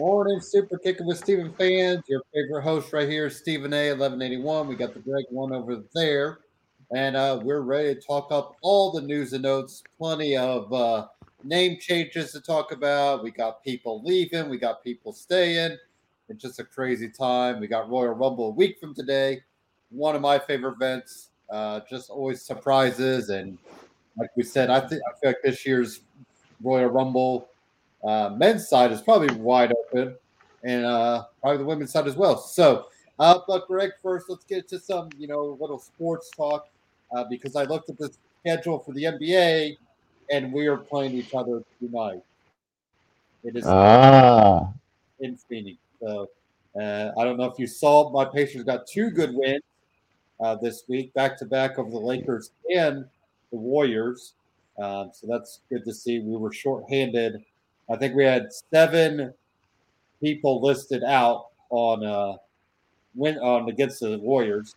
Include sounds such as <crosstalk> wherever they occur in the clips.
morning, Super Kicking with Stephen fans. Your favorite host right here, Stephen A. 1181. We got the Greg one over there, and uh, we're ready to talk up all the news and notes. Plenty of uh, name changes to talk about. We got people leaving, we got people staying. It's just a crazy time. We got Royal Rumble a week from today. One of my favorite events. Uh, just always surprises, and like we said, I think I feel like this year's Royal Rumble uh, men's side is probably wide open, and uh, probably the women's side as well. So, uh, but Greg, first, let's get to some, you know, little sports talk uh, because I looked at the schedule for the NBA, and we are playing each other tonight. It is ah. in Phoenix. So, uh, I don't know if you saw my Pacers got two good wins uh, this week, back to back over the Lakers and the Warriors. Um, so that's good to see. We were shorthanded I think we had seven people listed out on uh win on against the Warriors.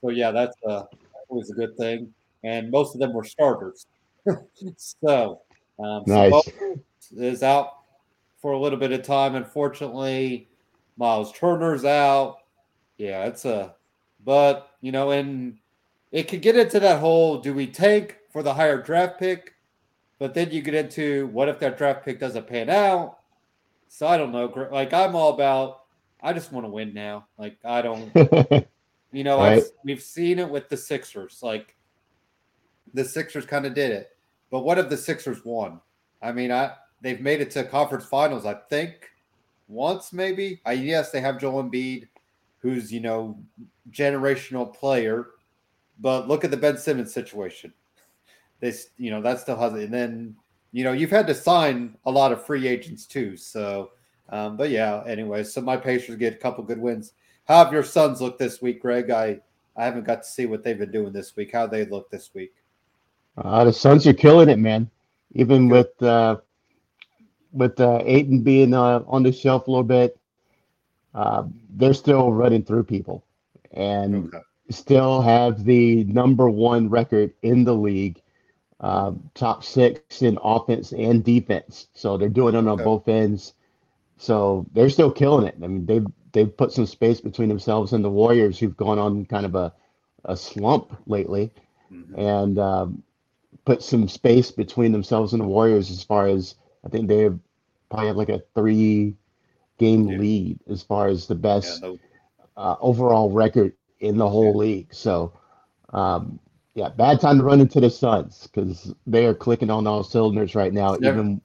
So yeah, that's uh, always a good thing. And most of them were starters. <laughs> so um, nice. So is out for a little bit of time. Unfortunately, Miles Turner's out. Yeah, it's a but you know, and it could get into that whole do we take for the higher draft pick but then you get into what if that draft pick doesn't pan out? So I don't know. Like I'm all about. I just want to win now. Like I don't. <laughs> you know, right. we've seen it with the Sixers. Like the Sixers kind of did it, but what if the Sixers won? I mean, I they've made it to conference finals. I think once maybe. I yes, they have Joel Embiid, who's you know generational player, but look at the Ben Simmons situation this you know that still has it. And then you know you've had to sign a lot of free agents too. So, um, but yeah. Anyway, so my Pacers get a couple good wins. How have your Suns looked this week, Greg? I I haven't got to see what they've been doing this week. How they look this week? Uh, the Suns are killing it, man. Even good. with uh, with uh, Ayton being uh, on the shelf a little bit, uh, they're still running through people and okay. still have the number one record in the league uh, top six in offense and defense. So they're doing it on okay. both ends. So they're still killing it. I mean, they've they've put some space between themselves and the Warriors, who've gone on kind of a, a slump lately, mm-hmm. and um, put some space between themselves and the Warriors as far as I think they probably have like a three game yeah. lead as far as the best yeah, no. uh, overall record in the whole yeah. league. So um, yeah, bad time to run into the Suns because they are clicking on all cylinders right now. Even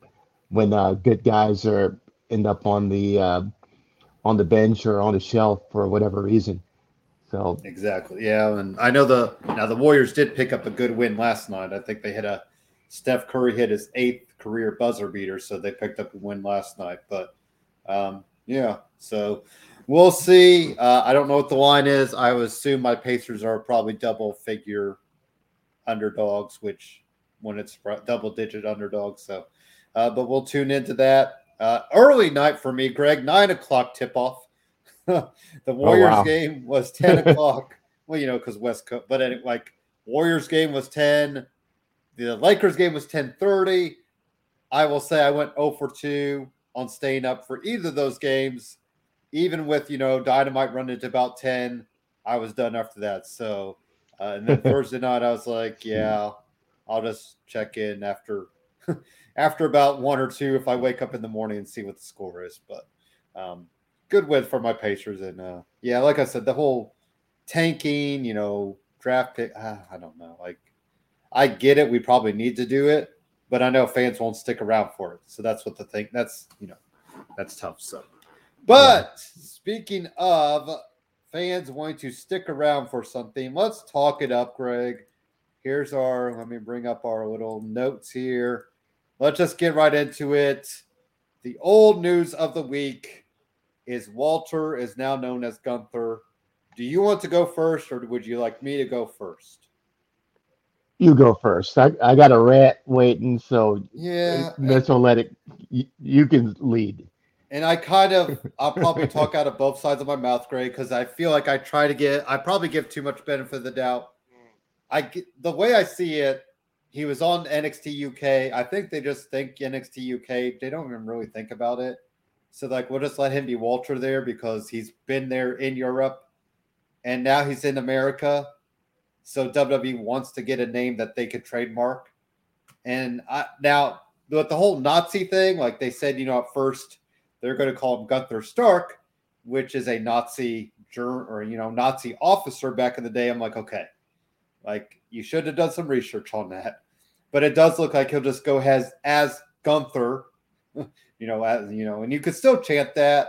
when uh, good guys are end up on the uh, on the bench or on the shelf for whatever reason. So exactly, yeah. And I know the now the Warriors did pick up a good win last night. I think they hit a Steph Curry hit his eighth career buzzer beater, so they picked up a win last night. But um, yeah, so we'll see. Uh, I don't know what the line is. I would assume my Pacers are probably double figure underdogs, which when it's double digit underdogs. So, uh, but we'll tune into that. Uh, early night for me, Greg, nine o'clock tip off. <laughs> the Warriors oh, wow. game was <laughs> 10 o'clock. Well, you know, because West Coast, but anyway, like Warriors game was 10. The Lakers game was 10:30. I will say I went 0 for 2 on staying up for either of those games. Even with you know Dynamite running to about 10, I was done after that. So uh, and then <laughs> Thursday night, I was like, yeah, I'll just check in after <laughs> after about one or two if I wake up in the morning and see what the score is. But um, good win for my Pacers. And uh, yeah, like I said, the whole tanking, you know, draft pick, uh, I don't know. Like, I get it. We probably need to do it, but I know fans won't stick around for it. So that's what the thing. That's you know, that's tough. So, but yeah. speaking of fans wanting to stick around for something, let's talk it up, Greg. Here's our, let me bring up our little notes here. Let's just get right into it. The old news of the week is Walter is now known as Gunther. Do you want to go first or would you like me to go first? You go first. I, I got a rat waiting, so yeah, Mitchell let it. You, you can lead. And I kind of, <laughs> I'll probably talk out of both sides of my mouth, Greg, because I feel like I try to get, I probably give too much benefit of the doubt. I get the way I see it, he was on NXT UK. I think they just think NXT UK. They don't even really think about it. So like, we'll just let him be Walter there because he's been there in Europe, and now he's in America. So WWE wants to get a name that they could trademark. And I, now with the whole Nazi thing, like they said, you know, at first they're going to call him Gunther Stark, which is a Nazi or you know Nazi officer back in the day. I'm like, okay, like you should have done some research on that. But it does look like he'll just go as as Gunther, <laughs> you know, as you know, and you could still chant that,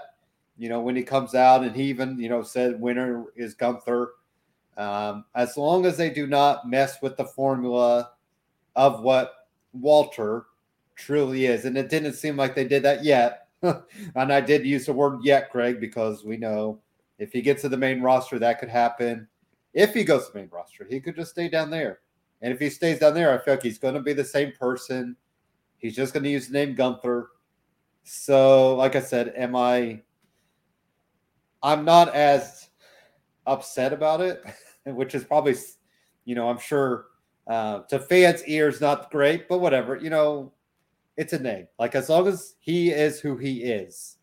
you know, when he comes out, and he even you know said winner is Gunther. Um, as long as they do not mess with the formula of what Walter truly is, and it didn't seem like they did that yet. <laughs> and I did use the word yet, Greg, because we know if he gets to the main roster, that could happen. If he goes to the main roster, he could just stay down there. And if he stays down there, I feel like he's going to be the same person. He's just going to use the name Gunther. So, like I said, am I? I'm not as upset about it, <laughs> which is probably, you know, I'm sure uh, to fans' ears not great, but whatever. You know, it's a name. Like as long as he is who he is,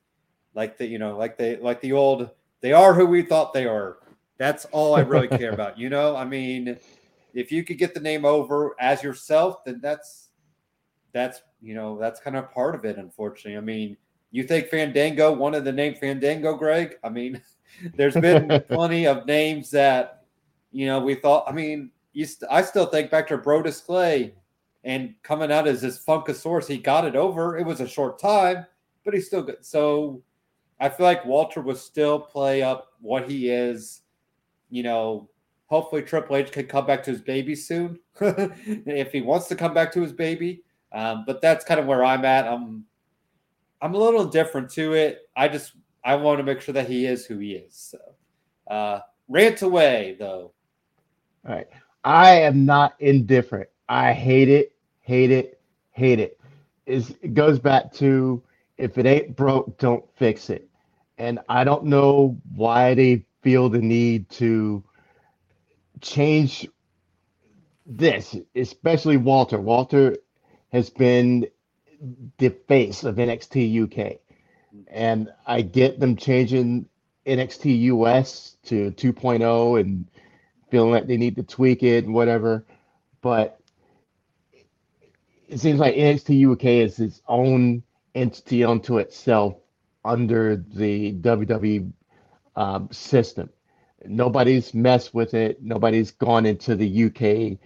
like the you know, like they like the old, they are who we thought they are. That's all I really care <laughs> about. You know, I mean, if you could get the name over as yourself, then that's that's you know that's kind of part of it. Unfortunately, I mean, you think Fandango wanted the name Fandango, Greg? I mean, <laughs> there's been <laughs> plenty of names that you know we thought. I mean, you st- I still think back to Brodus Clay and coming out as this Funkasaurus, he got it over. It was a short time, but he's still good. So I feel like Walter will still play up what he is. You know, hopefully Triple H can come back to his baby soon <laughs> if he wants to come back to his baby. Um, but that's kind of where I'm at. I'm I'm a little different to it. I just I want to make sure that he is who he is. So uh rant away though. All right. I am not indifferent. I hate it, hate it, hate it. Is it goes back to if it ain't broke, don't fix it. And I don't know why they feel the need to change this, especially Walter. Walter has been the face of NXT UK. And I get them changing NXT US to 2.0 and feeling like they need to tweak it and whatever. But it seems like NXT UK is its own entity unto itself under the WWE um, system. Nobody's messed with it. Nobody's gone into the UK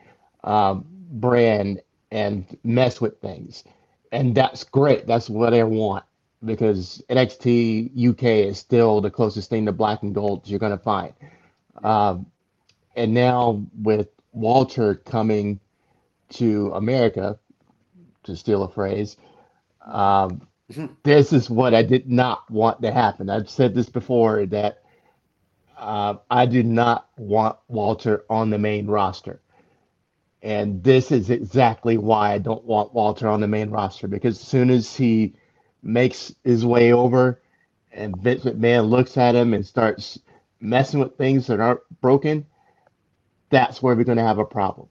um, brand and mess with things, and that's great. That's what I want because NXT UK is still the closest thing to black and gold you're gonna find. Um, and now with Walter coming to America, to steal a phrase, um, this is what I did not want to happen. I've said this before that uh, I do not want Walter on the main roster. And this is exactly why I don't want Walter on the main roster because as soon as he makes his way over and Vince McMahon looks at him and starts messing with things that aren't broken, that's where we're going to have a problem.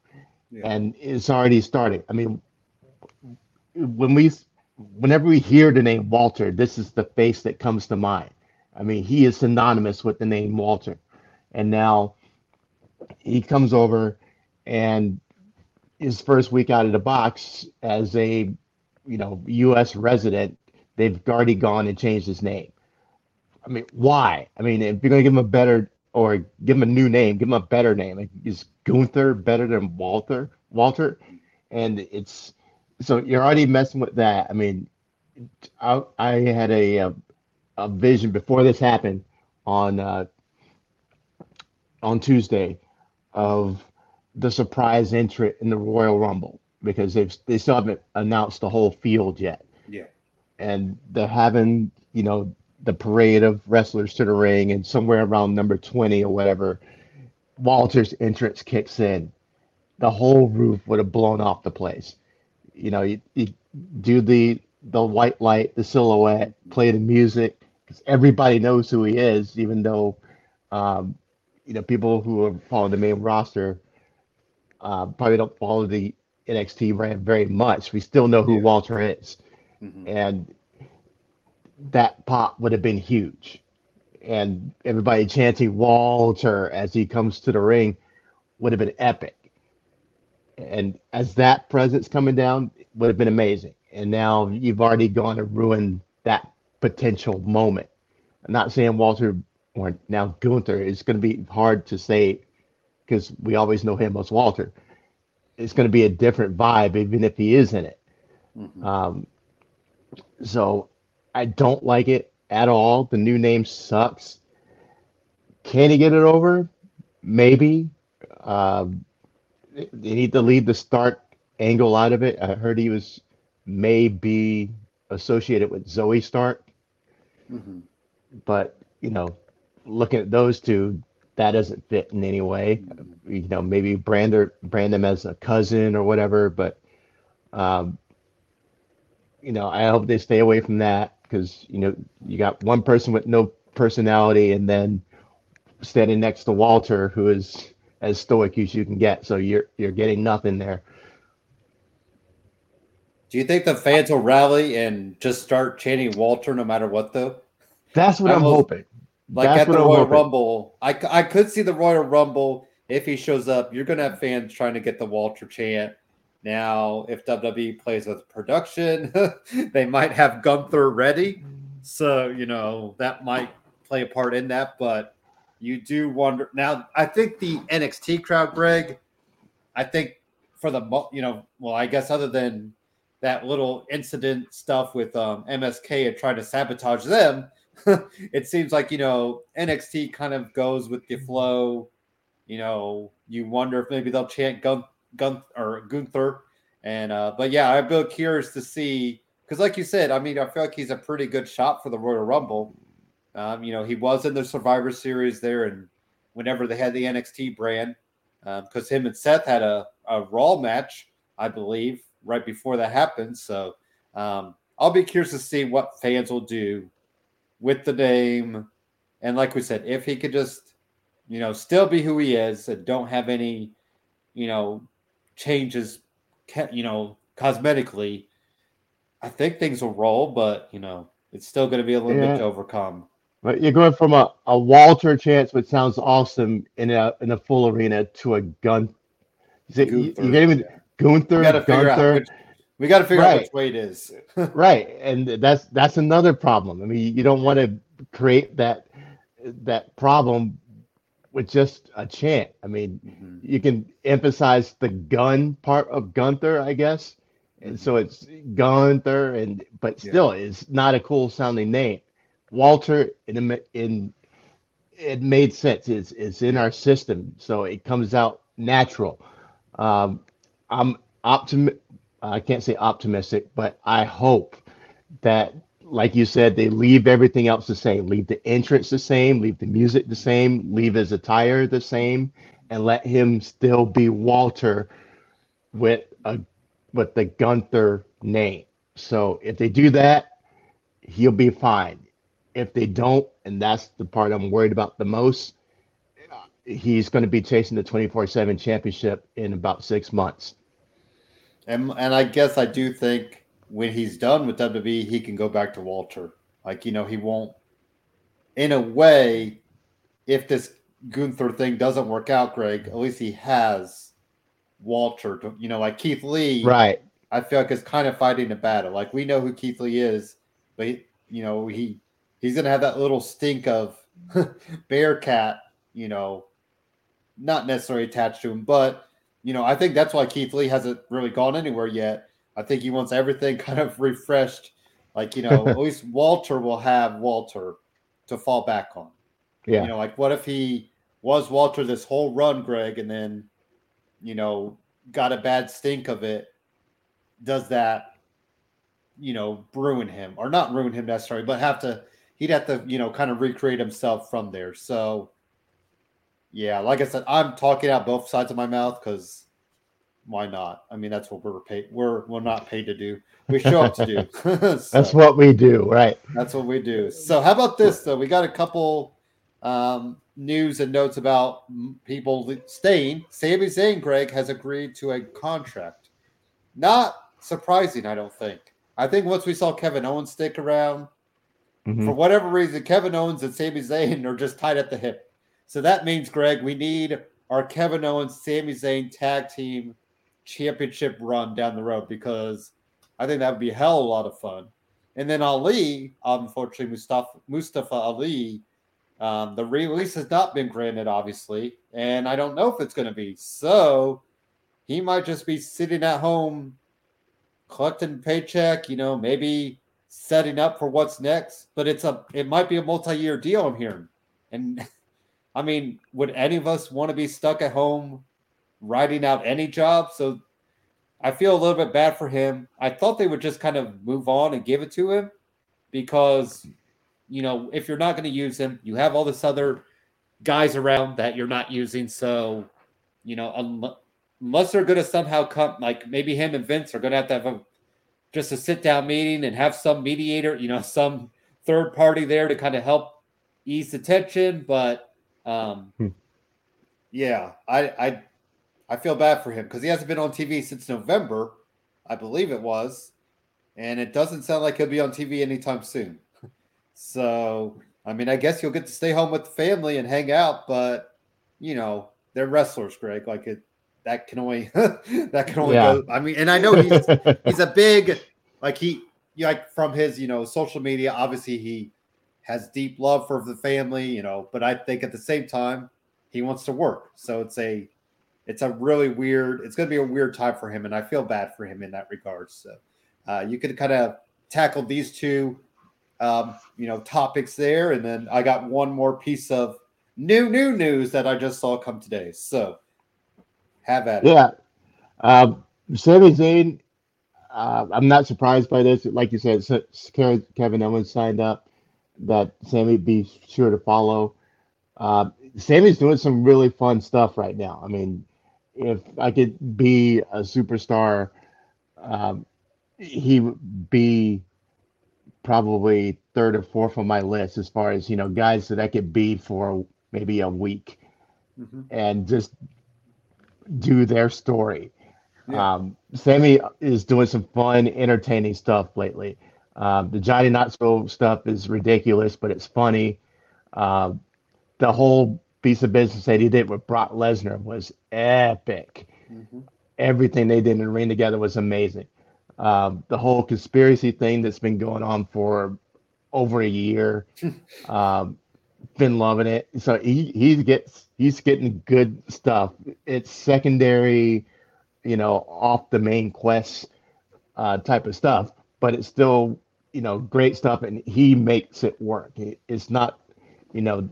Yeah. And it's already started. I mean, when we, whenever we hear the name Walter, this is the face that comes to mind. I mean, he is synonymous with the name Walter. And now he comes over and his first week out of the box as a, you know, U.S. resident, they've already gone and changed his name. I mean, why? I mean, if you're to give him a better or give him a new name, give him a better name. Is Gunther better than Walter? Walter, and it's so you're already messing with that. I mean, I, I had a, a, a vision before this happened on uh, on Tuesday of the surprise entrant in the Royal Rumble because they've they still haven't announced the whole field yet. Yeah, and they're having you know the parade of wrestlers to the ring, and somewhere around number twenty or whatever, Walter's entrance kicks in. The whole roof would have blown off the place you know, you, you do the the white light, the silhouette, play the music, because everybody knows who he is, even though, um, you know, people who are following the main roster uh, probably don't follow the NXT brand very much. We still know who yeah. Walter is, mm-hmm. and that pop would have been huge. And everybody chanting Walter as he comes to the ring would have been epic. And as that presence coming down would have been amazing. And now you've already gone and ruined that potential moment. I'm not saying Walter or now Gunther is going to be hard to say because we always know him as Walter. It's going to be a different vibe, even if he is in it. Mm-hmm. Um, so I don't like it at all. The new name sucks. Can he get it over? Maybe. Um, they need to leave the Stark angle out of it. I heard he was maybe associated with Zoe Stark. Mm-hmm. But, you know, looking at those two, that doesn't fit in any way. Mm-hmm. You know, maybe brand or brand them as a cousin or whatever, but um, you know, I hope they stay away from that because you know you got one person with no personality and then standing next to Walter who is as stoic as you can get. So you're you're getting nothing there. Do you think the fans will rally and just start chanting Walter no matter what, though? That's what I'm hoping. Like That's at the Royal Rumble, I, I could see the Royal Rumble if he shows up. You're going to have fans trying to get the Walter chant. Now, if WWE plays with production, <laughs> they might have Gunther ready. So, you know, that might play a part in that. But you do wonder. Now, I think the NXT crowd, Greg, I think for the, you know, well, I guess other than that little incident stuff with um, MSK and trying to sabotage them, <laughs> it seems like, you know, NXT kind of goes with the flow. You know, you wonder if maybe they'll chant Gun, Gun or Gunther. And, uh, but yeah, I'm really curious to see because, like you said, I mean, I feel like he's a pretty good shot for the Royal Rumble. Um, you know, he was in the Survivor Series there, and whenever they had the NXT brand, because um, him and Seth had a, a Raw match, I believe, right before that happened. So um, I'll be curious to see what fans will do with the name. And like we said, if he could just, you know, still be who he is and don't have any, you know, changes, you know, cosmetically, I think things will roll, but, you know, it's still going to be a little yeah. bit to overcome. But you're going from a, a Walter chance, which sounds awesome in a in a full arena, to a gun. You, you, you even yeah. Gunther, we got to figure out which, we got to figure right. out which way it is. <laughs> right, and that's that's another problem. I mean, you don't want to create that that problem with just a chant. I mean, mm-hmm. you can emphasize the gun part of Gunther, I guess, and mm-hmm. so it's Gunther, and but still, yeah. it's not a cool sounding name. Walter in in it made sense. It's it's in our system, so it comes out natural. Um, I'm optim. I can't say optimistic, but I hope that, like you said, they leave everything else the same. Leave the entrance the same. Leave the music the same. Leave his attire the same, and let him still be Walter with a with the Gunther name. So if they do that, he'll be fine. If they don't, and that's the part I'm worried about the most, he's going to be chasing the 24 7 championship in about six months. And, and I guess I do think when he's done with WWE, he can go back to Walter. Like, you know, he won't, in a way, if this Gunther thing doesn't work out, Greg, at least he has Walter. To, you know, like Keith Lee. Right. I feel like is kind of fighting a battle. Like we know who Keith Lee is, but he, you know he he's gonna have that little stink of <laughs> Bearcat, you know, not necessarily attached to him, but you know, I think that's why Keith Lee hasn't really gone anywhere yet. I think he wants everything <laughs> kind of refreshed. Like, you know, at <laughs> least Walter will have Walter to fall back on. Yeah. You know, like what if he was Walter this whole run, Greg, and then, you know, got a bad stink of it? Does that, you know, ruin him or not ruin him necessarily, but have to, he'd have to, you know, kind of recreate himself from there. So, yeah, like I said, I'm talking out both sides of my mouth because why not? I mean, that's what we're paid. We're we're not paid to do. We show up to do. <laughs> so, that's what we do, right? That's what we do. So how about this though? We got a couple um, news and notes about people staying. Sami Zayn, Greg, has agreed to a contract. Not surprising, I don't think. I think once we saw Kevin Owens stick around, mm-hmm. for whatever reason, Kevin Owens and Sami Zayn are just tied at the hip. So that means, Greg, we need our Kevin Owens, Sami Zayn tag team championship run down the road because I think that would be a hell of a lot of fun. And then Ali, unfortunately, Mustafa, Mustafa Ali, um, the release has not been granted, obviously, and I don't know if it's going to be. So he might just be sitting at home collecting paycheck, you know, maybe setting up for what's next. But it's a it might be a multi-year deal, I'm hearing. And <laughs> I mean, would any of us want to be stuck at home writing out any job? So I feel a little bit bad for him. I thought they would just kind of move on and give it to him because, you know, if you're not going to use him, you have all this other guys around that you're not using. So, you know, unless they're going to somehow come, like maybe him and Vince are going to have to have a, just a sit down meeting and have some mediator, you know, <laughs> some third party there to kind of help ease the tension. But um, hmm. yeah, I, I I feel bad for him because he hasn't been on TV since November, I believe it was, and it doesn't sound like he'll be on TV anytime soon. so, I mean, I guess you'll get to stay home with the family and hang out, but you know, they're wrestlers, Greg. Like it, that can only <laughs> that can only yeah. go. I mean, and I know he's <laughs> he's a big like he like from his you know social media. Obviously, he has deep love for the family, you know, but I think at the same time he wants to work. So it's a it's a really weird, it's going to be a weird time for him. And I feel bad for him in that regard. So uh, you could kind of tackle these two, um, you know, topics there. And then I got one more piece of new, new news that I just saw come today. So have at it. Yeah. Um, Sami Zayn, uh, I'm not surprised by this. Like you said, Kevin Owens signed up that Sami be sure to follow. Uh, Sami's doing some really fun stuff right now. I mean, if I could be a superstar, um, he would be probably third or fourth on my list as far as you know guys that I could be for maybe a week mm-hmm. and just do their story. Yeah. Um, Sami is doing some fun, entertaining stuff lately. Um, the Johnny Knoxville stuff is ridiculous, but it's funny. Uh, the whole piece of business that he did with Brock Lesnar was epic. Mm-hmm. Everything they did in the ring together was amazing. Um, the whole conspiracy thing that's been going on for over a year, <laughs> um, been loving it. So he he gets he's getting good stuff. It's secondary, you know, off the main quest uh, type of stuff, but it's still you know great stuff, and he makes it work. It's not you know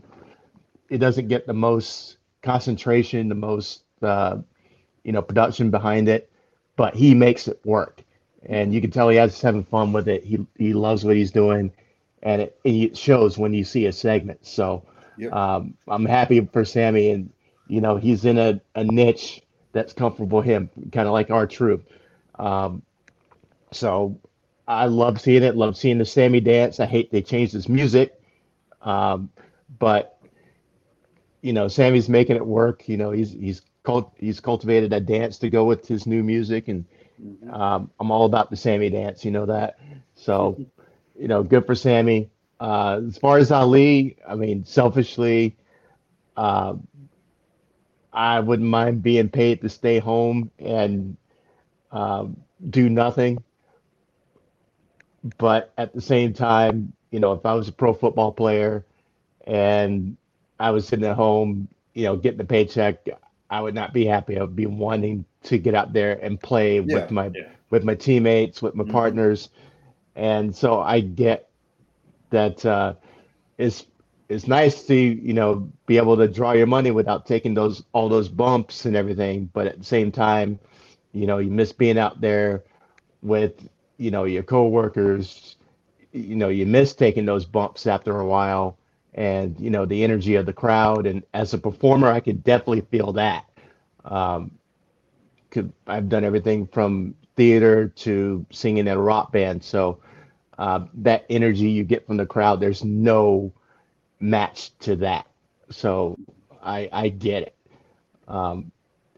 it doesn't get the most concentration, the most uh, you know production behind it, but he makes it work, and you can tell he has having fun with it. He he loves what he's doing, and it, it shows when you see a segment. So yep. um, I'm happy for Sami, and you know he's in a, a niche that's comfortable him, kind of like R-Truth. Um, so I love seeing it. Love seeing the Sami dance. I hate they changed his music, um, but you know, Sami's making it work. You know, he's he's cult, he's cultivated a dance to go with his new music, and mm-hmm. um, I'm all about the Sami dance. You know that. So, <laughs> you know, good for Sami. Uh, as far as Ali, I mean, selfishly, uh, I wouldn't mind being paid to stay home and um, do nothing. But at the same time, you know, if I was a pro football player and I was sitting at home, you know, getting the paycheck, I would not be happy. I would be wanting to get out there and play yeah, with my yeah. with my teammates, with my mm-hmm. partners, and so I get that uh, it's it's nice to you know be able to draw your money without taking those all those bumps and everything, but at the same time, you know, you miss being out there with you know your coworkers. You know, you miss taking those bumps after a while and you know the energy of the crowd and as a performer i could definitely feel that because 'cause I've done everything from theater to singing in a rock band. So uh, that energy you get from the crowd, there's no match to that. So I I get it. Um,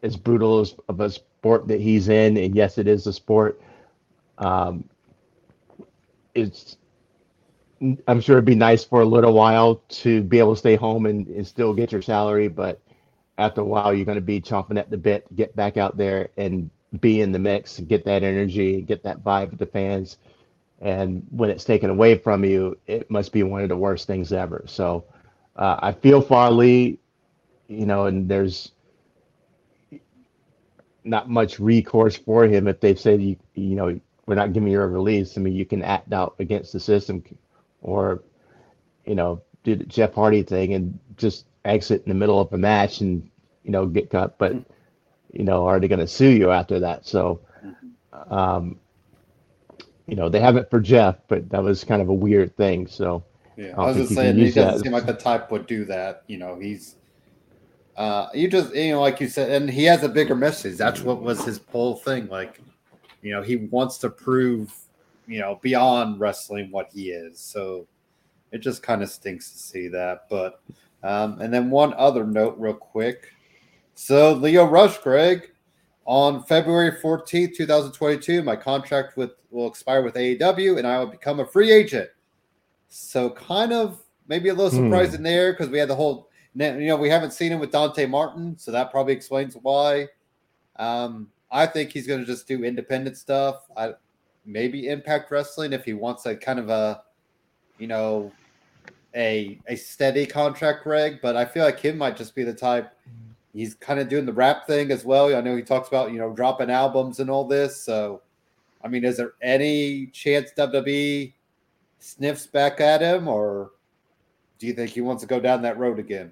as brutal as of a sport that he's in, and yes, it is a sport. Um, it's I'm sure it'd be nice for a little while to be able to stay home and, and still get your salary, but after a while, you're going to be chomping at the bit to get back out there and be in the mix and get that energy, and get that vibe with the fans. And when it's taken away from you, it must be one of the worst things ever. So uh, I feel for Ali, you know, and there's not much recourse for him if they've said, you, you know, we're not giving you a release. I mean, you can act out against the system or, you know, do the Jeff Hardy thing and just exit in the middle of a match and, you know, get cut. But, you know, are they going to sue you after that? So, um, you know, they have it for Jeff, but that was kind of a weird thing. So, Yeah, I I was just saying he doesn't that. seem like the type would do that. You know, he's uh you just you know, like you said, and he has a bigger message. That's what was his whole thing. Like, you know, he wants to prove, you know, beyond wrestling what he is. So it just kind of stinks to see that. But um, and then one other note, real quick. So Lio Rush, Greg, on February 14th, 2022, my contract with will expire with AEW and I will become a free agent. So kind of maybe a little Hmm. surprising there because we had the whole you know we haven't seen him with Dante Martin, so that probably explains why. Um, I think he's going to just do independent stuff. I maybe Impact Wrestling if he wants a kind of a you know a a steady contract, Greg. But I feel like him might just be the type. He's kind of doing the rap thing as well. I know he talks about you know dropping albums and all this. So, I mean, is there any chance WWE sniffs back at him, or do you think he wants to go down that road again?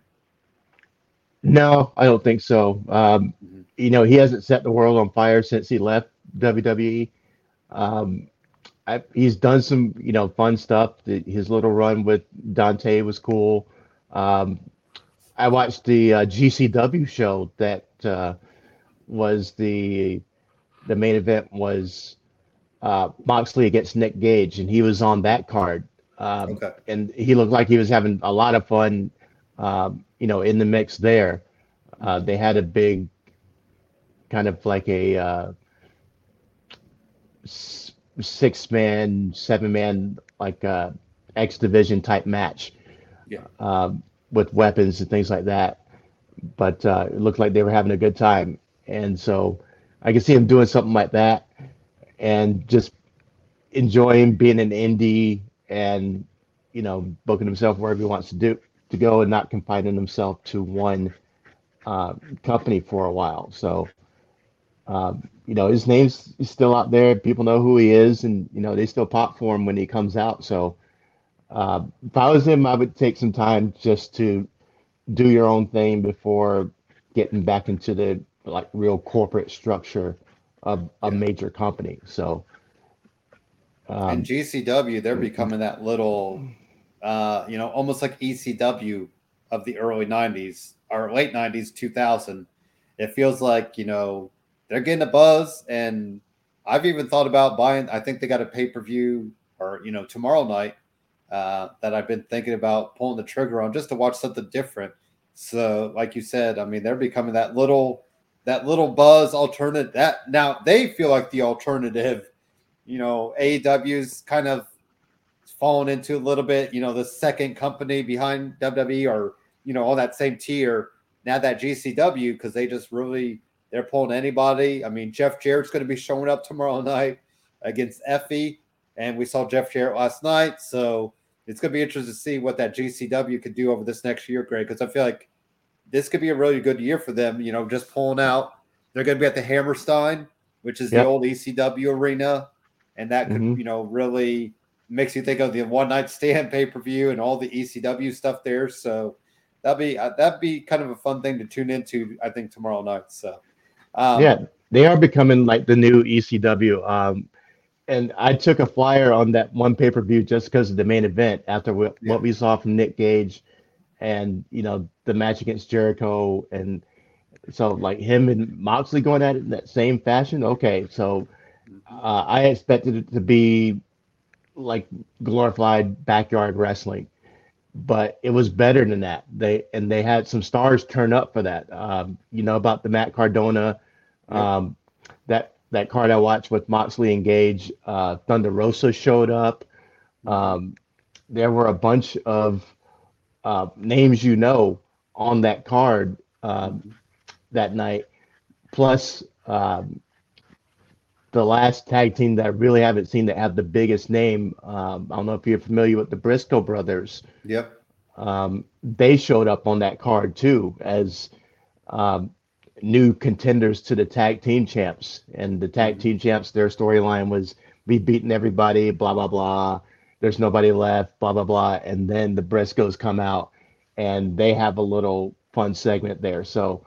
No, I don't think so. Um, Mhm. you know, he hasn't set the world on fire since he left WWE. Um, I, he's done some, you know, fun stuff. The, his little run with Dante was cool. Um, I watched the uh, GCW show that uh, was the the main event was uh, Moxley against Nick Gage, and he was on that card. Um, Okay. and he looked like he was having a lot of fun, um, you know, in the mix there. Uh, they had a big, kind of like a uh, six man, seven man, like uh, X division type match. Yeah. Um, with weapons and things like that. But uh, it looked like they were having a good time, and so I could see him doing something like that, and just enjoying being an indie and you know booking himself wherever he wants to do to go and not confining himself to one uh, company for a while. So um, you know his name's still out there. People know who he is, and you know they still pop for him when he comes out. So uh, if I was him, I would take some time just to do your own thing before getting back into the like real corporate structure of a major company. So um, and GCW, they're becoming that little, uh, you know, almost like ECW of the early '90s or late '90s, 2000. It feels like you know they're getting a buzz, and I've even thought about buying. I think they got a pay per view or you know tomorrow night uh, that I've been thinking about pulling the trigger on just to watch something different. So, like you said, I mean, they're becoming that little that little buzz alternative. That now they feel like the alternative you know, AEW's kind of fallen into a little bit, you know, the second company behind WWE or, you know, on that same tier. Now that GCW, because they just really, they're pulling anybody. I mean, Jeff Jarrett's going to be showing up tomorrow <laughs> night against Effy. And we saw Jeff Jarrett last night. So it's going to be interesting to see what that GCW could do over this next year, Greg, because I feel like this could be a really good year for them, you know, just pulling out. They're going to be at the Hammerstein, which is Yep. the old ECW arena and that could Mhm. you know really makes you think of the one night stand <laughs> pay per view and all the ECW stuff there. So that'd be uh, that'd be kind of a fun thing to tune into. I think tomorrow night. So um, yeah, they are becoming like the new ECW. Um, and I took a flyer on that one pay per view just because of the main event after what, Yeah. what we saw from Nick Gage, and you know the match against Jericho, and So like him and Moxley going at it in that same fashion. Okay, so uh, I expected it to be like glorified backyard wrestling, but it was better than that. They and they had some stars turn up for that. Um, you know about the Matt Cardona, um, that card I watched with Moxley and Gage. Uh, Thunder Rosa showed up. Um, there were a bunch of uh, names you know on that card um, that night. Plus, um, the last tag team that I really haven't seen that have the biggest name. Um, I don't know if you're familiar with the Briscoe brothers. Yep. Um, they showed up on that card too as um, new contenders to the tag team champs. And the tag team champs, their storyline was we've beaten everybody, blah blah blah. There's nobody left, blah blah blah. And then the Briscoes come out and they have a little fun segment there. So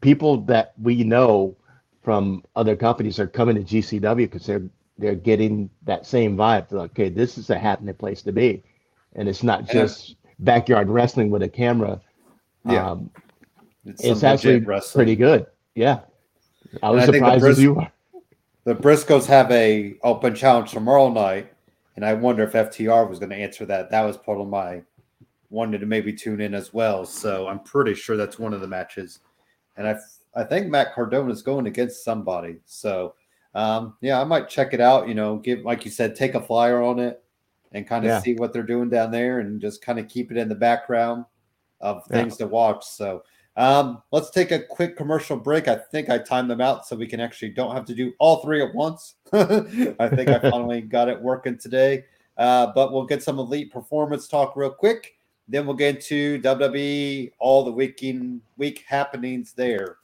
people that we know from other companies are coming to GCW because they're they're getting that same vibe. They're like, okay, this is a happening place to be, and it's not just backyard wrestling with a camera. Yeah, um, it's, it's actually pretty good. Yeah, I was surprised Bris- as you are. The Briscoes have a open challenge tomorrow night, and I wonder if FTR was going to answer that. That was part of my wanted to maybe tune in as well. So I'm pretty sure that's one of the matches, and I I think Matt Cardona is going against somebody. So, um, yeah, I might check it out. You know, give like you said, take a flyer on it and kind of yeah. see what they're doing down there, and just kind of keep it in the background of things yeah. to watch. So, um, let's take a quick commercial break. I think I timed them out so we can actually don't have to do all three at once. <laughs> I think I finally got it working today. Uh, but we'll get some elite performance talk real quick. Then we'll get into WWE, all the week in, week happenings there.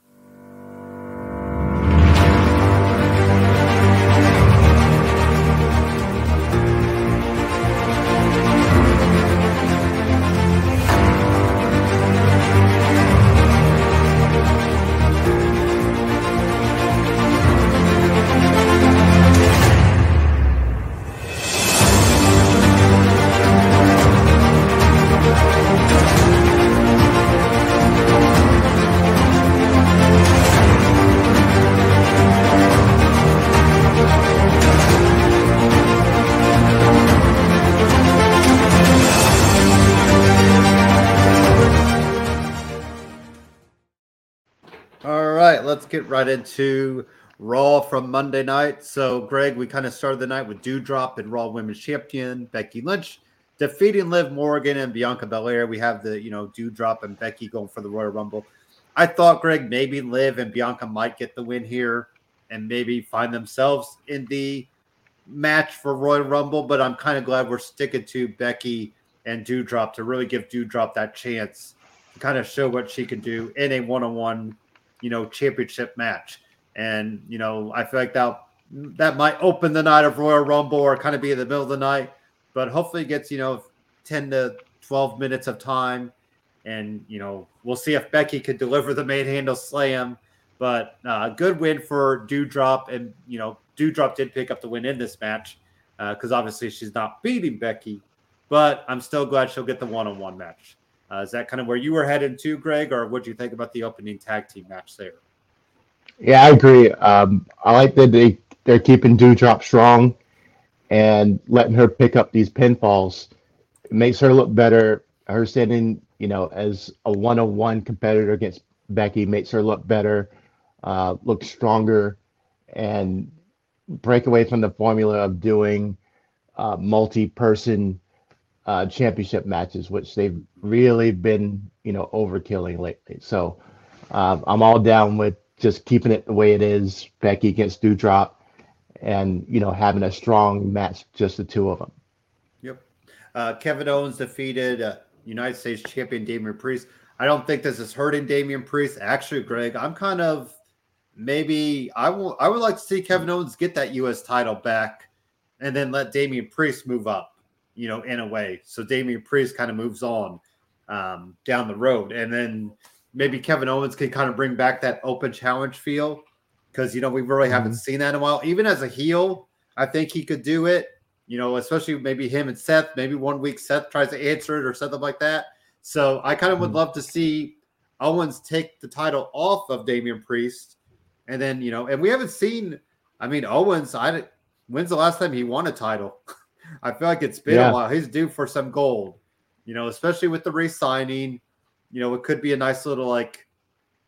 Right into Raw from Monday night. So, Greg, we kind of started the night with Doudrop and Raw Women's Champion Becky Lynch defeating Liv Morgan and Bianca Belair. We have the, you know, Doudrop and Becky going for the Royal Rumble. I thought, Greg, maybe Liv and Bianca might get the win here and maybe find themselves in the match for Royal Rumble, but I'm kind of glad we're sticking to Becky and Doudrop to really give Doudrop that chance to kind of show what she can do in a one on one you know, championship match. And, you know, I feel like that that might open the night of Royal Rumble or kind of be in the middle of the night, but hopefully it gets, you know, 10 to 12 minutes of time. And, you know, we'll see if Becky could deliver the manhandle slam. But a uh, good win for Doudrop. And, you know, Doudrop did pick up the win in this match because uh, obviously she's not beating Becky. But I'm still glad she'll get the one on one match. Uh, is that kind of where you were headed to, Greg, or what do you think about the opening tag team match there? Yeah, I agree. Um, I like that they they're keeping Doudrop strong and letting her pick up these pinfalls. It makes her look better. Her standing, you know, as a one-on-one competitor against Becky makes her look better, uh, look stronger, and break away from the formula of doing uh, multi-person uh, championship matches, which they've really been, you know, overkilling lately. So um, I'm all down with just keeping it the way it is. Becky against Doudrop, and you know, having a strong match, just the two of them. Yep. Uh, Kevin Owens defeated uh, United States champion Damian Priest. I don't think this is hurting Damian Priest. Actually, Greg, I'm kind of maybe I will. I would like to see Kevin Owens get that U.S. title back, and then let Damian Priest move up you know, in a way. So Damian Priest kind of moves on um, down the road. And then maybe Kevin Owens can kind of bring back that open challenge feel because, you know, we really mm-hmm. haven't seen that in a while. Even as a heel, I think he could do it, you know, especially maybe him and Seth. Maybe one week Seth tries to answer it or something like that. So I kind of would mm-hmm. love to see Owens take the title off of Damian Priest, and then you know, and we haven't seen. I mean, Owens. I when's the last time he won a title? <laughs> I feel like it's been yeah. a while. He's due for some gold, you know, especially with the re-signing. You know, it could be a nice little like,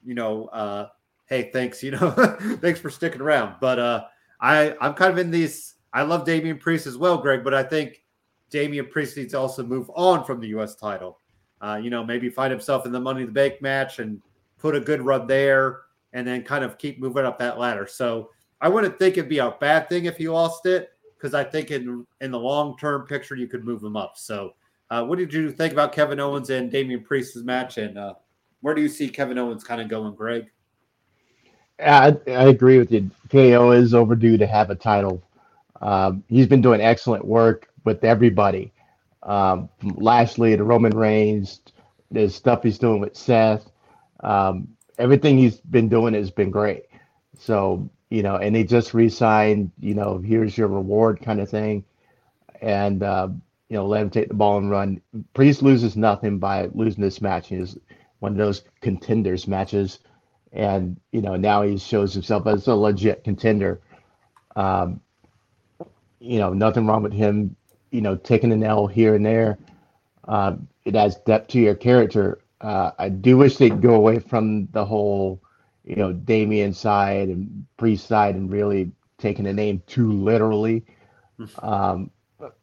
you know, uh, hey, thanks, you know, <laughs> thanks for sticking around. But uh, I I'm kind of in these. I love Damian Priest as well, Greg, but I think Damian Priest needs to also move on from the U.S. title. Uh, you know, maybe find himself in the Money in the Bank match and put a good run there, and then kind of keep moving up that ladder. So I wouldn't think it'd be a bad thing if he lost it because I think in in the long term picture you could move him up. So, uh, what did you think about Kevin Owens and Damian Priest's match, and uh, where do you see Kevin Owens kind of going, Greg? I, I agree with you. KO is overdue to have a title. Um, he's been doing excellent work with everybody. Um, Lashley to Roman Reigns, the stuff he's doing with Seth, um, everything he's been doing has been great. So you know, and they just re-signed, you know, here's your reward kind of thing, and uh, you know, let him take the ball and run. Priest loses nothing by losing this match. He's one of those contenders matches, and you know, now he shows himself as a legit contender. Um, you know, nothing wrong with him, you know, taking an L here and there. Uh, it adds depth to your character. Uh, I do wish they'd go away from the whole you know, Damian side and Priest side and really taking the name too literally. Um,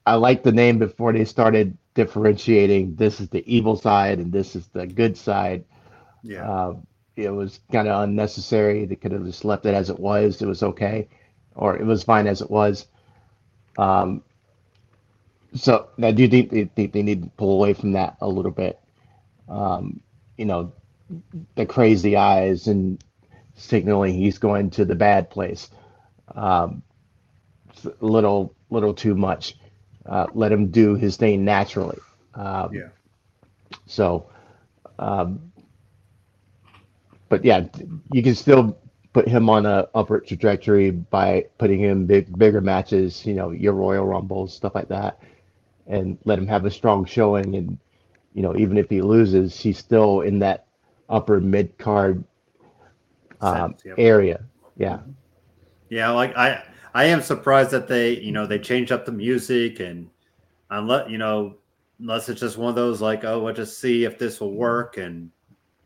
I like the name before they started differentiating. This is the evil side and this is the good side. Yeah. Uh, it was kind of unnecessary. They could have just left it as it was. It was okay, or it was fine as it was. Um, so I do think they, think they need to pull away from that a little bit. Um, you know, the crazy eyes and signaling he's going to the bad place. Um, a little, little too much. Uh, let him do his thing naturally. Um, yeah. So, um, but yeah, you can still put him on a upward trajectory by putting him big, bigger matches. You know, your Royal Rumbles, stuff like that, and let him have a strong showing. And you know, even if he loses, he's still in that upper mid card um, yep. area. Yeah. Yeah, like I I am surprised that they you know they changed up the music and unless you know unless it's just one of those like oh we'll just see if this will work and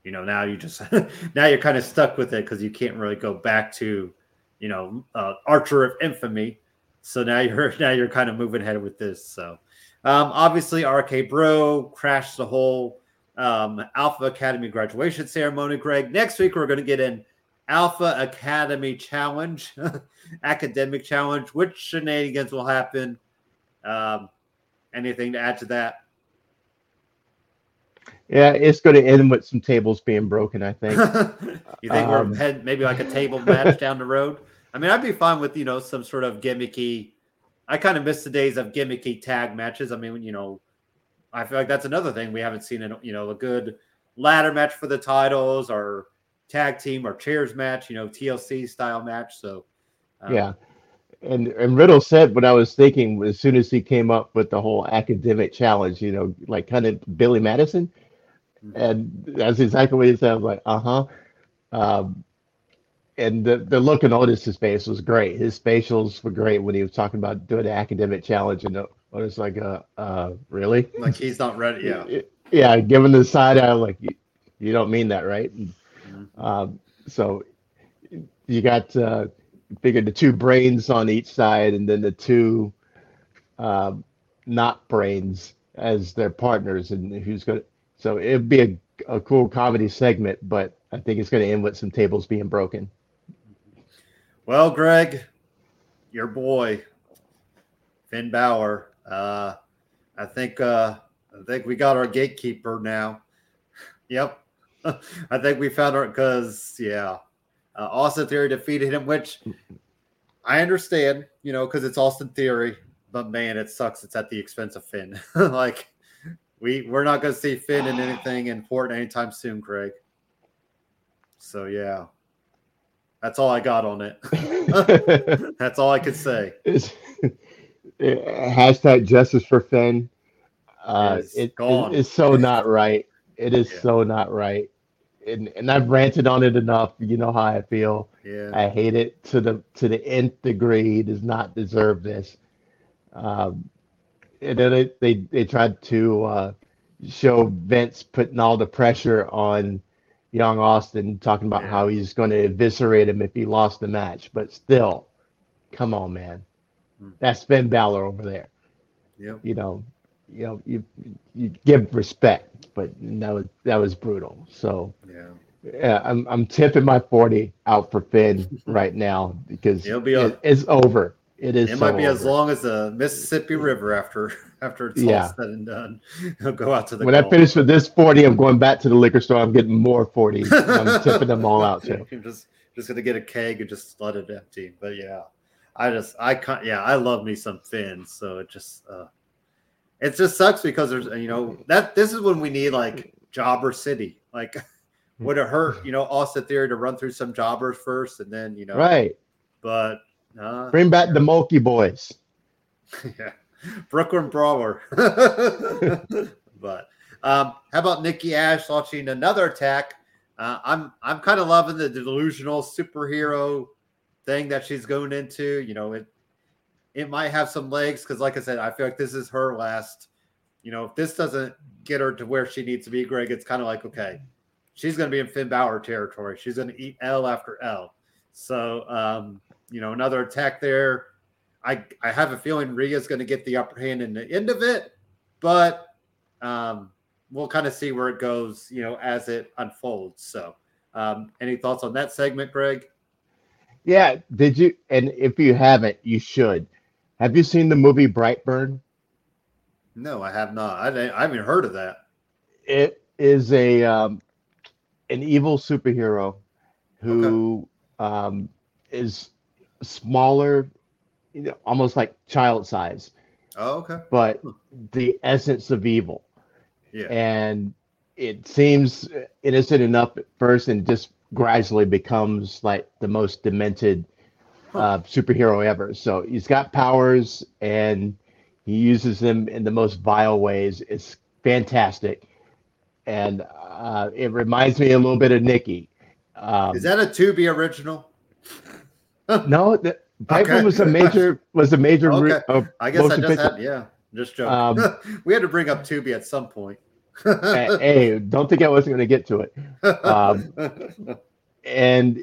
you know now you just <laughs> now you're kind of stuck with it because you can't really go back to you know uh, Archer of Infamy. So now you're <laughs> now you're kind of moving ahead with this. So um, obviously RK Bro crashed the whole um, Alpha Academy graduation ceremony. Greg, next week we're going to get in Alpha Academy Challenge, <laughs> Academic Challenge. Which shenanigans will happen? Um, anything to add to that? Yeah, it's going to end with some tables being broken. I think. <laughs> you think um, we're head maybe like a table match down the road? I mean, I'd be fine with you know some sort of gimmicky. I kind of miss the days of gimmicky tag matches. I mean, you know, I feel like that's another thing we haven't seen. In, you know, a good ladder match for the titles or tag team or chairs match, you know, TLC style match. So, um, yeah. And, and Riddle said what I was thinking as soon as he came up with the whole academic challenge, you know, like kind of Billy Madison. Mm-hmm. And that's exactly what he said. I was like, uh huh. Um, and the, the look on Otis's face was great. His facials were great when he was talking about doing the academic challenge. And Otis like, uh, uh, really? Like he's not ready. Yeah. <laughs> Yeah. Given the side eye, like, you, you don't mean that, right? And, um, so you got uh, figured the two brains on each side, and then the two uh, not brains as their partners, and who's going to. So it'd be a, a cool comedy segment, but I think it's going to end with some tables being broken. Well, Greg, your boy, Finn Balor. Uh, I think uh, I think we got our gatekeeper now. Yep, I think we found our because yeah, uh, Austin Theory defeated him, which <laughs> I understand, you know, because it's Austin Theory. But man, it sucks. It's at the expense of Finn. <laughs> like we we're not going to see Finn in anything important anytime soon, Craig. So yeah, that's all I got on it. <laughs> that's all I could say. It's, hashtag justice for Finn. Uh, it, it, it's so not right. It is yeah. so not right and, and I've ranted on it enough. You know how I feel. Yeah. I hate it to the to the nth degree. He does not deserve this. Um, and then they they, they tried to uh, show Vince putting all the pressure on young Austin, talking about Yeah. how he's going to eviscerate him if he lost the match. But still, come on, man, Hmm. that's Finn Balor over there. Yep. You know, you know, you you give respect, but that was that was brutal. So Yeah. yeah, I'm I'm tipping my forty out for Finn <laughs> right now because It'll be a- it- it's over. It is. It so might be as long as the Mississippi River after <laughs> after it's Yeah. all said and done. <laughs> He'll go out to the When I finish with this forty, I'm going back to the liquor store. I'm getting more forties. I'm tipping them all out too. You're just just gonna get a keg and just let it empty. But yeah, I just I can't. Yeah, I love me some Finn. So it just uh, it just sucks because there's you know that this is when we need like Jobber City. Like would it hurt you know Austin Theory to run through some jobbers first and then you know Right. But uh, Bring back the Mulkey Boys. <laughs> yeah, Brooklyn Brawler. <laughs> but um, how about Nikki Ash launching another attack? Uh, I'm I'm kind of loving the delusional superhero thing that she's going into. You know, it it might have some legs because, like I said, I feel like this is her last. You know, if this doesn't get her to where she needs to be, Greg, it's kind of like okay, she's going to be in Finn Balor territory. She's going to eat L after L. So, um, you know, another attack there. I I have a feeling Rhea's going to get the upper hand in the end of it, but um, we'll kind of see where it goes, you know, as it unfolds. So, um, any thoughts on that segment, Greg? Yeah. Did you? And if you haven't, you should. Have you seen the movie Brightburn? No, I have not. I, I haven't heard of that. It is a um, an evil superhero who um, is smaller, you know, almost like child size, Oh, okay. but the essence of evil. Yeah. and it seems innocent enough at first and just gradually becomes like the most demented uh, superhero ever so he's got powers and he uses them in the most vile ways it's fantastic and uh, it reminds me a little bit of nikki um, Is that a Tubi original? <laughs> no the, Piper Okay. was a major was a major re- Okay. uh, I guess I just had, yeah, just joking. Um, <laughs> we had to bring up Tubi at some point. hey, hey, don't think I wasn't going to get to it. <laughs> um, and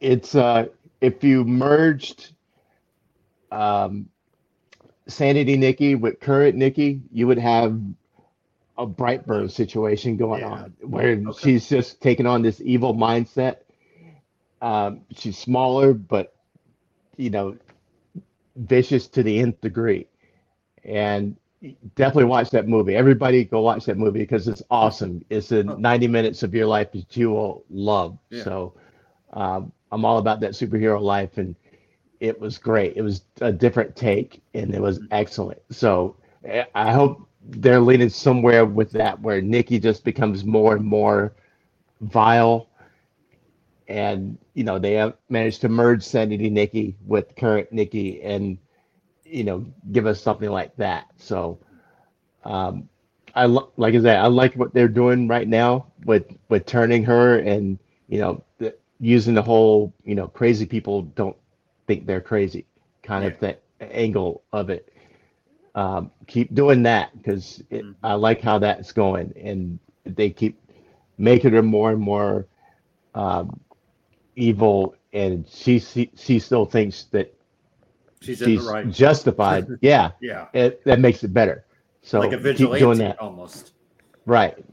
it's uh if you merged um sanity nikki with current nikki you would have a brightburn situation going Yeah. on where Okay. she's just taking on this evil mindset um she's smaller but you know vicious to the nth degree and definitely watch that movie everybody go watch that movie because it's awesome it's the Oh. 90 minutes of your life that you will love Yeah. so um, i'm all about that superhero life and it was great. It was a different take and it was excellent. So eh, i hope they're leaning somewhere with that where nikki just becomes more and more vile and you know they have managed to merge sanity nikki with current nikki and you know give us something like that. So um i lo- like i said i like what they're doing right now with with turning her and you know the, using the whole you know crazy people don't think they're crazy kind of that angle of it um keep doing that because Mhm. i like how that's going and they keep making her more and more um evil and she she, she still thinks that She's in she's the right. justified. <laughs> yeah, Yeah. it, that makes it better. So like a keep doing that. almost. Right.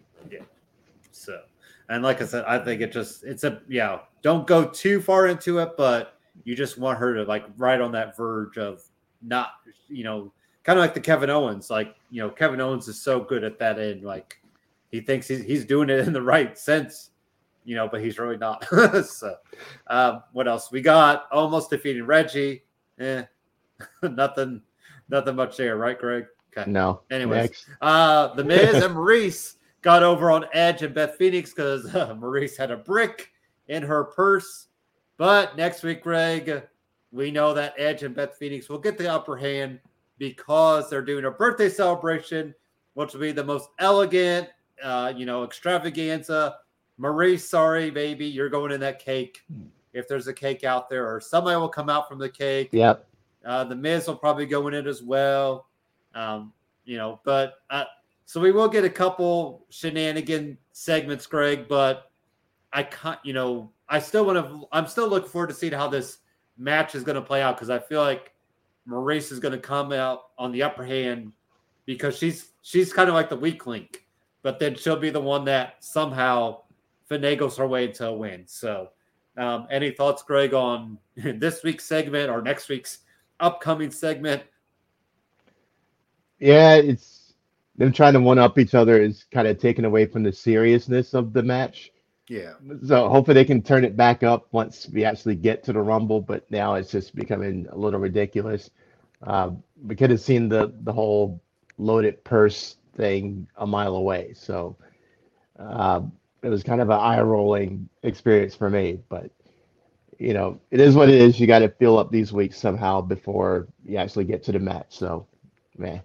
And like I said, I think it just it's a yeah. Don't go too far into it, but you just want her to like right on that verge of not, you know, kind of like the Kevin Owens. Like you know, Kevin Owens is so good at that end. Like he thinks he's he's doing it in the right sense, you know, but he's really not. <laughs> so, um, what else we got? Almost defeating Reggie. Eh, <laughs> nothing, nothing much there, right, Greg? Okay. No. Anyways. Next. Uh, the Miz and Maryse got over on Edge and Beth Phoenix because uh, <laughs> Maryse had a brick in her purse. But next week, Greg, we know that Edge and Beth Phoenix will get the upper hand because they're doing a birthday celebration, which will be the most elegant, uh, you know, extravaganza Marie, sorry, baby, you're going in that cake. If there's a cake out there, or somebody will come out from the cake. Yep. Uh, the Miz will probably go in it as well. Um, you know, but uh, so we will get a couple shenanigan segments, Greg. But I can't, you know, I still want to. I'm still looking forward to seeing how this match is going to play out because I feel like Maryse is going to come out on the upper hand because she's she's kind of like the weak link, but then she'll be the one that somehow finagles her way into a win. So, um, any thoughts, Greg, on <laughs> this week's segment or next week's upcoming segment? Yeah, it's them trying to one up each other is kind of taken away from the seriousness of the match. Yeah. So hopefully they can turn it back up once we actually get to the Rumble. But now it's just becoming a little ridiculous. Uh, we could have seen the the whole loaded purse thing a mile away. So uh, it was kind of an eye rolling experience for me. But you know, it is what it is. You got to fill up these weeks somehow before you actually get to the match. So, man.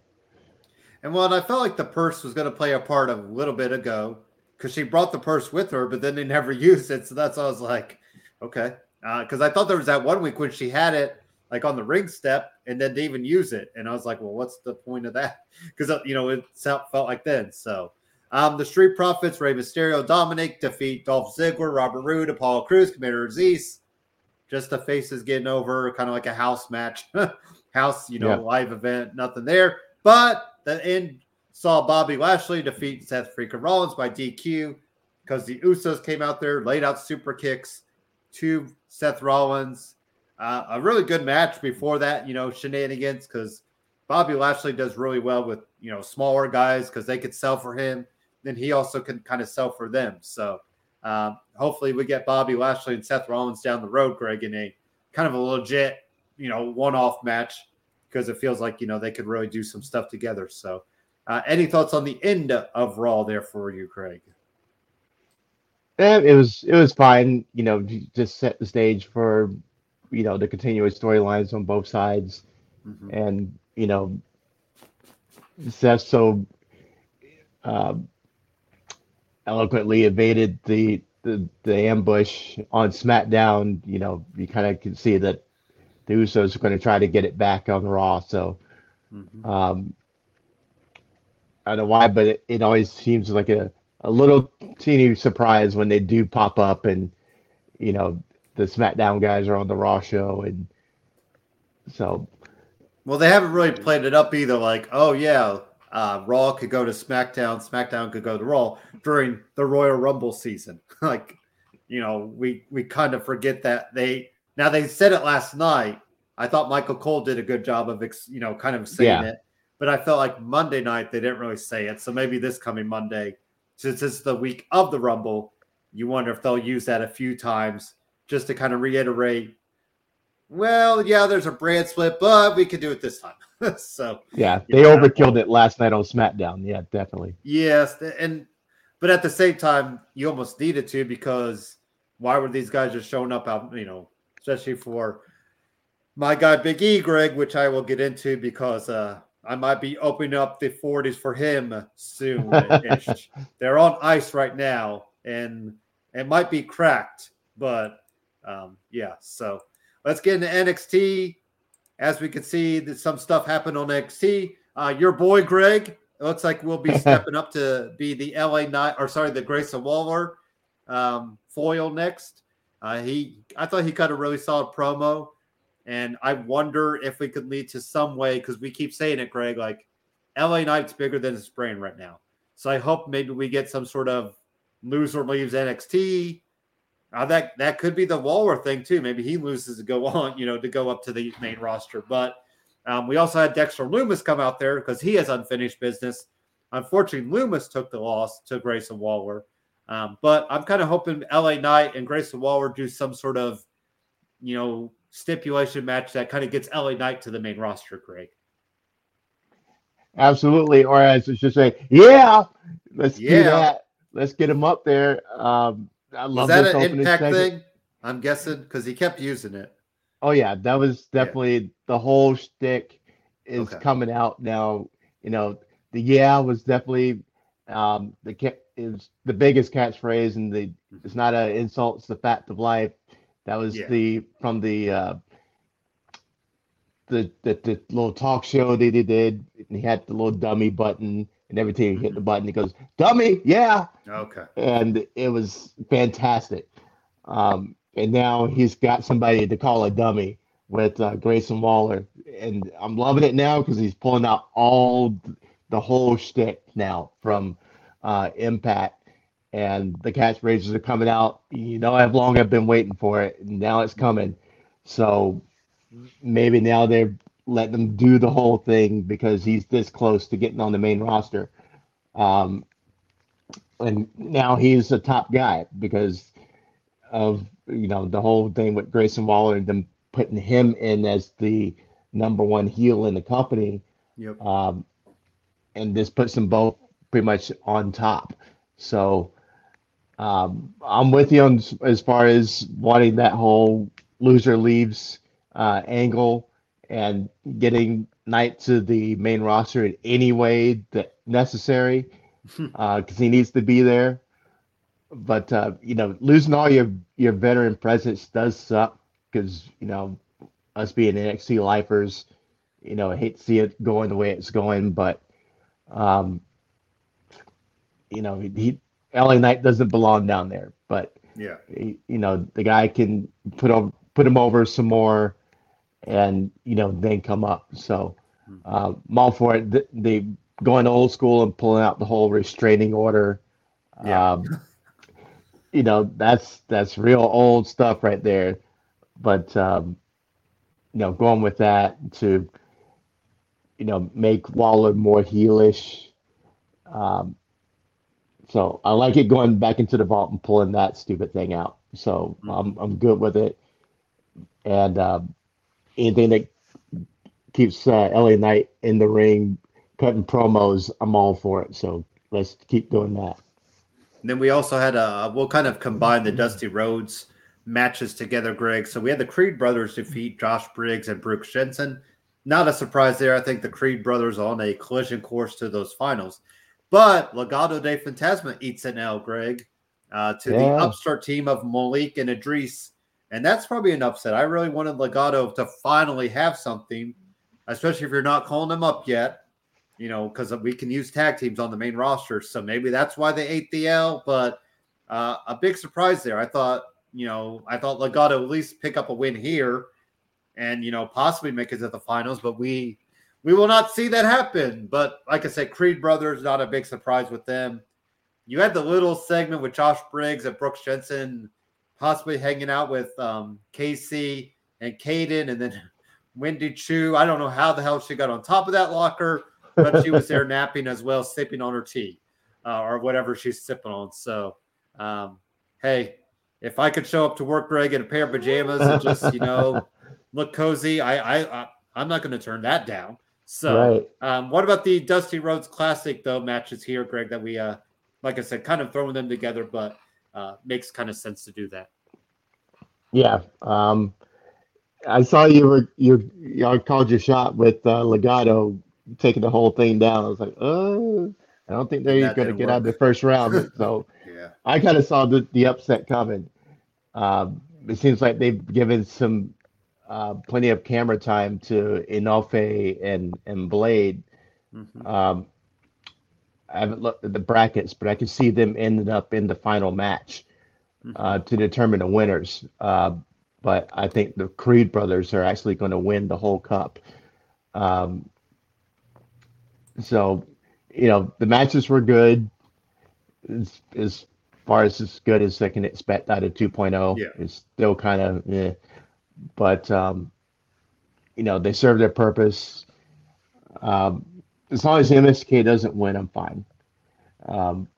And well, I felt like the purse was going to play a part a little bit ago because she brought the purse with her, but then they never <laughs> used it. So that's why I was like, okay. Because uh, I thought there was that one week when she had it like on the ring step and then didn't even use it. And I was like, well, what's the point of that? <laughs> Because, uh, you know, it felt like then. So um, the Street Profits, Rey Mysterio, Dominik defeat Dolph Ziggler, Robert Roode, Apollo Crews, Commander Azeez. Just the faces getting over, kind of like a house match, <laughs> house, you know, yeah. live event, nothing there. But the end saw Bobby Lashley defeat Seth Freakin' Rollins by DQ because the Usos came out there, laid out super kicks to Seth Rollins. Uh, a really good match before that, you know, shenanigans because Bobby Lashley does really well with, you know, smaller guys because they could sell for him. Then he also can kind of sell for them. So um, hopefully we get Bobby Lashley and Seth Rollins down the road, Greg, in a kind of a legit, you know, one off match because it feels like, you know, they could really do some stuff together. So, uh, any thoughts on the end of Raw there for you, Craig? Yeah, it was it was fine. You know, just set the stage for you know the continuous storylines on both sides, mm-hmm. and you know, Seth so uh, eloquently evaded the, the the ambush on SmackDown. You know, you kind of can see that the Usos are going to try to get it back on Raw. So, mm-hmm. um, I don't know why, but it, it always seems like a, a little teeny surprise when they do pop up and, you know, the SmackDown guys are on the Raw show. And so. Well, they haven't really played it up either. Like, oh, yeah, uh, Raw could go to SmackDown, SmackDown could go to Raw during the Royal Rumble season. <laughs> like, you know, we, we kind of forget that they, now they said it last night. I thought Michael Cole did a good job of, you know, kind of saying yeah. it but I felt like Monday night they didn't really say it. So maybe this coming Monday, since it's the week of the Rumble, you wonder if they'll use that a few times just to kind of reiterate. Well, yeah, there's a brand split, but we could do it this time. <laughs> so yeah, they know, overkilled it last night on SmackDown. Yeah, definitely. Yes, and but at the same time, you almost needed to because why were these guys just showing up out? You know, especially for my guy Big E, Greg, which I will get into because uh, I might be opening up the 40s for him soon. <laughs> They're on ice right now, and it might be cracked, but um, yeah. So let's get into NXT. As we can see, that some stuff happened on NXT. Uh, your boy Greg looks like we'll be <laughs> stepping up to be the LA Knight, or sorry, the Grayson Waller um, foil next. Uh, he, I thought he cut a really solid promo. And I wonder if we could lead to some way because we keep saying it, Greg. Like LA Knight's bigger than his brain right now. So I hope maybe we get some sort of loser leaves NXT. Uh, that that could be the Waller thing too. Maybe he loses to go <laughs> on, you know, to go up to the main roster. But um, we also had Dexter Lumis come out there because he has unfinished business. Unfortunately, Lumis took the loss to Grayson Waller. Um, but I'm kind of hoping LA Knight and Grayson Waller do some sort of, you know, stipulation match that kind of gets LA Knight to the main roster, Greg. Absolutely. Or as I should say, yeah, let's yeah. do that. Let's get him up there. Um, I love was that an impact segment. thing? I'm guessing because he kept using it. Oh yeah, that was definitely yeah. the whole shtick is okay. coming out now. You know, the yeah was definitely Um, the is the biggest catchphrase, and the it's not an insult; it's the fact of life. That was Yeah. the from the uh, the, the the little talk show that he did. And he had the little dummy button, and every time he hit the button, he goes, "Dummy, yeah." Okay. and it was fantastic. Um, and now he's got somebody to call a dummy with uh, Grayson Waller, and I'm loving it now because he's pulling out all the whole shtick now from uh, Impact, and the catchphrases are coming out. You know how long I've been waiting for it, and now it's coming. So maybe now they're letting him do the whole thing because he's this close to getting on the main roster. Um, and now he's a top guy because of you know the whole thing with Grayson Waller and them putting him in as the number one heel in the company, Yep. um, and this puts them both pretty much on top. So um, I'm with you on as far as wanting that whole loser leaves uh, angle and getting Knight to the main roster in any way that necessary because he needs to be there. But uh, you know, losing all your your veteran presence does suck because you know us being NXT lifers, you know, I hate to see it going the way it's going, but um, you know, he, LA Knight doesn't belong down there, but Yeah. he- you know, the guy can put over put him over some more, and you know, then come up. So uh, I'm all for it. The, the going old school and pulling out the whole restraining order. Yeah. Um, you know, that's that's real old stuff right there. But um, you know, going with that to you know make Waller more heelish. Um, so I like it going back into the vault and pulling that stupid thing out. So I'm I'm good with it. And um, anything that keeps uh, LA Knight in the ring, cutting promos, I'm all for it. So let's keep doing that. And then we also had a we'll kind of combine the Dusty Rhodes matches together, Greg. So we had the Creed brothers defeat Josh Briggs and Brooks Jensen. Not a surprise there. I think the Creed brothers are on a collision course to those finals. But Legado del Fantasma eats an L, Greg, uh, to the upstart team of Malik and Edris. And that's probably an upset. I really wanted Legado to finally have something, especially if you're not calling them up yet you know, because we can use tag teams on the main roster. So maybe that's why they ate the L. But uh, a big surprise there. I thought, you know, I thought Legado at least pick up a win here, and you know, possibly make it to the finals. But we we will not see that happen. But like I said, Creed Brothers not a big surprise with them. You had the little segment with Josh Briggs and Brooks Jensen, possibly hanging out with um, Kacy and Kayden, and then <laughs> Wendy Choo. I don't know how the hell she got on top of that locker but she was there <laughs> napping as well, sipping on her tea uh, or whatever she's sipping on. So, um, hey, if I could show up to work, Greg, in a pair of pajamas and just you know look cozy, I, I, I I'm not going to turn that down. So, Right. um, what about the Dusty Rhodes Classic though matches here, Greg? That we, uh, like I said, kind of throwing them together, but uh, makes kind of sense to do that. Yeah. Um, I saw you were you y'all called your shot with uh, Legado taking the whole thing down. I was like, oh, I don't think they're going to get out of the first round. So <laughs> Yeah. I kind of saw the, the upset coming. Um, it seems like they've given some uh, plenty of camera time to Enofe and and Blade. Mhm. Um, I haven't looked at the brackets, but I can see them ending up in the final match uh, to determine the winners. Uh, but I think the Creed brothers are actually going to win the whole cup. Um, so, you know, the matches were good. As, as far as as good as I can expect out of 2.0, Yeah. it's still kind of, yeah. But, um, you know, they serve their purpose. Um, as long as the MSK doesn't win, I'm fine. Um,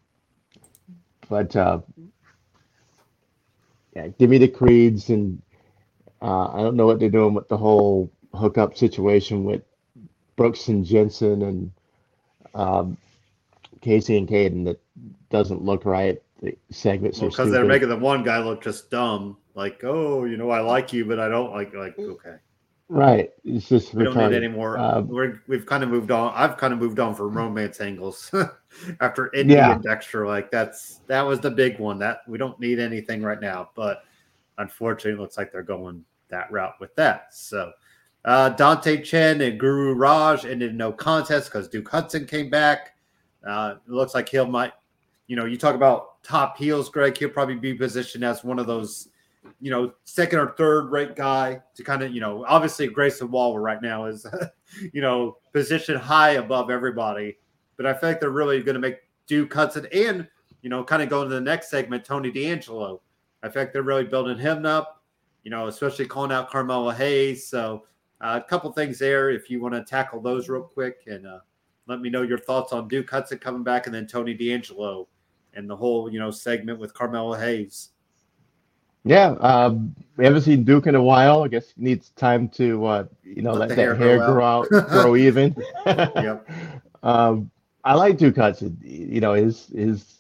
but uh, yeah, give me the creeds, and uh, I don't know what they're doing with the whole hookup situation with Brooks and Jensen and um, Kacy and Kayden. That doesn't look right. The segments Well, because they're making the one guy look just dumb, like, oh, you know, I like you, but I don't like, like, okay. Right. It's just We don't need retarded. any more. Um, We're, we've kind of moved on. I've kind of moved on from romance angles <laughs> after Indi Yeah. and Dexter. Like that's that was the big one. That we don't need anything right now. But unfortunately, it looks like they're going that route with that. So uh, Dante Chen and Guru Raj ended in no contest because Duke Hudson came back. Uh, it looks like he'll might. You know, you talk about top heels, Greg. He'll probably be positioned as one of those you know, second or third rate guy to kind of, you know, obviously Grayson Waller right now is, <laughs> you know, positioned high above everybody. But I feel like they're really going to make Duke Hudson and, you know, kind of going to the next segment, Tony D'Angelo. I feel like they're really building him up, you know, especially calling out Carmelo Hayes. So uh, a couple things there if you want to tackle those real quick and uh, let me know your thoughts on Duke Hudson coming back and then Tony D'Angelo and the whole, you know, segment with Carmelo Hayes. Yeah, um, we haven't seen Duke in a while. I guess he needs time to, uh, you know, Let let, that hair hair, grow out, grow <laughs> even. Yep. <laughs> Um, I like Duke Hudson. You know, his his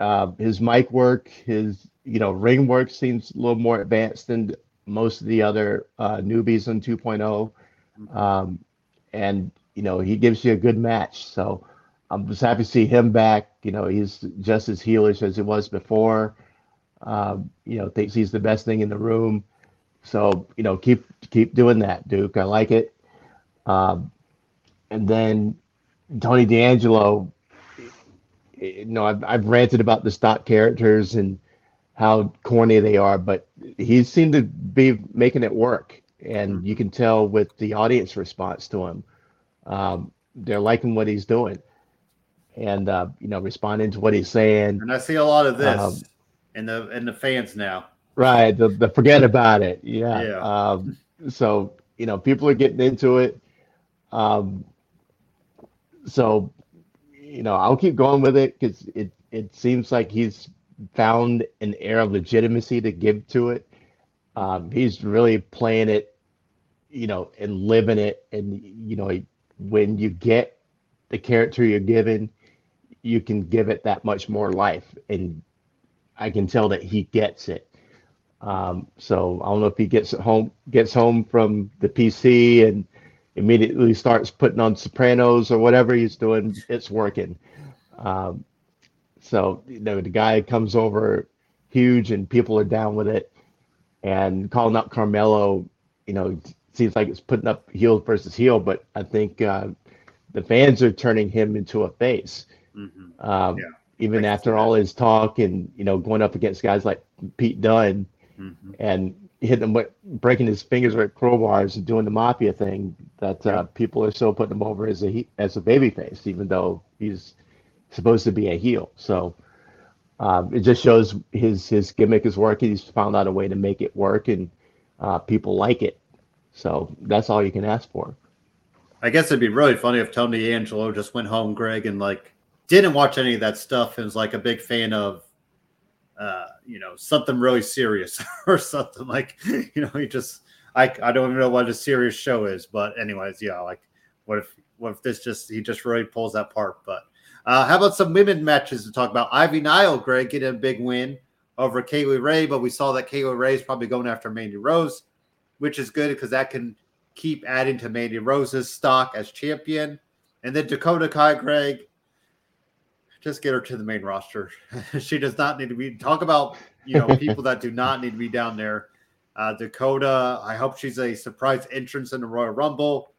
uh, his mic work, his you know ring work seems a little more advanced than most of the other uh, newbies on 2.0, um, and you know he gives you a good match. So I'm just happy to see him back. You know, he's just as heelish as he was before. Um, you know, thinks he's the best thing in the room. So you know, keep keep doing that, Duke. I like it. Um, and then Tony D'Angelo, you know, I've, I've ranted about the stock characters and how corny they are, but he seemed to be making it work. And you can tell with the audience response to him, um, they're liking what he's doing and, uh, you know, responding to what he's saying. And I see a lot of this Um, in the in the fans now. Right. The, the forget about it. Yeah. Yeah. Um, so, you know, people are getting into it. Um, so, you know, I'll keep going with it because it, it seems like he's found an air of legitimacy to give to it. Um, he's really playing it, you know, and living it. And, you know, when you get the character you're given, you can give it that much more life. And I can tell that he gets it. Um, so I don't know if he gets home, gets home from the PC and immediately starts putting on Sopranos or whatever he's doing. It's working. Um, so you know the guy comes over huge and people are down with it. And calling out Carmelo, you know, seems like it's putting up heel versus heel, but I think uh, the fans are turning him into a face. Mhm. Um, Yeah, even after all his talk and you know going up against guys like Pete Dunne Mhm. and hitting him with breaking his fingers with crowbars and doing the mafia thing that uh, Yeah. people are still putting him over as a as a baby face even though he's supposed to be a heel so um, it just shows his his gimmick is working he's found out a way to make it work and uh, people like it so that's all you can ask for I guess it'd be really funny if Tony Angelo just went home, Greg, and like didn't watch any of that stuff and was like a big fan of uh, you know, something really serious <laughs> or something like, you know, he just I I don't even know what a serious show is, but anyways, yeah, like what if what if this just he just really pulls that part? But uh how about some women matches to talk about? Ivy Nile, Greg, getting a big win over Kay Lee Ray, but we saw that Kay Lee Ray is probably going after Mandy Rose, which is good because that can keep adding to Mandy Rose's stock as champion. And then Dakota Kai, Greg, just get her to the main roster. <laughs> she does not need to be talk about you know people that do not need to be down there. Uh, Dakota, I hope she's a surprise entrance in the Royal Rumble,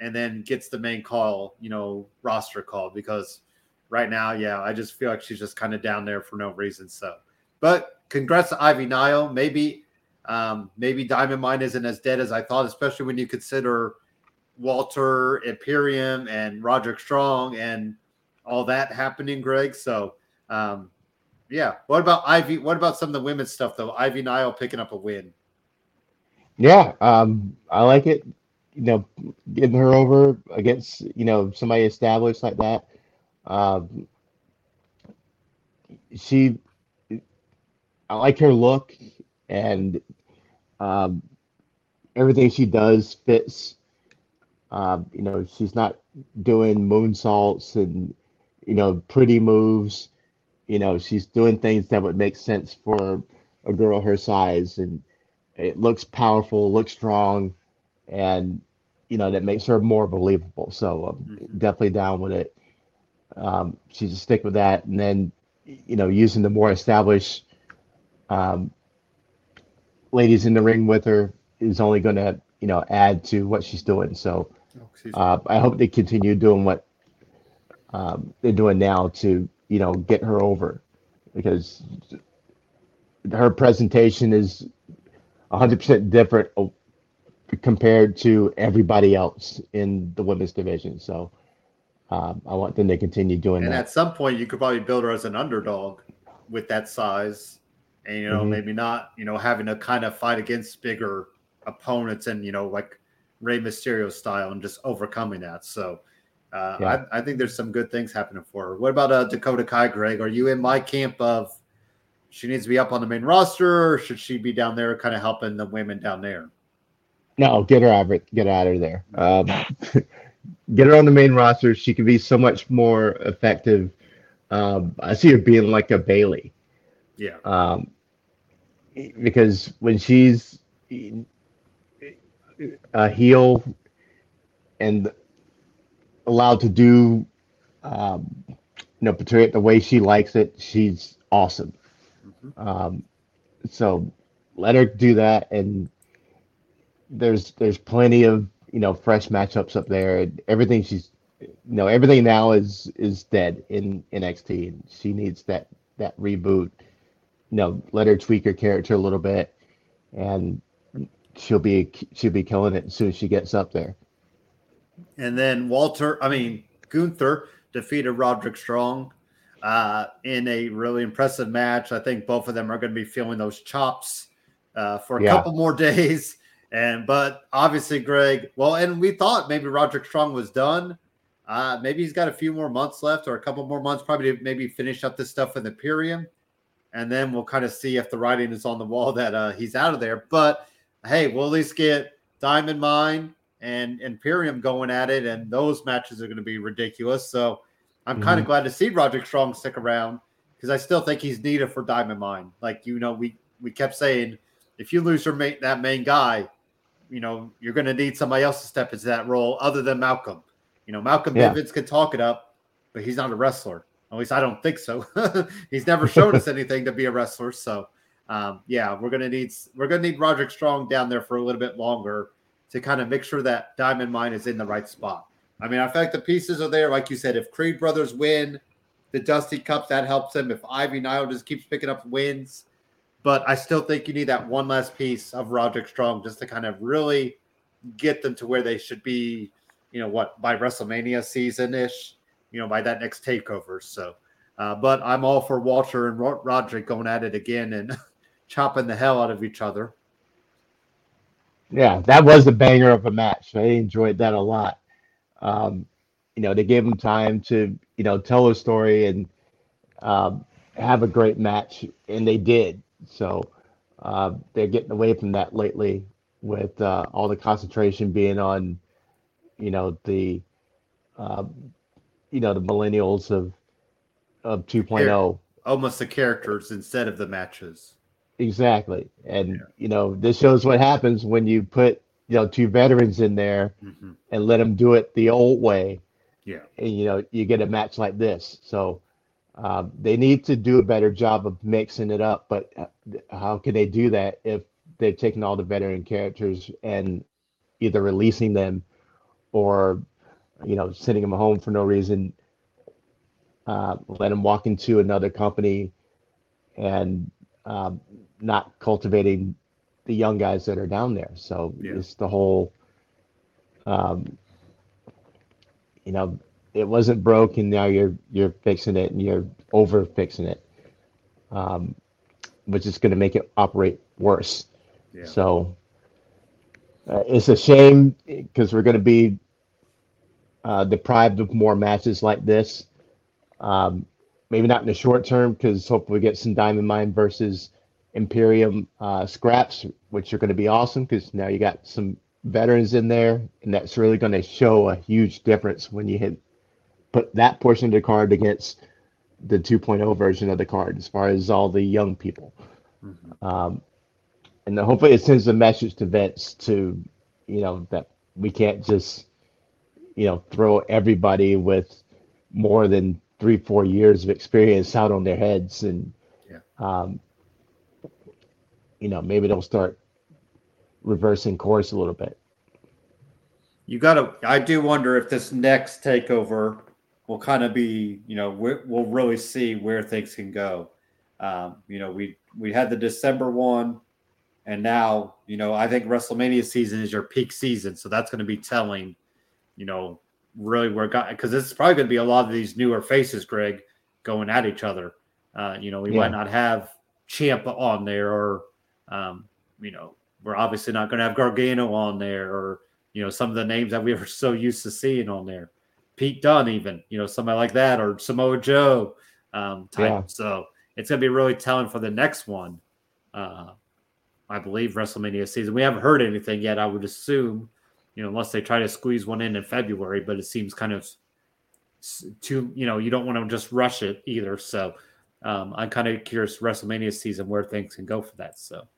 and then gets the main call, you know, roster call because right now, yeah, I just feel like she's just kind of down there for no reason. So, but congrats to Ivy Nile. Maybe, um, maybe Diamond Mine isn't as dead as I thought, especially when you consider Walter Imperium and Roderick Strong and all that happening, Greg. So, um, yeah. What about Ivy? What about some of the women's stuff though? Ivy Nile picking up a win. Yeah, um, I like it. You know, getting her over against you know somebody established like that. Um, she, I like her look, and um, everything she does fits. Um, you know, she's not doing moonsaults and you know pretty moves. You know, she's doing things that would make sense for a girl her size and it looks powerful, looks strong, and you know that makes her more believable. So um, Mhm. definitely down with it. Um, she's a stick with that, and then you know using the more established um, ladies in the ring with her is only going to you know add to what she's doing. So Oh, uh, I hope they continue doing what um, they're doing now to you know get her over because her presentation is 100% different compared to everybody else in the women's division. So um, I want them to continue doing and that. at some point, you could probably build her as an underdog with that size, and you know Mhm. maybe not you know having to kind of fight against bigger opponents and you know like Rey Mysterio style and just overcoming that. So. Uh, Yeah. I, I think there's some good things happening for her. What about uh, Dakota Kai, Greg? Are you in my camp of she needs to be up on the main roster, or should she be down there, kind of helping the women down there? No, get her out of it. Get her out of there. Um, <laughs> get her on the main roster. She could be so much more effective. Um, I see her being like a Bayley. Yeah, um, because when she's a heel and allowed to do, um, you know, portray it the way she likes it, she's awesome. Mhm. Um, so let her do that, and there's there's plenty of you know fresh matchups up there. And everything she's, you know, everything now is is dead in NXT, and she needs that that reboot you know, let her tweak her character a little bit, and she'll be she'll be killing it as soon as she gets up there. And then Walter, I mean, Gunther defeated Roderick Strong uh, in a really impressive match. I think both of them are going to be feeling those chops uh, for a Yeah. couple more <laughs> days. And but obviously, Greg, well, and we thought maybe Roderick Strong was done. Uh, maybe he's got a few more months left or a couple more months, probably to maybe finish up this stuff in the Imperium. And then we'll kind of see if the writing is on the wall that uh, he's out of there. But hey, we'll at least get Diamond Mine and Imperium going at it, and those matches are going to be ridiculous. So I'm kind of glad to see Roderick Strong stick around because I still think he's needed for Diamond Mine. Like you know, we we kept saying if you lose your main, that main guy, you know you're going to need somebody else to step into that role other than Malcolm. You know, Malcolm Yeah. Bivens can talk it up, but he's not a wrestler. At least I don't think so. <laughs> he's never shown us <laughs> anything to be a wrestler. So um, yeah, we're gonna need we're gonna need Roderick Strong down there for a little bit longer to kind of make sure that Diamond Mine is in the right spot. I mean, I feel like the pieces are there. Like you said, if Creed Brothers win the Dusty Cup, that helps them. If Ivy Nile just keeps picking up wins, but I still think you need that one last piece of Roderick Strong just to kind of really get them to where they should be. You know what? By WrestleMania season ish. You know, by that next takeover. So, uh, but I'm all for Walter and Ro- Roderick going at it again and <laughs> chopping the hell out of each other. Yeah, that was a banger of a match. I enjoyed that a lot. Um, you know, they gave him time to you know tell a story and um, have a great match, and they did. So uh, they're getting away from that lately with uh, all the concentration being on you know the um, you know the millennials of of 2.0 Almost the characters instead of the matches. Exactly and Yeah. you know this shows what happens when you put you know two veterans in there Mhm. and let them do it the old way Yeah. and you know you get a match like this so um, they need to do a better job of mixing it up but uh, how can they do that if they've taken all the veteran characters and either releasing them or you know sending them home for no reason uh, let them walk into another company and um, not cultivating the young guys that are down there so Yeah. it's the whole um, you know it wasn't broke and now you're you're fixing it and you're over fixing it um, which is going to make it operate worse Yeah. so uh, it's a shame because we're going to be uh, deprived of more matches like this um, maybe not in the short term because hopefully we get some diamond mine versus imperium uh, scraps which are going to be awesome because now you got some veterans in there and that's really going to show a huge difference when you hit put that portion of the card against the 2.0 version of the card as far as all the young people Mhm. um, and then hopefully it sends a message to Vince to you know that we can't just you know throw everybody with more than three four years of experience out on their heads and Yeah. um, you know maybe they'll start reversing course a little bit. You got to. I do wonder if this next takeover will kind of be, you know, we- we'll really see where things can go. Um, you know, we we had the December one, and now, you know, I think WrestleMania season is your peak season, so that's going to be telling. You know, really where got because it's probably going to be a lot of these newer faces, Greg, going at each other. Uh, you know, we Yeah. might not have Ciampa on there, or um, you know, we're obviously not going to have Gargano on there, or you know, some of the names that we were <laughs> so used to seeing on there. Pete Dunne, even, you know, somebody like that, or Samoa Joe um, type. Yeah. So it's going to be really telling for the next one. Uh, I believe WrestleMania season. We haven't heard anything yet. I would assume, you know, unless they try to squeeze one in in February, but it seems kind of too, you know, you don't want to just rush it either. So um, I'm kind of curious WrestleMania season where things can go for that. So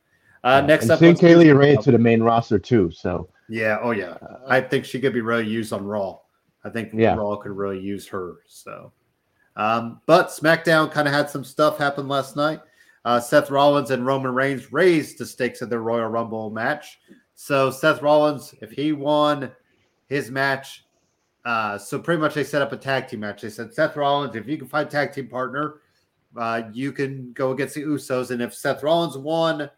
uh, Yeah. next and up, send let's Kay Lee Ray to the main roster too. So yeah. Oh, yeah. I think she could be really used on Raw. I think Yeah. Raw could really use her. So, um, but SmackDown kind of had some stuff happen last night. Uh, Seth Rollins and Roman Reigns raised the stakes of their Royal Rumble match. So Seth Rollins, if he won his match, uh, so pretty much they set up a tag team match. They said Seth Rollins, if you can find tag team partner, uh, you can go against the Usos, and if Seth Rollins won,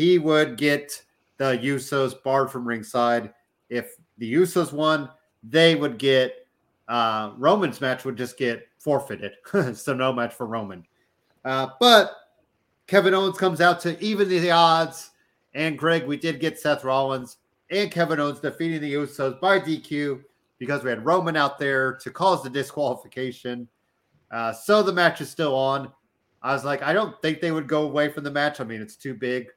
he would get the Usos barred from ringside. If the Usos won, they would get uh, Roman's match would just get forfeited, <laughs> so no match for Roman. Uh, but Kevin Owens comes out to even the odds, and Greg, we did get Seth Rollins and Kevin Owens defeating the Usos by DQ because we had Roman out there to cause the disqualification. Uh, so the match is still on. I was like, I don't think they would go away from the match. I mean, it's too big,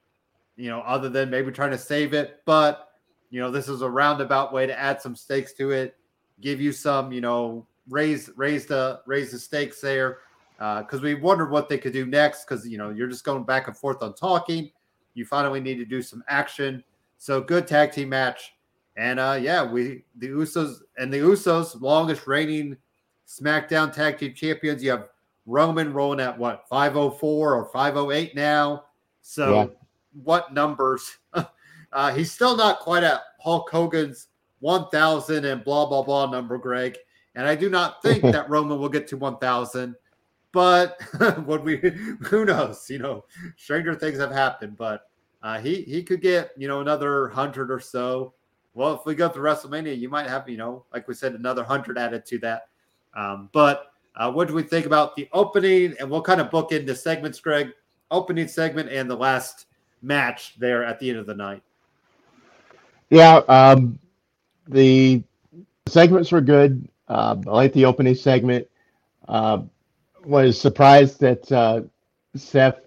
you know, other than maybe trying to save it. But, you know, this is a roundabout way to add some stakes to it, give you some, you know, raise raise the raise the stakes there. Because we wondered what they could do next. Because you know, you're just going back and forth on talking. You finally need to do some action. So good tag team match. And uh yeah, we the Usos and the Usos, longest reigning SmackDown tag team champions. You have Roman rolling at what 504 or 508 now. So Yeah. What numbers? <laughs> uh he's still not quite at Hulk Hogan's 1000 and blah blah blah number, Greg. And I do not think <laughs> that Roman will get to 1000. But <laughs> what we who knows, you know, stranger things have happened, but uh, he he could get you know another hundred or so. Well, if we go through WrestleMania, you might have you know, like we said, another hundred added to that. Um, but uh, what do we think about the opening? And we'll kind of book into segments, Greg. Opening segment and the last match there at the end of the night. Yeah, um, the segments were good. Uh, I like the opening segment. Uh, was surprised that uh, Seth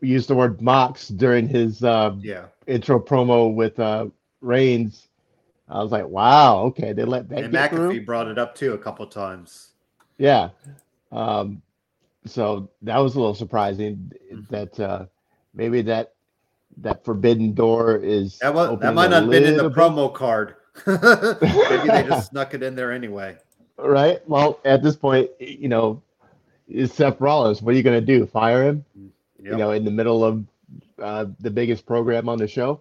used the word "mox" during his uh, Yeah, intro promo with uh, Reigns. I was like, "Wow, okay, they let that and get through." Brought it up too a couple times. Yeah. Um, so that was a little surprising Mhm. that uh, maybe that that forbidden door is That was that might not have been in the bit. promo card. <laughs> Maybe they just snuck it in there anyway. right? Well, at this point, you know, is Seth Rollins. What are you going to do? Fire him? You know, in the middle of uh, the biggest program on the show.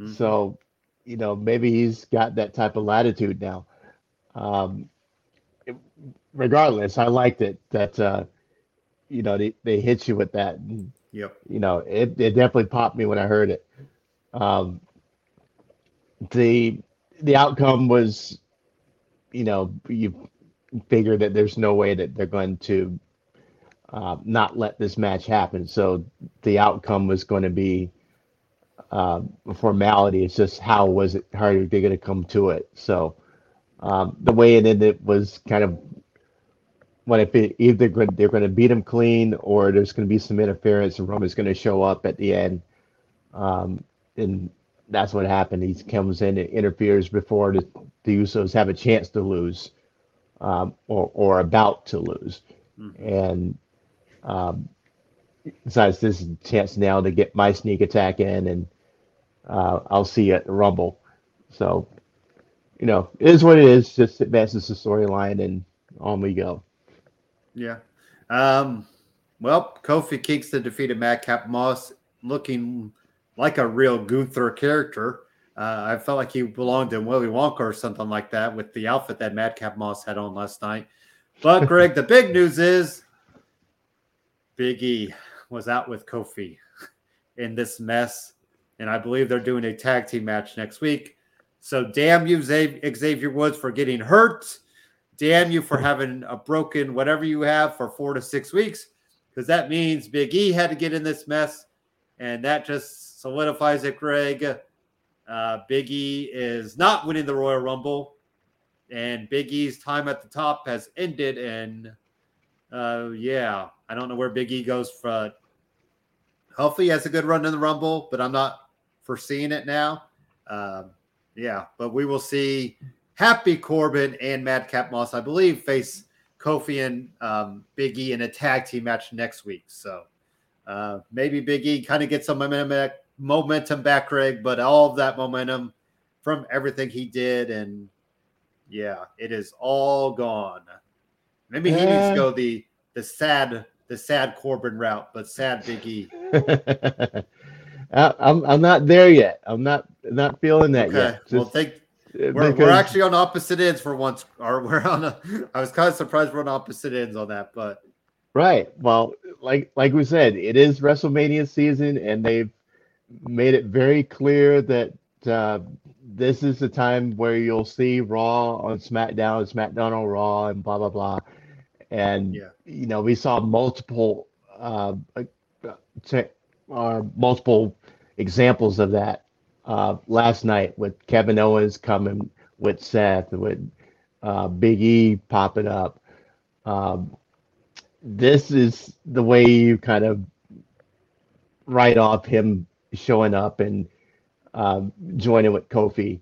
Mhm. So, you know, maybe he's got that type of latitude now. Um, it- regardless, I liked it that uh, you know they, they hit you with that. And, Yep. you know, it, it definitely popped me when I heard it. Um, the the outcome was, you know, you figure that there's no way that they're going to uh, not let this match happen. So the outcome was going to be a formality. It's just how was it? How are they going to come to it? So um, the way it ended was kind of what if it, either they're going to beat him clean or there's going to be some interference and Roman's going to show up at the end. Um, and that's what happened. He comes in and interferes before the, the Usos have a chance to lose um, or, or about to lose. Mhm. And um, besides, this is a chance now to get my sneak attack in and uh, I'll see you at the Rumble. So, you know, it is what it is. Just advances the storyline, and on we go. Yeah. Um, well, Kofi Kingston defeated Madcap Moss, looking like a real Gunther character. Uh, I felt like he belonged in Willy Wonka or something like that with the outfit that Madcap Moss had on last night. But <laughs> Greg, the big news is Big E was out with Kofi in this mess, and I believe they're doing a tag team match next week. So damn you, Xavier Woods, for getting hurt. Damn you for <laughs> having a broken whatever you have for four to six weeks, because that means Big E had to get in this mess, and that just solidifies it, Greg. Uh, Big E is not winning the Royal Rumble, and Big E's time at the top has ended. And uh, yeah, I don't know where Big E goes from. Hopefully, he has a good run in the Rumble, but I'm not foreseeing it now. Um, yeah, but we will see. Happy Corbin and Madcap Moss, I believe, face Kofi and um, Big E in a tag team match next week. So uh, maybe Big E kind of gets some momentum back, momentum back, Greg, but all of that momentum from everything he did, and yeah, it is all gone. Maybe he needs to go the the sad the sad Corbin route, but sad Big E. <laughs> I'm I'm not there yet. I'm not not feeling that okay. yet. Just, well, think we're, because... we're actually on opposite ends for once. Or we're on a. I was kind of surprised we're on opposite ends on that, but right. Well, like like we said, it is WrestleMania season, and they've made it very clear that uh, this is the time where you'll see Raw on SmackDown, SmackDown on Raw, and blah blah blah. And yeah. you know, we saw multiple uh, uh, multiple examples of that uh, last night with Kevin Owens coming with Seth, with uh, Big E popping up. Um, this is the way you kind of write off him showing up and uh, joining with Kofi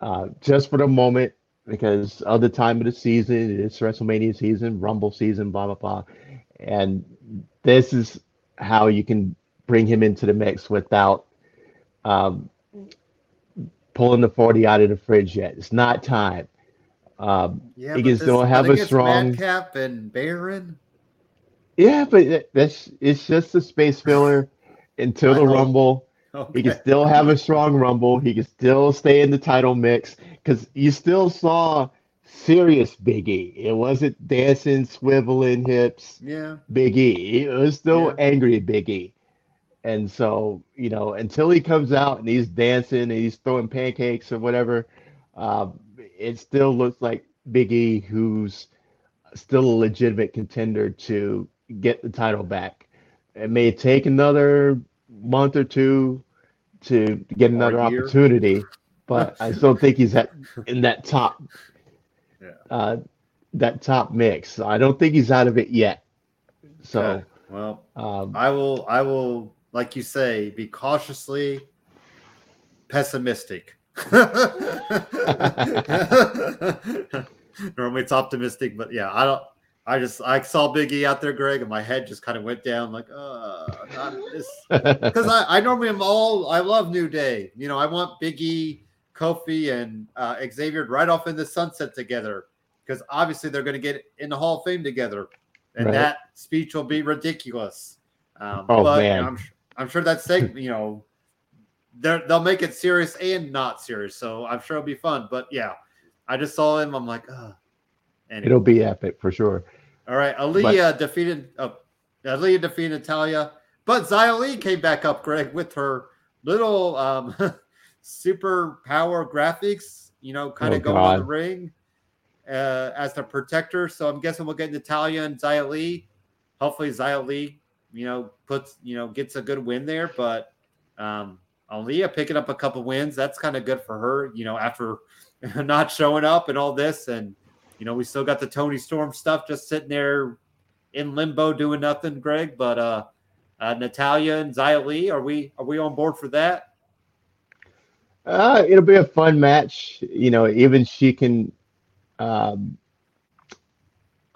uh, just for the moment because of the time of the season. It's WrestleMania season, Rumble season, blah, blah, blah. And this is how you can bring him into the mix without um, pulling the 40 out of the fridge yet. It's not time. Um, yeah, he can still have a strong cap and Baron. Yeah, but that's it's just a space filler until the Rumble. Okay. He can still have a strong Rumble. He can still stay in the title mix because you still saw serious Big E. It wasn't dancing, swiveling hips. Yeah, Big E. It was still yeah. angry Big E. And so, you know, until he comes out and he's dancing and he's throwing pancakes or whatever, um, it still looks like Big E, who's still a legitimate contender to get the title back. It may take another month or two to get another opportunity, but I <laughs> still think he's at in that top, yeah. uh, that top mix. I don't think he's out of it yet. So, okay. well, um, I will, I will like you say, be cautiously pessimistic. <laughs> Normally it's optimistic, but yeah, I don't. I just I saw Biggie out there, Greg, and my head just kind of went down like, uh, not this, <laughs> because I, I normally am all I love New Day. You know, I want Biggie, Kofi, and uh, Xavier right off in the sunset together because obviously they're going to get in the Hall of Fame together, and right. that speech will be ridiculous. Um, oh but, man! I'm, I'm sure that's <laughs> you know they'll make it serious and not serious. So I'm sure it'll be fun. But yeah, I just saw him. I'm like, uh anyway. it'll be epic for sure. All right, Aliyah but, defeated uh, Aliyah defeated Natalya, but Xia Li came back up, Greg, with her little um, <laughs> super power graphics. You know, kind of oh, going God. on the ring uh, as the protector. So I'm guessing we'll get Natalya and Xia Li. Hopefully, Xia Li you know, puts, you know, gets a good win there. But um, Aliyah picking up a couple wins, that's kind of good for her, you know, after <laughs> not showing up and all this. And, you know, we still got the Toni Storm stuff just sitting there in limbo doing nothing, Greg. But uh, uh Natalya and Xia Li, are we are we on board for that? Uh, it'll be a fun match. You know, even she can um,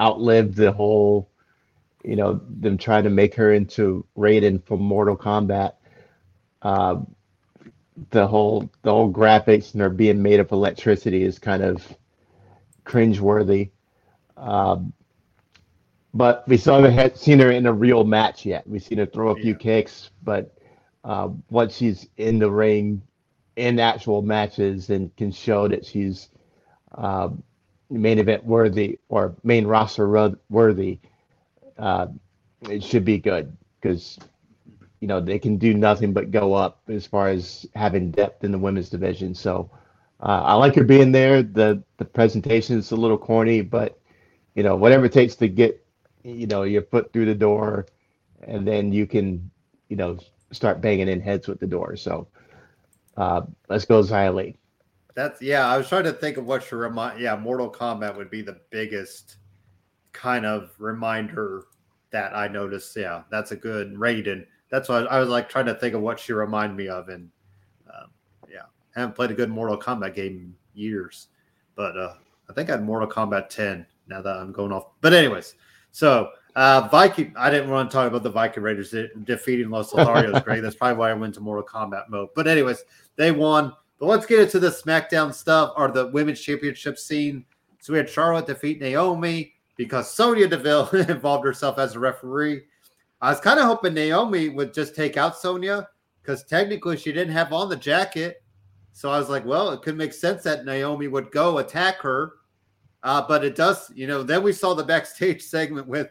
outlive the whole you know, them trying to make her into Raiden from Mortal Kombat. Uh, the whole the whole graphics and they're being made of electricity is kind of cringeworthy. Um, but we still haven't seen her in a real match yet. We've seen her throw a few Yeah. kicks, but uh, once she's in the ring in actual matches and can show that she's uh, main event worthy or main roster ro- worthy, uh, it should be good because you know they can do nothing but go up as far as having depth in the women's division. So uh, I like her being there. the The presentation is a little corny, but you know whatever it takes to get you know your foot through the door, and then you can you know start banging in heads with the door. So uh, let's go Xia. That's yeah. I was trying to think of what should remind. Yeah, Mortal Kombat would be the biggest kind of reminder that I noticed. Yeah, that's a good Raiden. That's why I was like trying to think of what she reminded me of, and um, yeah, haven't played a good Mortal Kombat game in years, but uh, I think I had Mortal Kombat 10. Now that I'm going off, but anyways, so uh, Viking. I didn't want to talk about the Viking Raiders de- defeating Los <laughs> Lotharios. Great. That's probably why I went to Mortal Kombat mode. But anyways, they won. But let's get into the SmackDown stuff or the women's championship scene. So we had Charlotte defeat Naomi because Sonya Deville <laughs> involved herself as a referee. I was kind of hoping Naomi would just take out Sonia because technically she didn't have on the jacket. So I was like, well, it could make sense that Naomi would go attack her. Uh, but it does, you know. Then we saw the backstage <laughs> segment with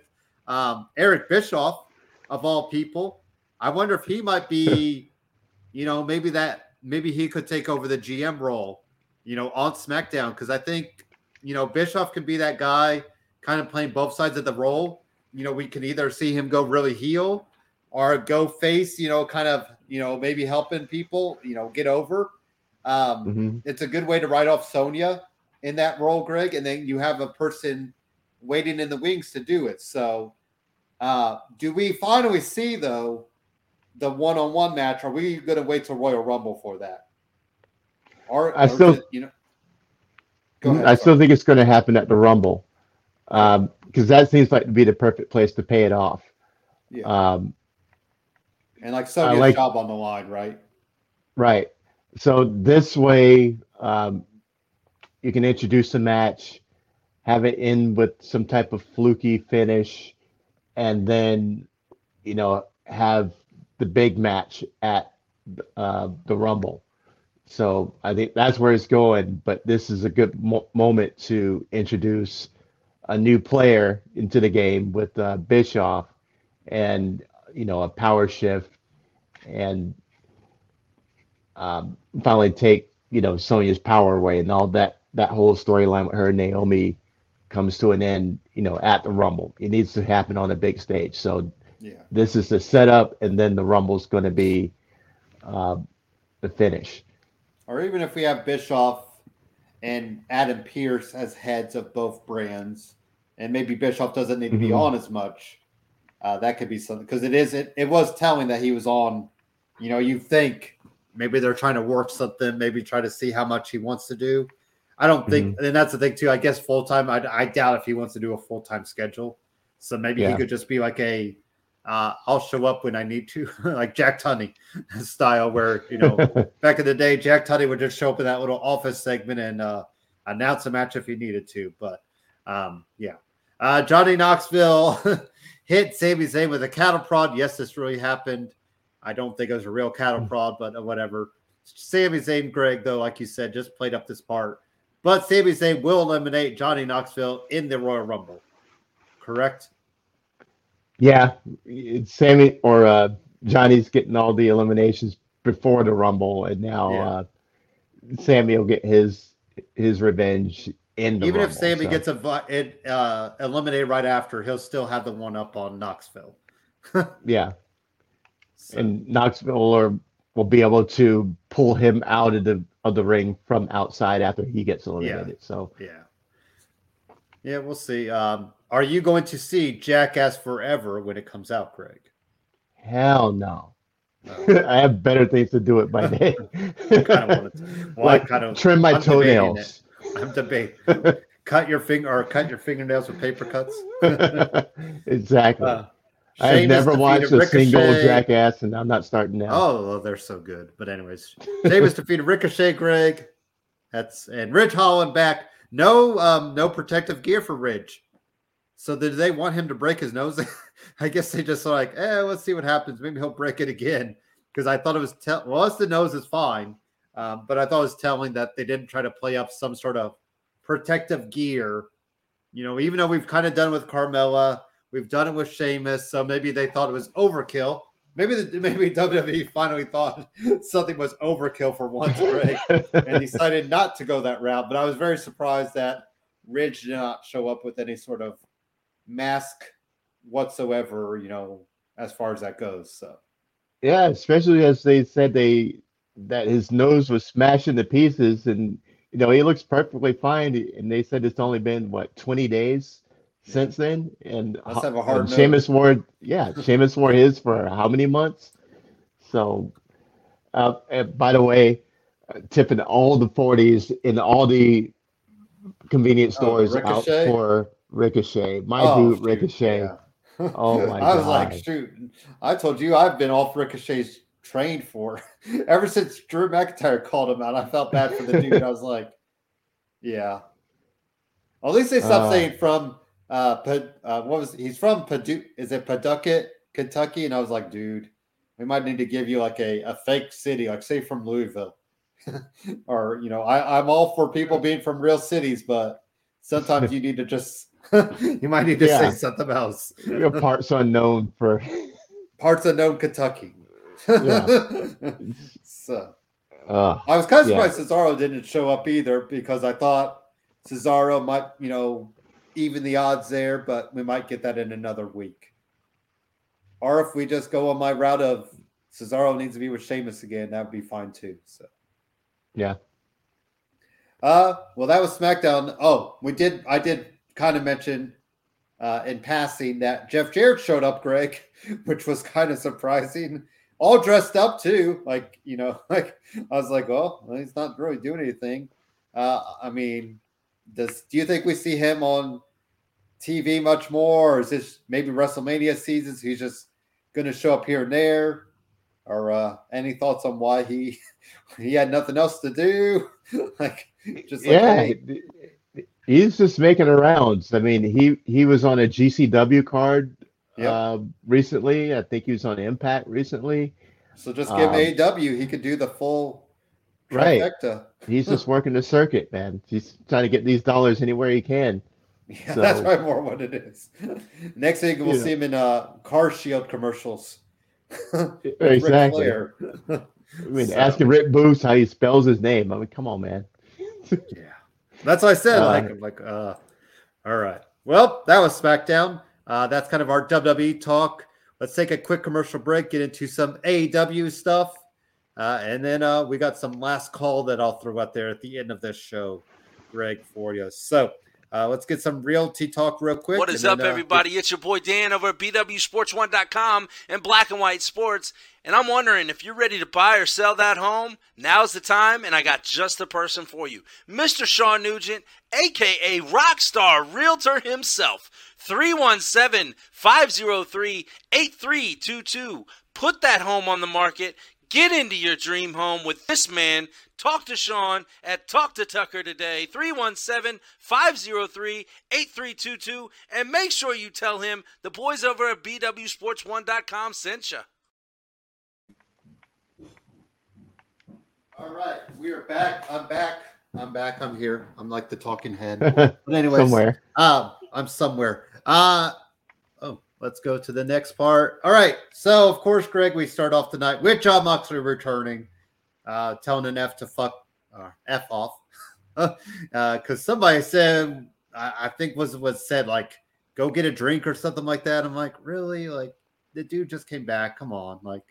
um, Eric Bischoff, of all people. I wonder if he might be, <laughs> you know, maybe that maybe he could take over the GM role, you know, on SmackDown because I think, you know, Bischoff could be that guy, kind of playing both sides of the role. You know, we can either see him go really heel or go face. You know, kind of, you know, maybe helping people, you know, get over. Um, Mhm. it's a good way to write off Sonya in that role, Greg, and then you have a person waiting in the wings to do it. So, uh, do we finally see though the one-on-one match? Are we going to wait till Royal Rumble for that? Or I or still- just, you know, go ahead. I sorry. still think it's going to happen at the Rumble because that seems like to be the perfect place to pay it off. yeah. Um, and like Sonya's like- job on the line, right? Right. So this way, um, you can introduce a match, have it in with some type of fluky finish, and then, you know, have the big match at uh, the Rumble. So I think that's where it's going. But this is a good mo- moment to introduce a new player into the game with uh, Bischoff, and you know, a power shift, and um, finally take you know Sonya's power away and all that that whole storyline with her and Naomi comes to an end you know at the Rumble. It needs to happen on a big stage. So Yeah. this is the setup, and then the Rumble's going to be uh, the finish. Or even if we have Bischoff and Adam Pearce as heads of both brands, and maybe Bischoff doesn't need to be Mhm. on as much, uh, that could be something because it is it, it was telling that he was on. You know, you think maybe they're trying to work something, maybe try to see how much he wants to do. I don't think, and that's the thing too. I guess full time. I, I doubt if he wants to do a full time schedule. So maybe he could just be like a, uh, I'll show up when I need to, <laughs> like Jack Tunney <laughs> style, where you know <laughs> back in the day, Jack Tunney would just show up in that little office segment and uh, announce a match if he needed to. But um, yeah, uh, Johnny Knoxville hit Sami Zayn with a cattle prod. Yes, this really happened. I don't think it was a real cattle prod, but uh, whatever. Sami Zayn, Greg, though, like you said, just played up this part. But Sami Zayn will eliminate Johnny Knoxville in the Royal Rumble. Correct? Yeah, it's Sami or uh, Johnny's getting all the eliminations before the Rumble, and now Yeah. uh, Sami will get his his revenge in the Even if Sami so. gets a, it, uh, eliminated right after, he'll still have the one up on Knoxville. <laughs> yeah. So- and Knoxville or will be able to pull him out of the of the ring from outside after he gets eliminated. So Yeah. Yeah, we'll see. Um, are you going to see Jackass Forever when it comes out, Greg? hell no. No. <laughs> I have better things to do it by <laughs> day. kind of wanted to. Well, I kind of trim my I'm toenails. I'm debating. <laughs> cut your finger or cut your fingernails with paper cuts. exactly. Uh, I've never watched a single jackass, and I'm not starting now. Oh, well, they're so good. But anyways, Sheamus defeated Ricochet, Greg. That's and Ridge Holland back. No, um, no protective gear for Ridge. So did they want him to break his nose? <laughs> I guess they just like, eh, let's see what happens. Maybe he'll break it again. Because I thought it was tell well, it's the nose is fine, um, but I thought it was telling that they didn't try to play up some sort of protective gear. You know, even though we've kind of done with Carmella, we've done it with Sheamus, so maybe they thought it was overkill. Maybe the <laughs> maybe WWE finally thought <laughs> something was overkill for once, break and decided not to go that route. But I was very surprised that Ridge did not show up with any sort of mask whatsoever, you know, as far as that goes. So Yeah, especially as they said they that his nose was smashed into pieces, and you know he looks perfectly fine. And they said it's only been what 20 days since then, and Must have a hard nose. Wore yeah, Sheamus wore his for how many months? So, uh, by the way, uh, tipping all the 40s in all the convenience Oh, stores out for Ricochet. My Oh, dude, Ricochet. yeah. <laughs> Oh <laughs> my I was God. like, shoot, I told you I've been off Ricochet's train for <laughs> ever since Drew McIntyre called him out. I felt bad for the dude. I was like, yeah. At least they stopped Uh. saying from uh, uh what was he's from Padu is it Paducah, Kentucky? And I was like, dude, we might need to give you like a, a fake city, like say from Louisville. or you know, I, I'm all for people being from real cities, but sometimes you need to just <laughs> you might need to Yeah. say something else. Parts unknown for <laughs> Parts unknown Kentucky. Yeah. <laughs> so uh, I was kind of Yeah. surprised Cesaro didn't show up either because I thought Cesaro might, you know, even the odds there, but we might get that in another week. Or if we just go on my route of Cesaro needs to be with Sheamus again, that would be fine too. So yeah. uh well that was SmackDown. Oh, we did I did kind of mention uh in passing that Jeff Jarrett showed up, Greg, <laughs> which was kind of surprising. All dressed up too. Like, you know, <laughs> like I was like, oh, well, he's not really doing anything. Uh I mean, does do you think we see him on TV much more, or is this maybe WrestleMania seasons? He's just gonna show up here and there. Or uh any thoughts on why he <laughs> he had nothing else to do? like just like, yeah, hey, he's just making the rounds. I mean, he he was on a GCW card Yep. uh, recently. I think he was on Impact recently. So just give Um, him AEW. He could do the full Right. trifecta. He's just <laughs> working the circuit, man. He's trying to get these dollars anywhere he can. Yeah, that's So- probably more what it is. <laughs> Next thing we'll Yeah. see him in uh car shield commercials. <laughs> Exactly. I mean, So- asking Rick Booth how he spells his name. I mean, come on, man. yeah. That's what I said. Uh, like I'm like, uh all right. Well, that was SmackDown. Uh that's kind of our WWE talk. Let's take a quick commercial break, get into some AEW stuff. Uh, and then uh, we got some last call that I'll throw out there at the end of this show, Greg, for you. So uh, let's get some realty talk real quick. What is and up, then, uh, everybody? It's your boy Dan over at BWSports1.com and Black and White Sports. And I'm wondering if you're ready to buy or sell that home, now's the time, and I got just the person for you. Mr. Sean Nugent, aka Rockstar Realtor himself. 317 503 8322. Put that home on the market. Get into your dream home with this man. Talk to Sean at Talk to Tucker today, 317 503 8322. And make sure you tell him the boys over at BWSports1.com sent you. All right, we are back. I'm back. I'm back. I'm here. I'm like the talking head. <laughs> But anyways, Somewhere. Um, I'm somewhere. Uh let's go to the next part. All right. So of course, Greg, we start off tonight with Jon Moxley returning, uh, telling an F to fuck uh, F off. <laughs> uh, cause somebody said I, I think was was said like go get a drink or something like that. I'm like, really? Like the dude just came back. Come on, like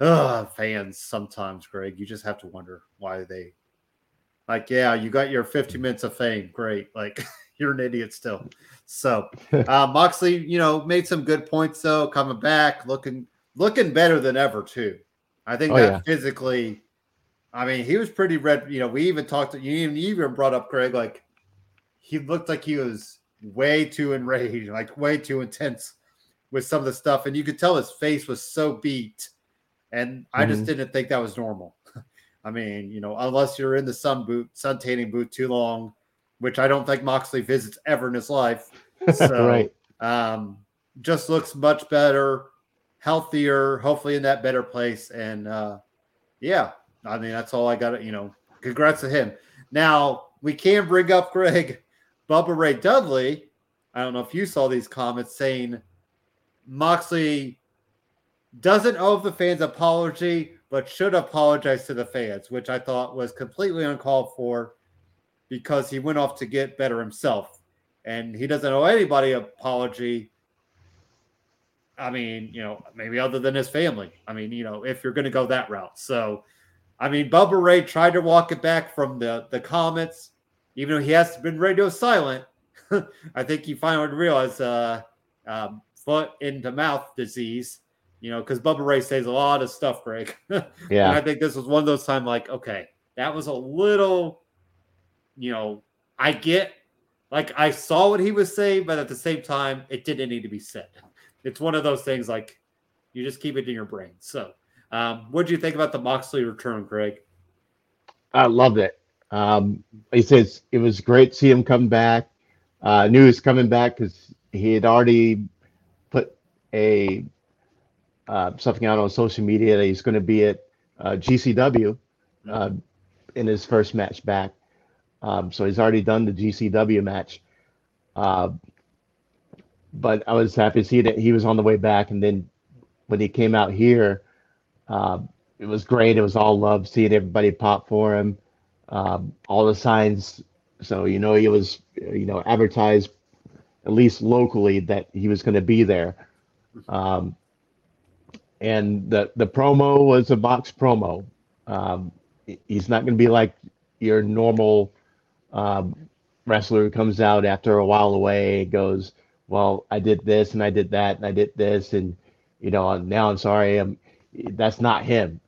uh fans sometimes, Greg, you just have to wonder why they like, yeah, you got your 50 minutes of fame. Great. Like <laughs> you're an idiot still. So <laughs> uh, Moxley, you know, made some good points though, coming back, looking looking better than ever too. I think Oh, that yeah. physically, I mean, he was pretty red. You know, we even talked. To, you even you even brought up Greg like he looked like he was way too enraged, like way too intense with some of the stuff, and you could tell his face was so beat, and I just Mhm. didn't think that was normal. <laughs> I mean, you know, unless you're in the sun boot, sun tanning booth too long, which I don't think Moxley visits ever in his life. <laughs> So, right. um, just looks much better, healthier, hopefully in that better place. And uh, yeah, I mean, that's all I got. You know, congrats to him. Now we can bring up Greg <laughs> Bubba Ray Dudley. I don't know if you saw these comments saying Moxley doesn't owe the fans apology, but should apologize to the fans, which I thought was completely uncalled for because he went off to get better himself. And he doesn't owe anybody apology. I mean, you know, maybe other than his family. I mean, you know, if you're going to go that route. So, I mean, Bubba Ray tried to walk it back from the the comments, even though he has been radio silent. <laughs> I think he finally realized uh, um, foot into mouth disease, you know, because Bubba Ray says a lot of stuff, Greg. <laughs> And Yeah. I think this was one of those times like, okay, that was a little, you know, I get like I saw what he was saying, but at the same time, it didn't need to be said. <laughs> It's one of those things like you just keep it in your brain. So, um, what do you think about the Moxley return, Greg? I loved it. Um, he says it was great to see him come back. Uh, knew he was coming back because he had already put a uh, something out on social media that he's going to be at uh, GCW uh, in his first match back. Um, so he's already done the GCW match. Uh, but I was happy to see that he was on the way back. And then when he came out here, uh, it was great. It was all love seeing everybody pop for him. Um, all the signs. So, you know, he was, you know, advertised at least locally that he was going to be there. Um, and the, the promo was a Mox promo. Um, he's not going to be like your normal um, wrestler who comes out after a while away, goes, well, I did this and I did that and I did this and you know now I'm sorry. I'm that's not him.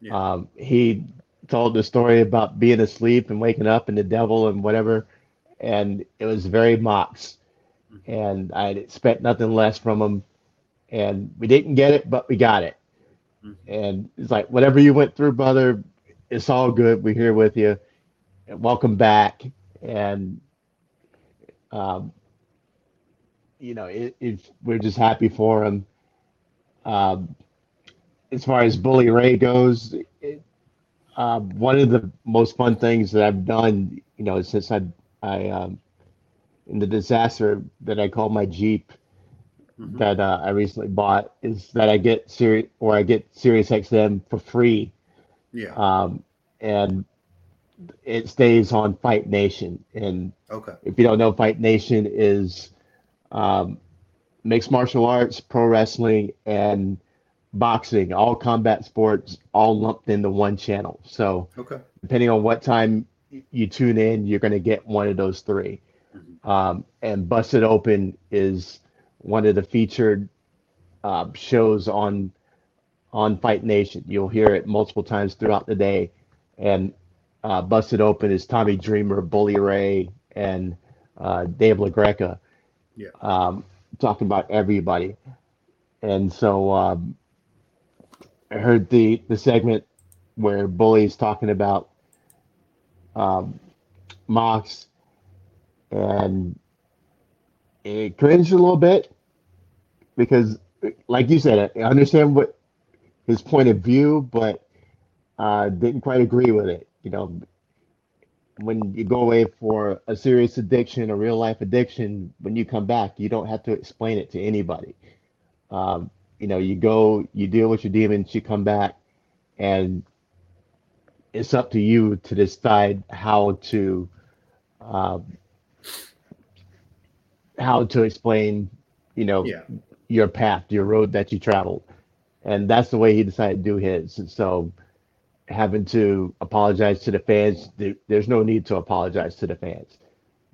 Yeah. Um, he told the story about being asleep and waking up and the devil and whatever, and it was very Mox, and I expect nothing less from him, and we didn't get it, but we got it, Mhm. and it's like whatever you went through, brother, it's all good. We're here with you. Welcome back, and um, you know, it, it, we're just happy for him. Um, as far as Bully Ray goes, it, uh, one of the most fun things that I've done, you know, since I, I, um, in the disaster that I call my Jeep Mhm. that uh, I recently bought is that I get Sirius or I get Sirius XM for free, Yeah. um, and it stays on Fight Nation. And Okay. if you don't know, Fight Nation is um, mixed martial arts, pro wrestling, and boxing, all combat sports, all lumped into one channel. So Okay. depending on what time you tune in, you're going to get one of those 3 Mhm. Um, and Busted Open is one of the featured uh, shows on on Fight Nation. You'll hear it multiple times throughout the day. And uh, Busted Open is Tommy Dreamer, Bully Ray, and uh, Dave LaGreca. Yeah. Um, talking about everybody. And so um, I heard the the segment where Bully's talking about um, Mox, and it cringed a little bit because, like you said, I understand what his point of view, but uh, didn't quite agree with it. You know, when you go away for a serious addiction, a real life addiction, when you come back, you don't have to explain it to anybody. Um, you know, you go, you deal with your demons, you come back, and it's up to you to decide how to um, how to explain, you know, Yeah. your path, your road that you traveled, and that's the way he decided to do his. So, having to apologize to the fans, there, there's no need to apologize to the fans.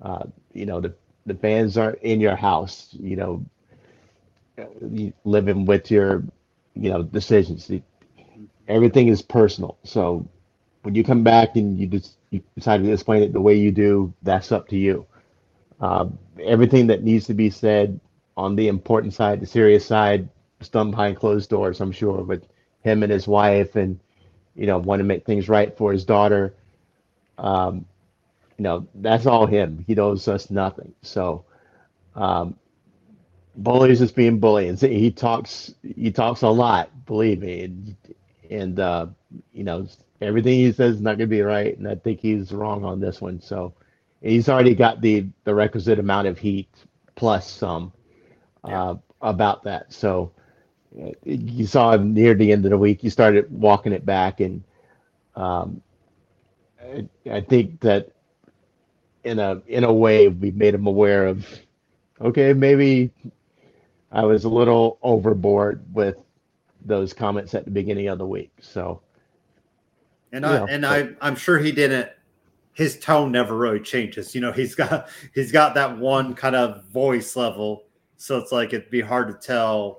Uh, you know, the the fans aren't in your house. You know, living with your, you know, decisions. Everything is personal. So when you come back and you just you decide to explain it the way you do, that's up to you. Um, everything that needs to be said on the important side, the serious side, done behind closed doors, I'm sure, with him and his wife, and you know, want to make things right for his daughter. Um, you know, that's all him. He owes us nothing. So, um, bullies is being bullied. He talks. He talks a lot. Believe me, and, and uh, you know, everything he says is not going to be right, and I think he's wrong on this one. So, he's already got the the requisite amount of heat plus some uh, about that. So you saw him near the end of the week. You started walking it back, and um, I, I think that in a in a way we made him aware of okay maybe I was a little overboard with those comments at the beginning of the week. So and I know, and but, I I'm sure he didn't his tone never really changes. You know, he's got he's got that one kind of voice level, so it's like it'd be hard to tell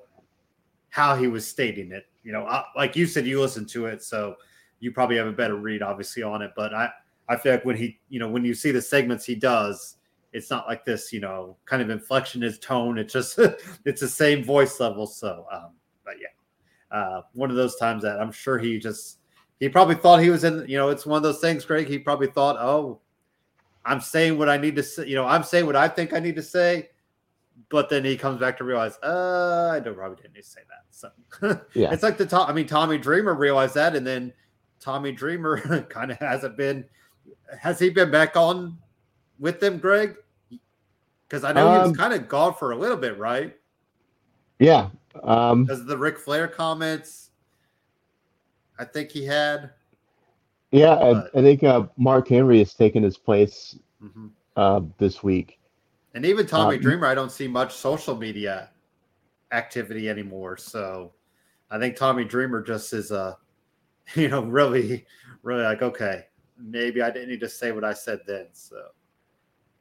how he was stating it. You know, I, like you said, you listened to it, so you probably have a better read, obviously, on it. But I I feel like when he, you know, when you see the segments he does, it's not like this, you know, kind of inflection, his tone. It's just <laughs> it's the same voice level. So, um, but yeah, uh, one of those times that I'm sure he just he probably thought he was in, you know, it's one of those things, Greg. He probably thought, oh, I'm saying what I need to say, you know, I'm saying what I think I need to say. But then he comes back to realize, uh, I don't probably didn't need to say that. So <laughs> yeah, it's like the top. I mean, Tommy Dreamer realized that, and then Tommy Dreamer <laughs> kind of hasn't been. Has he been back on with them, Greg? Because I know um, he was um, kind of gone for a little bit, right? Yeah. Um, because the Ric Flair comments I think he had. Yeah, I, I, think uh, Mark Henry has taken his place mm-hmm. uh, this week. And even Tommy um, Dreamer, I don't see much social media activity anymore. So I think Tommy Dreamer just is a, uh, <laughs> you know, really, really like, okay, maybe I didn't need to say what I said then. So,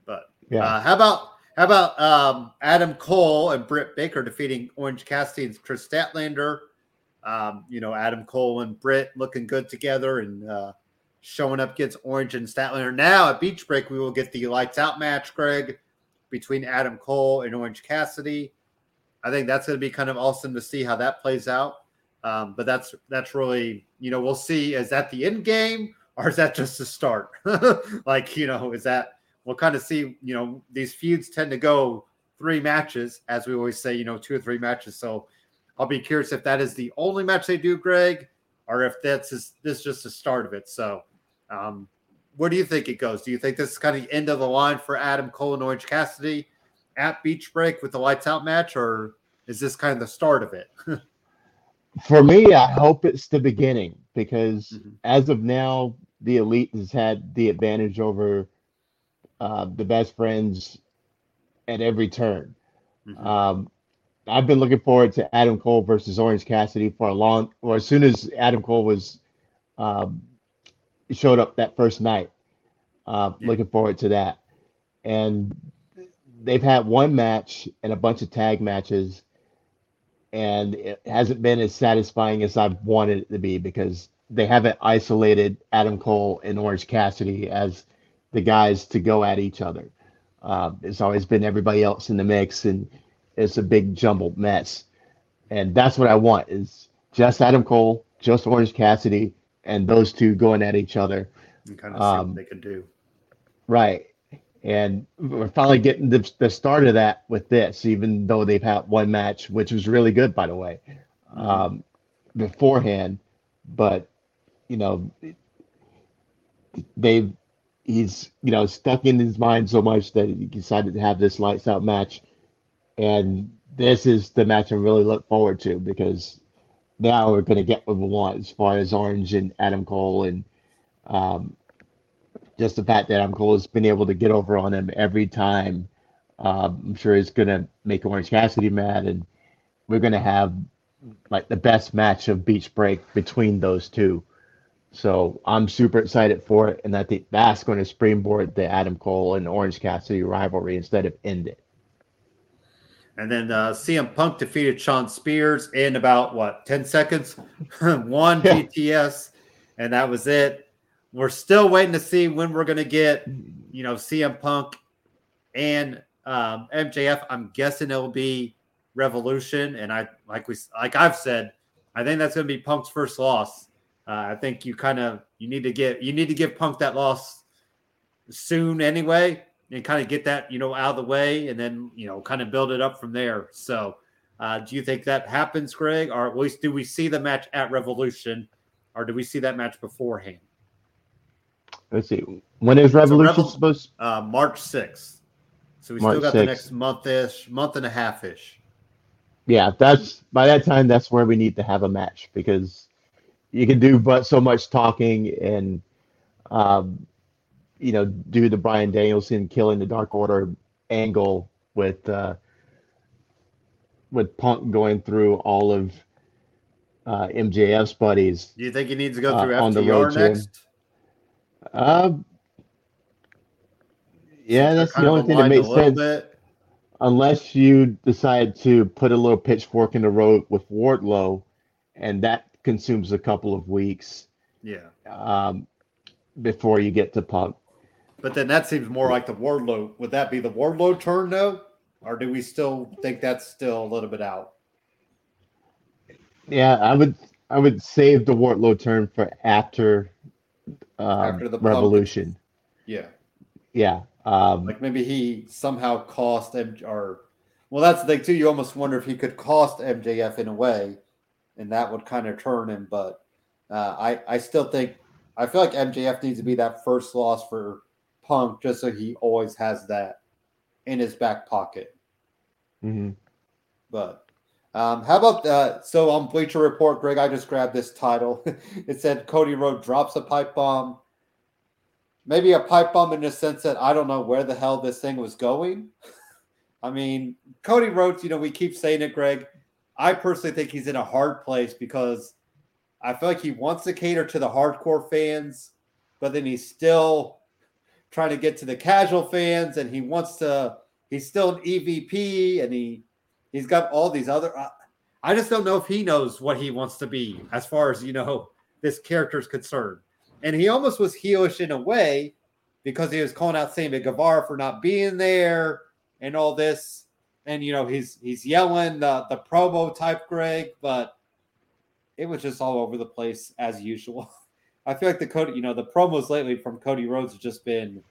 but yeah, uh, how about how about um, Adam Cole and Britt Baker defeating Orange Cassidy and Kris Statlander? Um, you know, Adam Cole and Britt looking good together and uh, showing up against Orange and Statlander. Now at Beach Break, we will get the lights out match, Greg, between Adam Cole and Orange Cassidy. I think that's going to be kind of awesome to see how that plays out. Um, but that's that's really, you know, we'll see. Is that the end game or is that just the start? <laughs> like, you know, is that we'll kind of see, you know, these feuds tend to go three matches, as we always say, you know, two or three matches. So I'll be curious if that is the only match they do, Greg, or if that's just, this is just the start of it. So, um, where do you think it goes? Do you think this is kind of the end of the line for Adam Cole and Orange Cassidy at Beach Break with the lights out match, or is this kind of the start of it? <laughs> for me, I hope it's the beginning because mm-hmm. as of now, the elite has had the advantage over uh, the best friends at every turn. Mm-hmm. Um, I've been looking forward to Adam Cole versus Orange Cassidy for a long, or as soon as Adam Cole was um, showed up that first night. Uh, yeah. Looking forward to that, and they've had one match and a bunch of tag matches, and it hasn't been as satisfying as I've wanted it to be because they haven't isolated Adam Cole and Orange Cassidy as the guys to go at each other. Uh, it's always been everybody else in the mix, and it's a big jumbled mess. And that's what I want is just Adam Cole, just Orange Cassidy, and those two going at each other. And kind of um, see what they can do. Right. And we're finally getting the, the start of that with this, even though they've had one match, which was really good, by the way, mm-hmm. um, beforehand. But, you know, they've, he's, you know, stuck in his mind so much that he decided to have this lights out match and this is the match I really look forward to because now we're going to get what we want as far as Orange and Adam Cole and um, just the fact that Adam Cole has been able to get over on him every time. Um, I'm sure it's going to make Orange Cassidy mad, and we're going to have like the best match of Beach Break between those two. So I'm super excited for it, and I think that's going to springboard the Adam Cole and Orange Cassidy rivalry instead of end it. And then uh, CM Punk defeated Shawn Spears in about what 10 seconds, <laughs> one yeah. GTS, and that was it. We're still waiting to see when we're going to get, you know, CM Punk and Um, MJF, I'm guessing it'll be Revolution, and I like we like I've said, I think that's going to be Punk's first loss. Uh, I think you kind of you need to get you need to give Punk that loss soon anyway, and kind of get that you know out of the way, and then you know kind of build it up from there. So, uh, do you think that happens, Greg, or at least do we see the match at Revolution, or do we see that match beforehand? Let's see. When is Revolution Revol- supposed? Uh, March sixth. So we March still got the next month ish, month and a half ish. Yeah, that's by that time. That's where we need to have a match because you can do but so much talking and, um, you know, do the Bryan Danielson killing the Dark Order angle with uh, with Punk going through all of uh, MJF's buddies. Do you think he needs to go Uh, through on the road FTR next? Um, yeah, that's the only thing that makes sense. bit. unless you decide to put a little pitchfork in the road with Wardlow, and that consumes a couple of weeks Yeah. um, before you get to Punk. But then that seems more like the Wardlow. Would that be the Wardlow turn though? Or do we still think that's still a little bit out? Yeah, I would I would save the Wardlow turn for after, um, After the. Revolution. Yeah. Yeah, um, Like maybe he somehow cost M or well that's the thing too. You almost wonder if he could cost MJF in a way, and that would kind of turn him. But uh, I I still think I feel like MJF needs to be that first loss for Punk just so he always has that in his back pocket. Mm-hmm. But um, how about uh, so on Bleacher Report, Greg? I just grabbed this title. <laughs> it said Cody Rhodes drops a pipe bomb. Maybe a pipe bomb in the sense that I don't know where the hell this thing was going. <laughs> I mean, Cody Rhodes. You know, we keep saying it, Greg. I personally think he's in a hard place because I feel like he wants to cater to the hardcore fans, but then he's still trying to get to the casual fans, and he wants to. He's still an EVP, and he He's got all these other. I, I just don't know if he knows what he wants to be as far as you know this character is concerned. And he almost was heelish in a way because he was calling out Sammy Guevara for not being there and all this. And you know he's he's yelling the the promo type Greg, but it was just all over the place as usual. <laughs> I feel like the Cody, you know, the promos lately from Cody Rhodes have just been,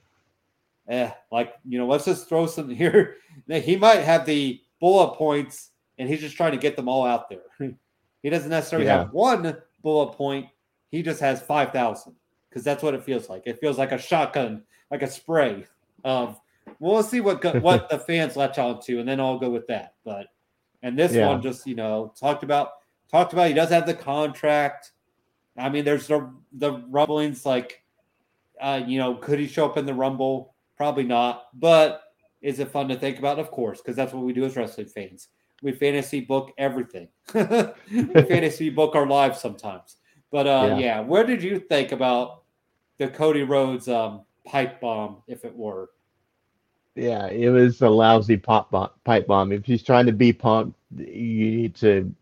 eh, like you know, let's just throw some <laughs> here. He might have the bullet points, and he's just trying to get them all out there. <laughs> he doesn't necessarily Yeah. have one bullet point. He just has five thousand because that's what it feels like. It feels like a shotgun, like a spray. Of well, let's see what go- what <laughs> the fans latch on to, and then I'll go with that. But and this Yeah. one just you know talked about talked about he does have the contract. I mean, there's the the rumblings like, uh, you know, could he show up in the Rumble? Probably not. But is it fun to think about? Of course, because that's what we do as wrestling fans. We fantasy book everything. <laughs> we fantasy book our lives sometimes. But uh, Yeah. yeah. where did you think about the Cody Rhodes um, pipe bomb, if it were? Yeah, it was a lousy pop bomb, pipe bomb. If he's trying to be Punk, you need to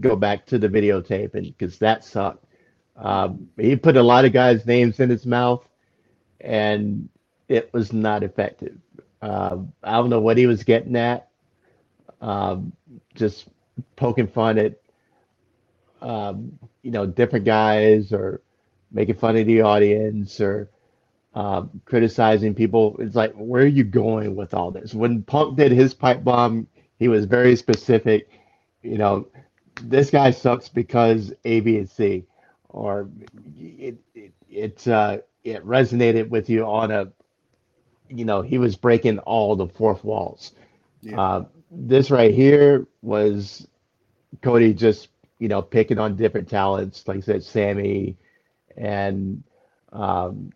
go back to the videotape, and because that sucked. Um, he put a lot of guys' names in his mouth, and it was not effective. Um, I don't know what he was getting at. Um, just poking fun at, um, you know, different guys or making fun of the audience or um, criticizing people. It's like, where are you going with all this? When Punk did his pipe bomb, he was very specific. You know, this guy sucks because A, B, and C, or it it it, uh, it resonated with you on a, you know, he was breaking all the fourth walls. Yeah. Uh, this right here was Cody just you know picking on different talents, like I said, Sammy, and um,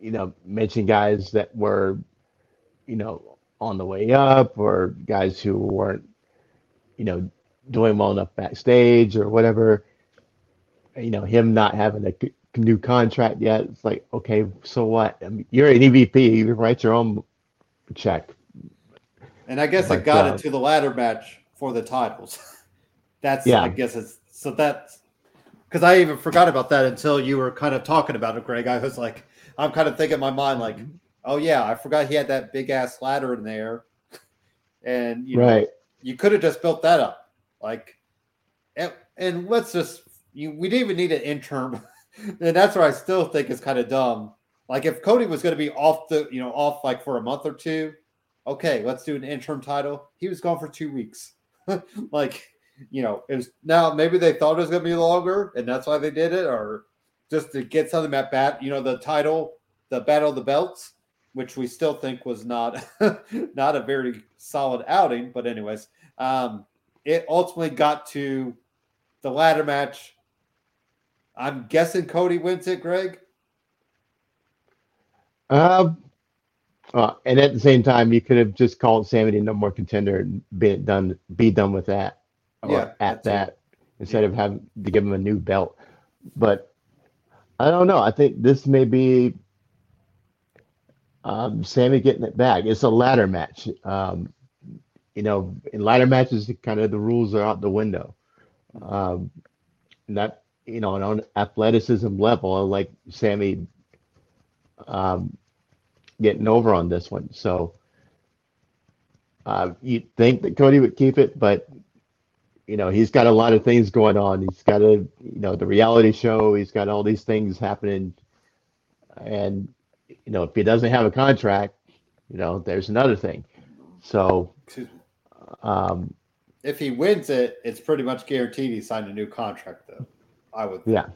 you know mentioning guys that were you know on the way up or guys who weren't you know doing well enough backstage or whatever. You know him not having a new contract yet. It's like okay, so what? I mean, you're an EVP. You can write your own check. And I guess But, it got uh, it to the ladder match for the titles. <laughs> that's Yeah. I guess it's so that's because I even forgot about that until you were kind of talking about it, Greg. I was like, I'm kind of thinking in my mind like, oh yeah, I forgot he had that big ass ladder in there, <laughs> and you know, right. you could have just built that up, like, and, and let's just you, we didn't even need an interim, and that's what I still think is kind of dumb. Like if Cody was going to be off the, you know, off like for a month or two, okay, let's do an interim title. He was gone for two weeks. <laughs> like, you know, it was now maybe they thought it was going to be longer, and that's why they did it, or just to get something at bat, you know, the title, the battle of the belts, which we still think was not <laughs> not a very solid outing. But anyways, um, it ultimately got to the ladder match. I'm guessing Cody wins it, Greg. Um, uh, and at the same time, you could have just called Sammy no more contender and be done, be done with that, or Yeah, at that's it. that, instead of having to give him a new belt. But I don't know. I think this may be um, Sammy getting it back. It's a ladder match. Um, you know, in ladder matches, kind of the rules are out the window. Um, not you know, on an athleticism level, like Sammy um, getting over on this one. So uh, you'd think that Cody would keep it, but you know, he's got a lot of things going on. He's got a, you know, the reality show. He's got all these things happening, and you know, if he doesn't have a contract, you know, there's another thing. So, um, If he wins it, it's pretty much guaranteed he signed a new contract, though. I would. yeah,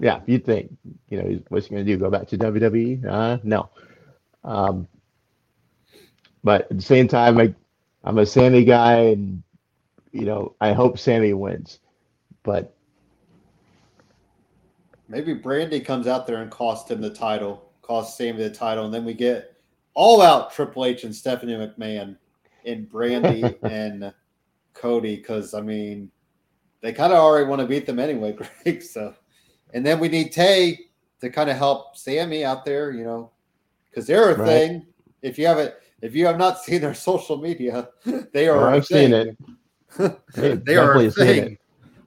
yeah. You'd think, you know, what's he going to do? Go back to WWE? Uh, no. Um, but at the same time, I, I'm a Sammy guy, and you know, I hope Sammy wins. But Maybe Brandy comes out there and costs him the title, costs Sammy the title, and then we get all out Triple H and Stephanie McMahon in Brandy <laughs> and Cody. Because I mean, they kind of already want to beat them anyway, <laughs> Greg. So, and then we need Tay to kind of help Sammy out there, you know, because they're a Right. thing. If you haven't, if you have not <laughs> seen their social media, <laughs> they are. A I've seen it. Hey, they are a thing.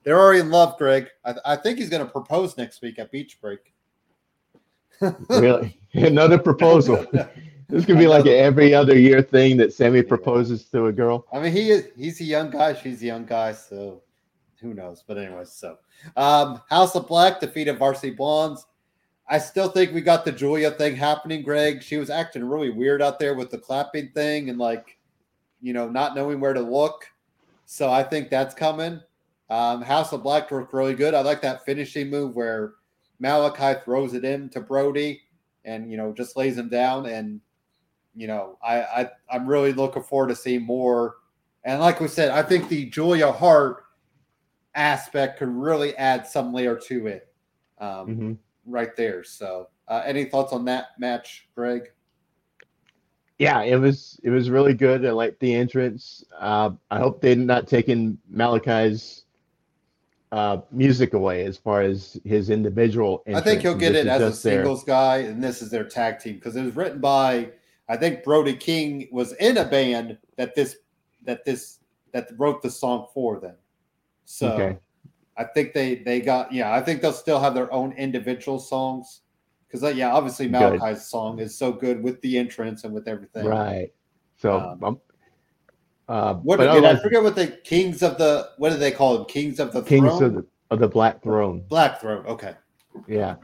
They're already in love, Greg. I, I think he's going to propose next week at Beach Break. Really, another proposal. This could be like an every other year thing that Sammy proposes to a girl. I mean, he is he's a young guy. She's a young guy, so who knows? But anyways, so um, House of Black defeated Varsity Blondes. I still think we got the Julia thing happening, Greg. She was acting really weird out there with the clapping thing and like, you know, not knowing where to look. So I think that's coming. Um, House of Black worked really good. I like that finishing move where Malakai throws it in to Brody and you know just lays him down and you know, I, I I'm really looking forward to seeing more. And like we said, I think the Julia Hart aspect could really add some layer to it, um, hmm right there. So, uh, any thoughts on that match, Greg? Yeah, it was it was really good. I liked the entrance. Uh, I hope they're not taking Malakai's uh, music away as far as his individual. I think he'll get it as a singles guy, and this is their tag team because it was written by I think Brody King was in a band that this that this that wrote the song for them. So Okay. I think they they got yeah. I think they'll still have their own individual songs because yeah, obviously Good. Malakai's song is so good with the entrance and with everything. Right. So, Um, um, uh, What did I forget? What the Kings of the what do they call them? Kings of the Kings Throne? of the, of the Black Throne. Black Throne. Okay. Yeah.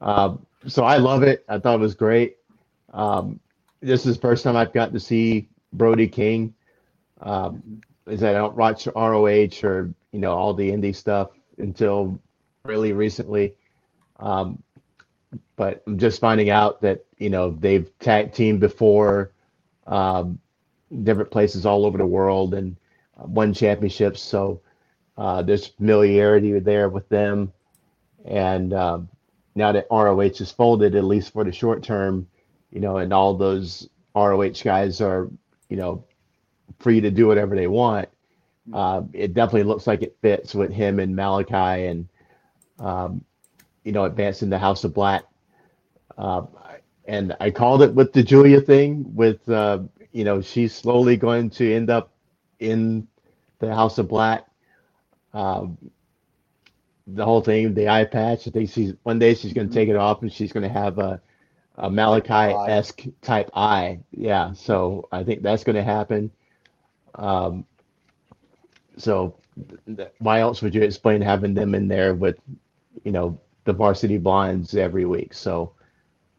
Um, so I love it. I thought it was great. Um, this is the first time I've got to see Brody King. Um, is that I don't watch ROH or you know all the indie stuff until really recently. Um, but I'm just finding out that you know they've tag teamed before, um, different places all over the world and uh, won championships. So uh, there's familiarity there with them, and um, now that ROH is folded, at least for the short term, you know, and all those ROH guys are, you know, free to do whatever they want. Uh, it definitely looks like it fits with him and Malakai and, um, you know, advancing the House of Black. Uh, and I called it with the Julia thing with, uh, you know, she's slowly going to end up in the House of Black. Um, the whole thing, the eye patch. I think she's one day she's going to take it off and she's going to have a a Malakai esque type eye. Yeah, so I think that's going to happen. Um, so why else would you explain having them in there with, you know, the varsity blondes every week? So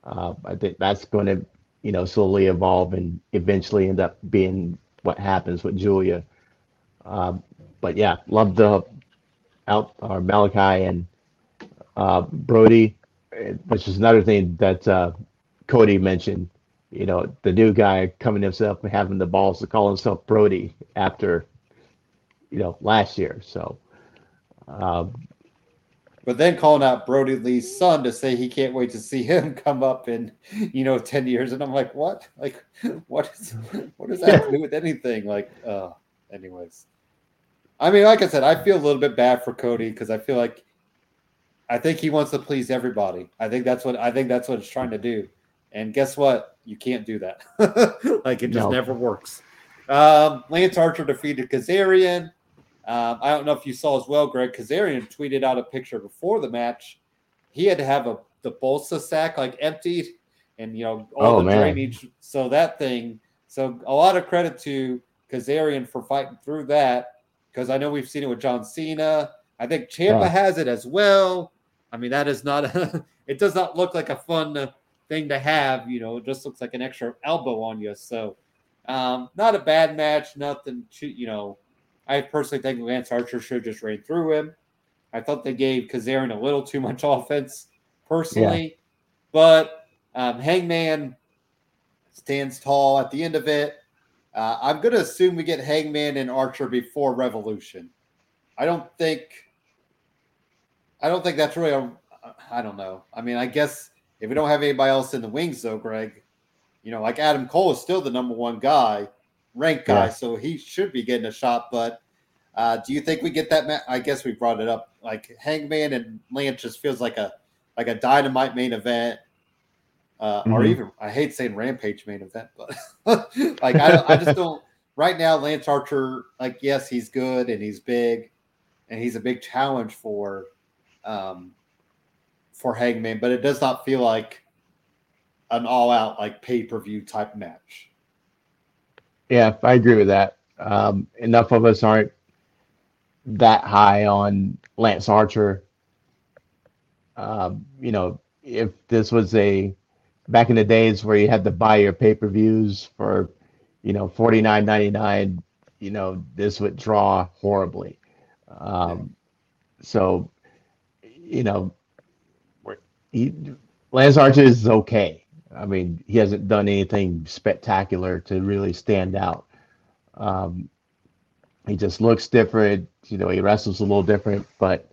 uh, I think that's going to, you know, slowly evolve and eventually end up being what happens with Julia. Um, but yeah, love the out or Malakai and uh, Brody, which is another thing that uh, Cody mentioned. You know, the new guy coming himself and having the balls to call himself Brody after, you know, last year. So, um, but then calling out Brodie Lee's son to say he can't wait to see him <laughs> come up in, you know, 10 years. And I'm like, what? Like, <laughs> what is, what does that do with anything? Like, uh, anyways. I mean, like I said, I feel a little bit bad for Cody because I feel like I think he wants to please everybody. I think that's what I think that's what it's trying to do. And guess what? You can't do that. <laughs> like it just no. never works. Um, Lance Archer defeated Kazarian. Um, I don't know if you saw as well, Greg. Kazarian tweeted out a picture before the match. He had to have a the bursa sac like emptied, and you know all oh, the man. drainage. So that thing. So a lot of credit to Kazarian for fighting through that because I know we've seen it with John Cena. I think Ciampa yeah. has it as well. I mean, that is not a, <laughs> it does not look like a fun thing to have. You know, it just looks like an extra elbow on you. So, um, not a bad match. Nothing. To, you know, I personally think Lance Archer should just ran through him. I thought they gave Kazarian a little too much <laughs> offense, personally. Yeah. But um, Hangman stands tall at the end of it. Uh, I'm going to assume we get Hangman and Archer before Revolution. I don't think. I don't think that's really. I don't know. I mean, I guess if we don't have anybody else in the wings, though, Greg, you know, like Adam Cole is still the number one guy, ranked guy, yeah. so he should be getting a shot. But uh, do you think we get that? Ma- I guess we brought it up. Like Hangman and Lance just feels like a like a dynamite main event uh, mm-hmm. or even I hate saying Rampage main event, but <laughs> like I, I just don't. Right now, Lance Archer, like yes, he's good and he's big, and he's a big challenge for, um, for Hangman, but it does not feel like an all-out like pay-per-view type match. Yeah, I agree with that. Um, enough of us aren't that high on Lance Archer. Um, you know, if this was a back in the days where you had to buy your pay per views for, you know, forty nine ninety nine, you know, this would draw horribly. Um, so, you know, he, Lance Archer is okay. I mean, he hasn't done anything spectacular to really stand out. Um, he just looks different. You know, he wrestles a little different, but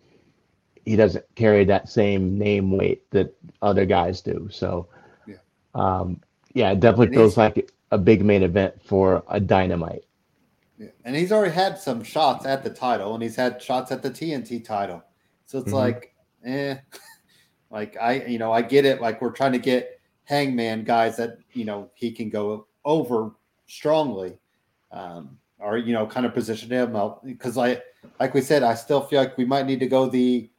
he doesn't carry that same name weight that other guys do. So, um, yeah, it definitely feels like a big main event for a dynamite. Yeah. And he's already had some shots at the title, and he's had shots at the TNT title. So it's mm-hmm. like, eh, <laughs> like I, you know, I get it. Like we're trying to get Hangman guys that you know he can go over strongly, um, or you know, kind of position him up because I, like we said, I still feel like we might need to go the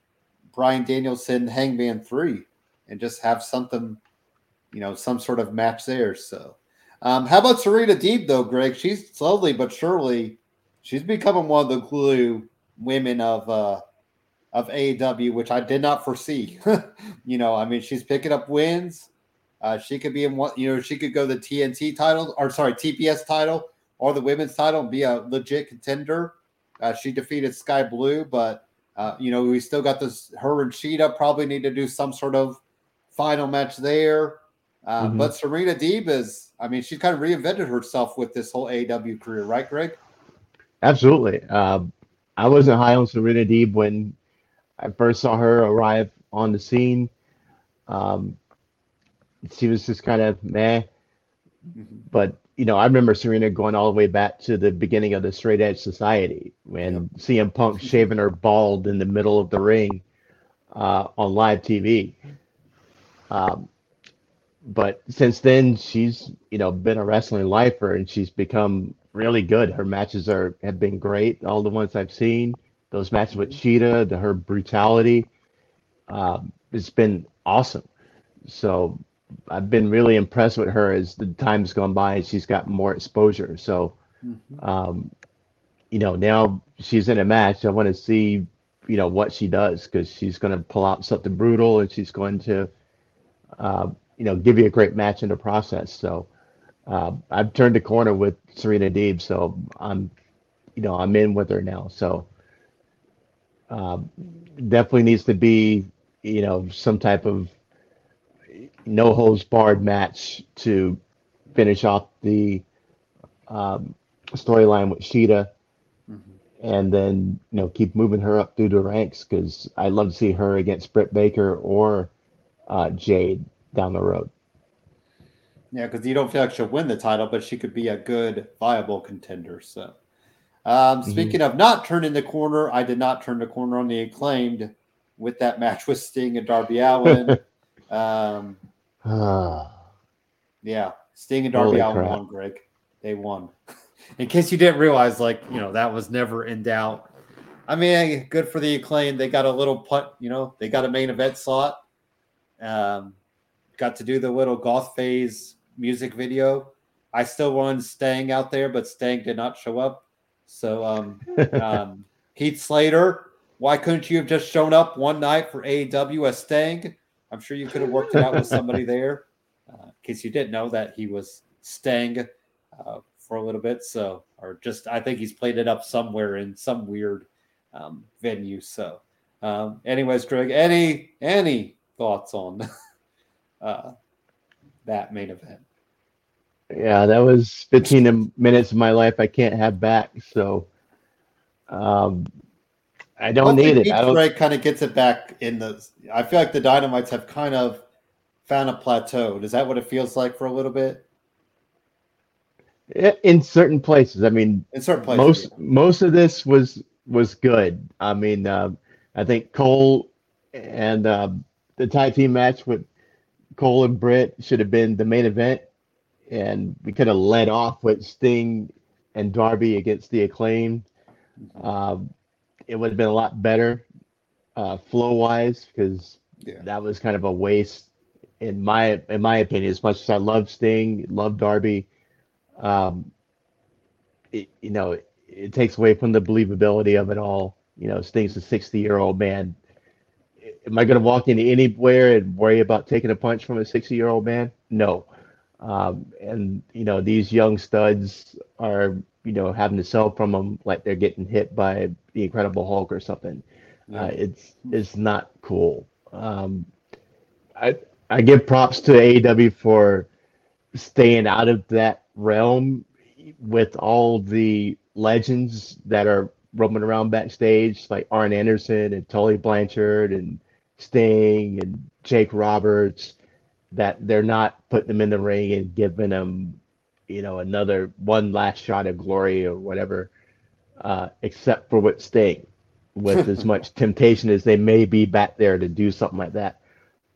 Bryan Danielson Hangman three and just have something you know, some sort of match there. So, um, how about Serena Deeb though, Greg? She's slowly but surely she's becoming one of the glue women of uh, of AEW, which I did not foresee. <laughs> you know, I mean, she's picking up wins. Uh, she could be in one. You know, she could go the TNT title, or sorry, TBS title, or the women's title, and be a legit contender. Uh, she defeated Skye Blue, but uh, you know, we still got this. Her and Shida probably need to do some sort of final match there. Uh, mm-hmm. But Serena Deeb is, I mean, she kind of reinvented herself with this whole AW career, right, Greg? Absolutely. Um, I wasn't high on Serena Deeb when I first saw her arrive on the scene. Um, she was just kind of meh. Mm-hmm. But, you know, I remember Serena going all the way back to the beginning of the Straight Edge Society when yep. CM Punk shaving her bald in the middle of the ring uh, on live TV. Um, but since then she's you know been a wrestling lifer and she's become really good her matches are have been great all the ones i've seen those matches with Shida, the her brutality um, it's been awesome so I've been really impressed with her as the time's gone by and she's got more exposure. So, Mhm. um, you know, now she's in a match. I want to see, you know, what she does because she's going to pull out something brutal and she's going to, uh, you know, give you a great match in the process. So, uh, I've turned the corner with Serena Deeb, so I'm, you know, I'm in with her now. So, um, definitely needs to be, you know, some type of no holds barred match to finish off the um, storyline with Shida, Mhm. and then you know keep moving her up through the ranks because I'd love to see her against Britt Baker or uh, Jade down the road. Yeah, because you don't feel like she'll win the title, but she could be a good, viable contender. So, um, speaking of not turning the corner, I did not turn the corner on the acclaimed with that match with Sting and Darby Allin. <laughs> um, yeah, Sting and Darby Allin won, Greg. They won. <laughs> in case you didn't realize, like, you know, that was never in doubt. I mean, good for the acclaim. They got a little putt, you know, they got a main event slot. Um, got to do the little goth phase music video. I still wanted Stang out there, but Stang did not show up. So um, <laughs> um, Heath Slater, why couldn't you have just shown up one night for AEW as Stang? I'm sure you could have worked it out with somebody <laughs> there. Uh, in case you didn't know that he was staying uh, for a little bit. So, or just I think he's played it up somewhere in some weird um, venue. So, um, anyways, Greg, any any thoughts on <laughs> uh, that main event? yeah, that was 15 minutes of my life I can't have back. So, um, I don't need it. I don't. Kind of gets it back in the. I feel like the Dynamites have kind of found a plateau. Is that what it feels like for a little bit In certain places, I mean, in certain places? most most of this was was good. I mean, uh, I think Cole and uh, the tag team match with Cole and Britt should have been the main event, and we could have led off with Sting and Darby against the Acclaim. Um, it would have been a lot better uh, flow wise because Yeah. that was kind of a waste in my in my opinion. As much as I love Sting, love Darby, um, it, you know, it, it takes away from the believability of it all. You know, Sting's a 60 year old man. Am I going to walk into anywhere and worry about taking a punch from a 60 year old man? No. Um, and, you know, these young studs are, you know, having to sell from them like they're getting hit by the Incredible Hulk or something. Yeah. Uh, it's it's not cool. Um, I I give props to AEW for staying out of that realm with all the legends that are roaming around backstage, like Arn Anderson and Tully Blanchard and Sting and Jake Roberts, that they're not putting them in the ring and giving them, you know, another one last shot of glory or whatever, uh, except for with Sting, with as <laughs> much temptation as they may be back there to do something like that.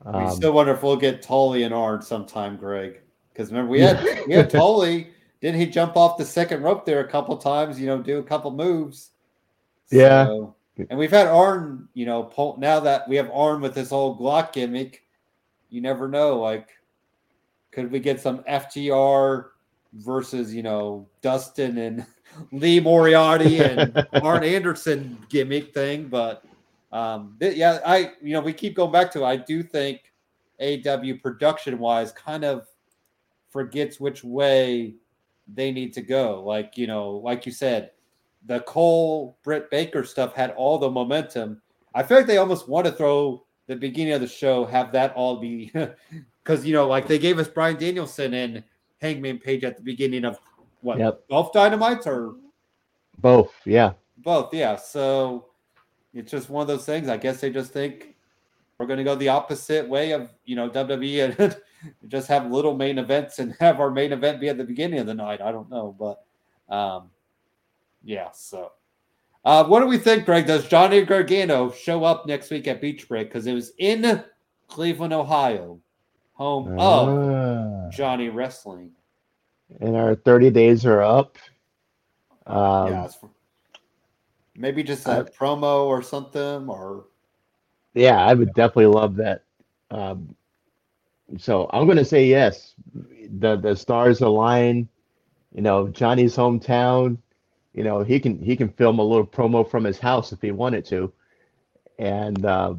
we Um, still wonder if we'll get Tully and Arn sometime, Greg. Because remember we had <laughs> we had Tully. Didn't he jump off the second rope there a couple times? You know, do a couple moves. Yeah. So- and we've had Arn. You know, pull, now that we have Arn with this whole Glock gimmick, you never know. Like, could we get some FTR versus you know Dustin and <laughs> Lee Moriarty and <laughs> Arn Anderson gimmick thing? But um, th- yeah, I you know we keep going back to. it. I do think AW production wise kind of forgets which way they need to go. Like you know, like you said, the Cole Britt Baker stuff had all the momentum. I feel like they almost want to throw the beginning of the show, have that all be <laughs> because you know, like they gave us Bryan Danielson and Hangman Page at the beginning of what Yep. both dynamites or both, yeah. both, yeah. So it's just one of those things. I guess they just think we're going to go the opposite way of you know WWE <laughs> and just have little main events and have our main event be at the beginning of the night. I don't know, but um, yeah. So, uh, what do we think, Greg? Does Johnny Gargano show up next week at Beach Break because it was in Cleveland, Ohio, home of Ah. Johnny Wrestling? and our 30 days are up. Um, yeah, maybe just I- a promo or something, or yeah, I would definitely love that. Um, so I'm going to say yes. The the stars align. You know, Johnny's hometown. You know, he can he can film a little promo from his house if he wanted to, and uh,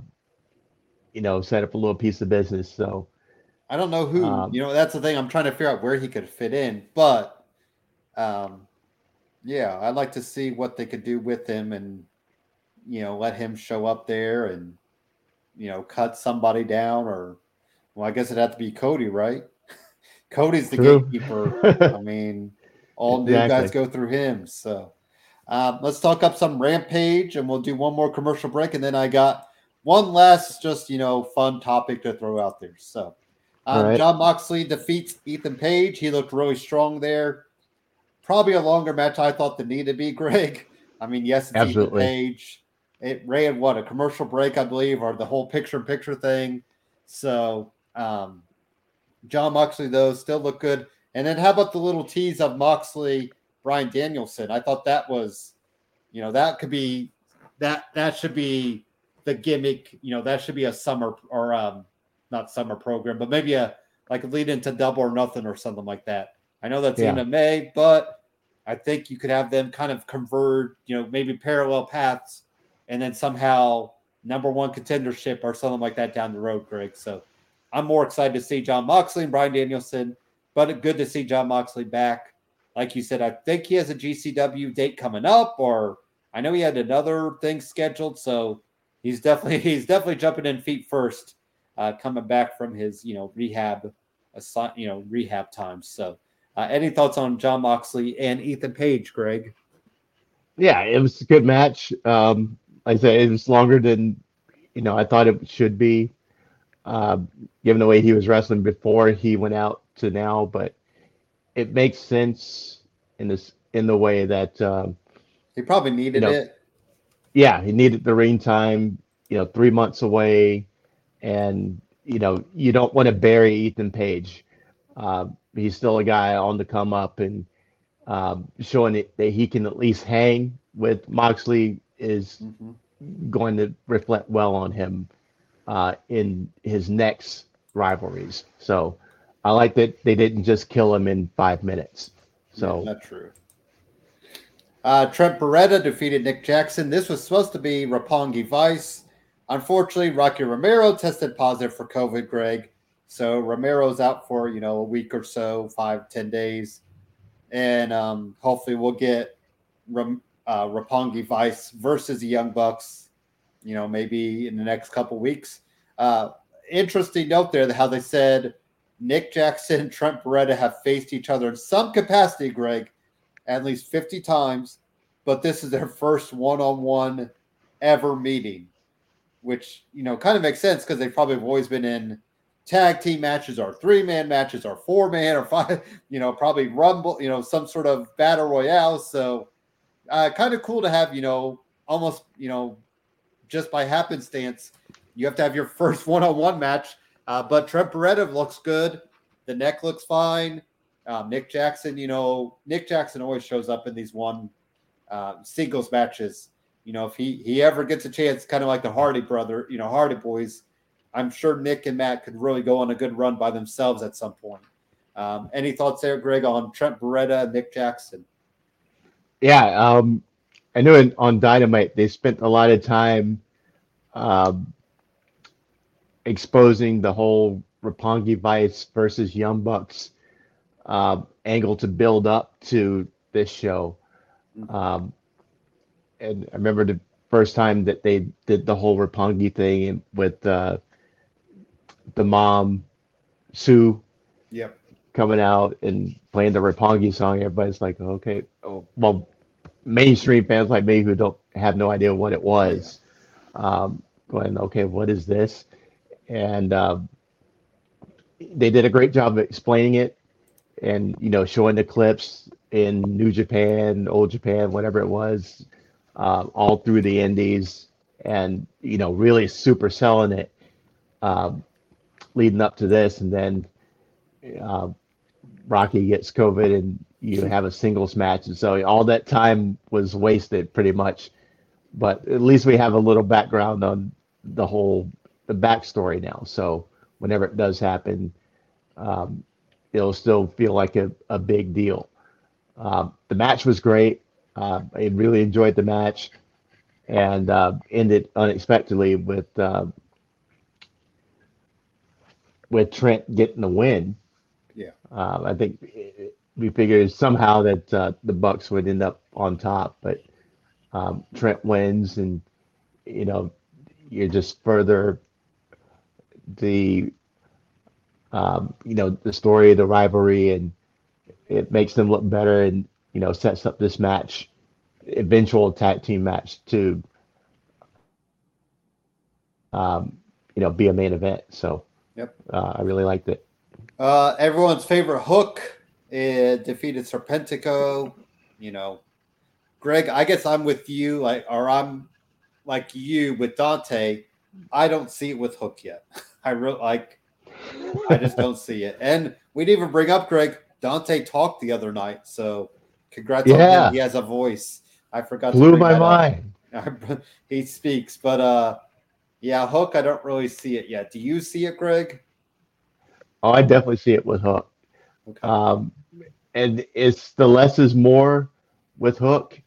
you know, set up a little piece of business. So I don't know who. Um, you know, that's the thing. I'm trying to figure out where he could fit in, but um, yeah, I'd like to see what they could do with him, and you know, let him show up there and you know, cut somebody down or well, I guess it'd have to be Cody, right? <laughs> Cody's the True. gatekeeper. I <laughs> mean, all exactly. new guys go through him. So um, let's talk up some Rampage and we'll do one more commercial break. And then I got one last, just, you know, fun topic to throw out there. So um, right. Jon Moxley defeats Ethan Page. He looked really strong there. Probably a longer match I thought the need to be, <laughs> Greg. I mean, yes, it's Absolutely. Ethan Page. It ran what a commercial break, I believe, or the whole picture in picture thing. So um, Jon Moxley, though, still look good. And then how about the little tease of Moxley, Bryan Danielson? I thought that was, you know, that could be that that should be the gimmick. You know, that should be a summer or um, not summer program, but maybe a like lead into double or nothing or something like that. I know that's yeah. in May, but I think you could have them kind of convert, you know, maybe parallel paths, and then somehow number one contendership or something like that down the road, Greg. So I'm more excited to see Jon Moxley and Bryan Danielson, but good to see Jon Moxley back. Like you said, I think he has a GCW date coming up, or I know he had another thing scheduled, so he's definitely <laughs> he's definitely jumping in feet first, uh, coming back from his you know rehab, you know rehab times. So, uh, any thoughts on Jon Moxley and Ethan Page, Greg? Yeah, it was a good match. Um, I say it was longer than you know I thought it should be uh, given the way he was wrestling before he went out to now. But it makes sense in this in the way that um, he probably needed you know, it. Yeah, he needed the ring time. You know, three months away, and you know you don't want to bury Ethan Page. Uh, he's still a guy on the come up and um, showing it, that he can at least hang with Moxley is mm-hmm. going to reflect well on him uh, in his next rivalries. So I like that they didn't just kill him in five minutes. So yeah, that's true. Uh, Trent Beretta defeated Nick Jackson. This was supposed to be Roppongi Vice. Unfortunately, Rocky Romero tested positive for COVID, Greg. So Romero's out for, you know, a week or so, five, ten days. And um, hopefully we'll get uh, Roppongi Vice versus the Young Bucks you know, maybe in the next couple weeks. Uh, interesting note there how they said Nick Jackson and Trent Beretta have faced each other in some capacity, Greg, at least 50 times, but this is their first one-on-one ever meeting, which you know kind of makes sense because they probably have always been in tag team matches or three-man matches or four-man or five, <laughs> you know, probably rumble, you know, some sort of battle royale. So uh, kind of cool to have, you know, almost, you know, just by happenstance, you have to have your <laughs> first one-on-one match. Uh, but Trent Beretta looks good. The neck looks fine. Um, Nick Jackson, you know, Nick Jackson always shows up in these one uh, singles matches. You know, if he he ever gets a chance, kind of like the Hardy brother, you know, Hardy boys, I'm sure Nick and Matt could really go on a good run by themselves at some point. Um, any thoughts there, Greg, on Trent Beretta Nick Jackson? Yeah, um, I know in, on Dynamite they spent a lot of time um, exposing the whole Roppongi Vice versus Young Bucks uh, angle to build up to this show. Mm-hmm. Um, and I remember the first time that they did the whole Roppongi thing with uh, the mom, Sue. Yep. Coming out and playing the Roppongi song, everybody's like, okay, oh, well, mainstream fans like me who don't have no idea what it was, um, going, okay, what is this? And uh, they did a great job of explaining it and you know showing the clips in New Japan, Old Japan, whatever it was, uh, all through the Indies, and you know really super selling it, uh, leading up to this, and then uh, Rocky gets COVID and you have a singles match, and so all that time was wasted pretty much. But at least we have a little background on the whole the backstory now. So whenever it does happen, um, it'll still feel like a, a big deal. Um, the match was great. Uh, I really enjoyed the match and uh, ended unexpectedly with uh, with Trent getting the win. Yeah. Um, I think we figured somehow that uh, the Bucks would end up on top, but um, Trent wins, and you know you're just further the um, you know the story, of the rivalry, and it makes them look better, and you know sets up this match, eventual tag team match to um, you know be a main event. So Yep. uh, I really liked it. Uh, everyone's favorite hook it defeated Serpentico. You know, Greg, I guess I'm with you, like, or I'm like you with Dante. I don't see it with Hook yet. <laughs> I really like. I just don't see it. And we didn't even bring up Greg. Dante talked the other night, so congrats on Yeah. He has a voice. I forgot. to Blew my mind. <laughs> he speaks, but uh, yeah, Hook. I don't really see it yet. Do you see it, Greg? Oh, I definitely see it with Hook. Okay. Um, and it's the less is more with Hook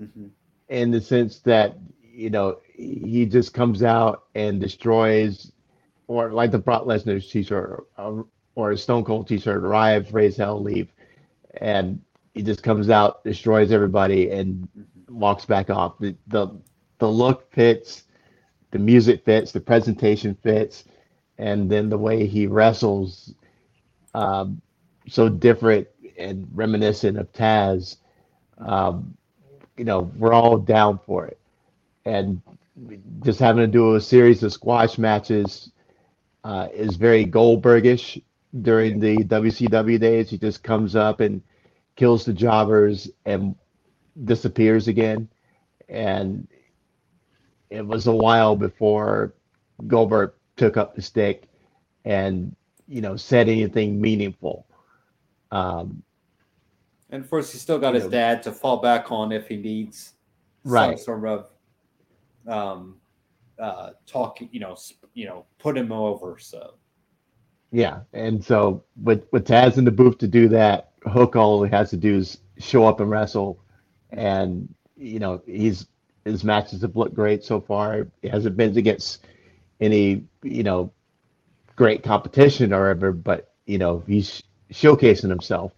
Mhm. in the sense that you know he just comes out and destroys, or like the Brock Lesnar T-shirt or, or a Stone Cold T-shirt, arrive, raise hell, leave, and he just comes out, destroys everybody, and walks back off. The the the look fits, the music fits, the presentation fits, and then the way he wrestles, um, so different and reminiscent of Taz. Um, you know, we're all down for it, and just having to do a series of squash matches uh, is very Goldbergish during the WCW days. He just comes up and kills the jobbers and disappears again. And it was a while before Goldberg took up the stick and you know said anything meaningful. Um, And of course, he's still got his know. dad to fall back on if he needs Right. some sort of um, uh, talk. You know, you know, put him over. So yeah, and so with with Taz in the booth to do that, Hook all he has to do is show up and wrestle, and you know he's his matches have looked great so far. It hasn't been against any you know great competition or ever, but you know he's showcasing himself,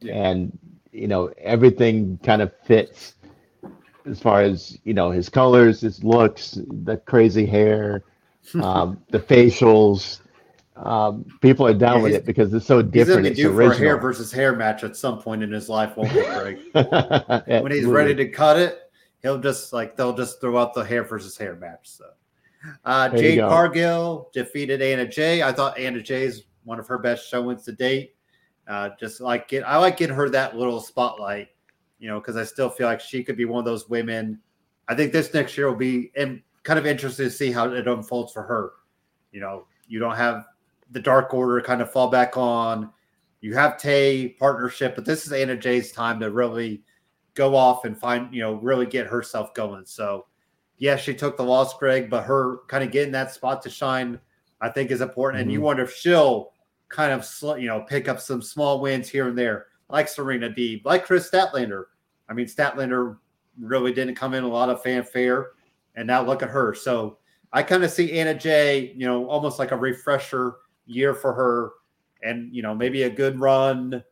Yeah. and you know everything kind of fits as far as you know his colors, his looks, the crazy hair, <laughs> um, the facials. Um, people are down Yeah, with it because it's so different. he's be It's due for a hair versus hair match at some point in his life, won't he, Greg? <laughs> when when he's ready to cut it, he'll just like they'll just throw out the hair versus hair match. So, uh, There Jade. Cargill defeated Anna Jay. I thought Anna Jay's one of her best showings to date. Uh, just like get, I like getting her that little spotlight, you know, because I still feel like she could be one of those women. I think this next year will be and kind of interested to see how it unfolds for her. You know, you don't have the Dark Order kind of fall back on. You have Tay partnership, but this is Anna Jay's time to really go off and find, you know, really get herself going. So, yes, she took the loss, Greg, but her kind of getting that spot to shine, I think, is important. And you Mhm. wonder if she'll kind of, sl- you know, pick up some small wins here and there, like Serena Deeb, like Kris Statlander. I mean, Statlander really didn't come in a lot of fanfare, and now look at her. So, I kind of see Anna Jay, you know, almost like a refresher year for her, and you know, maybe a good run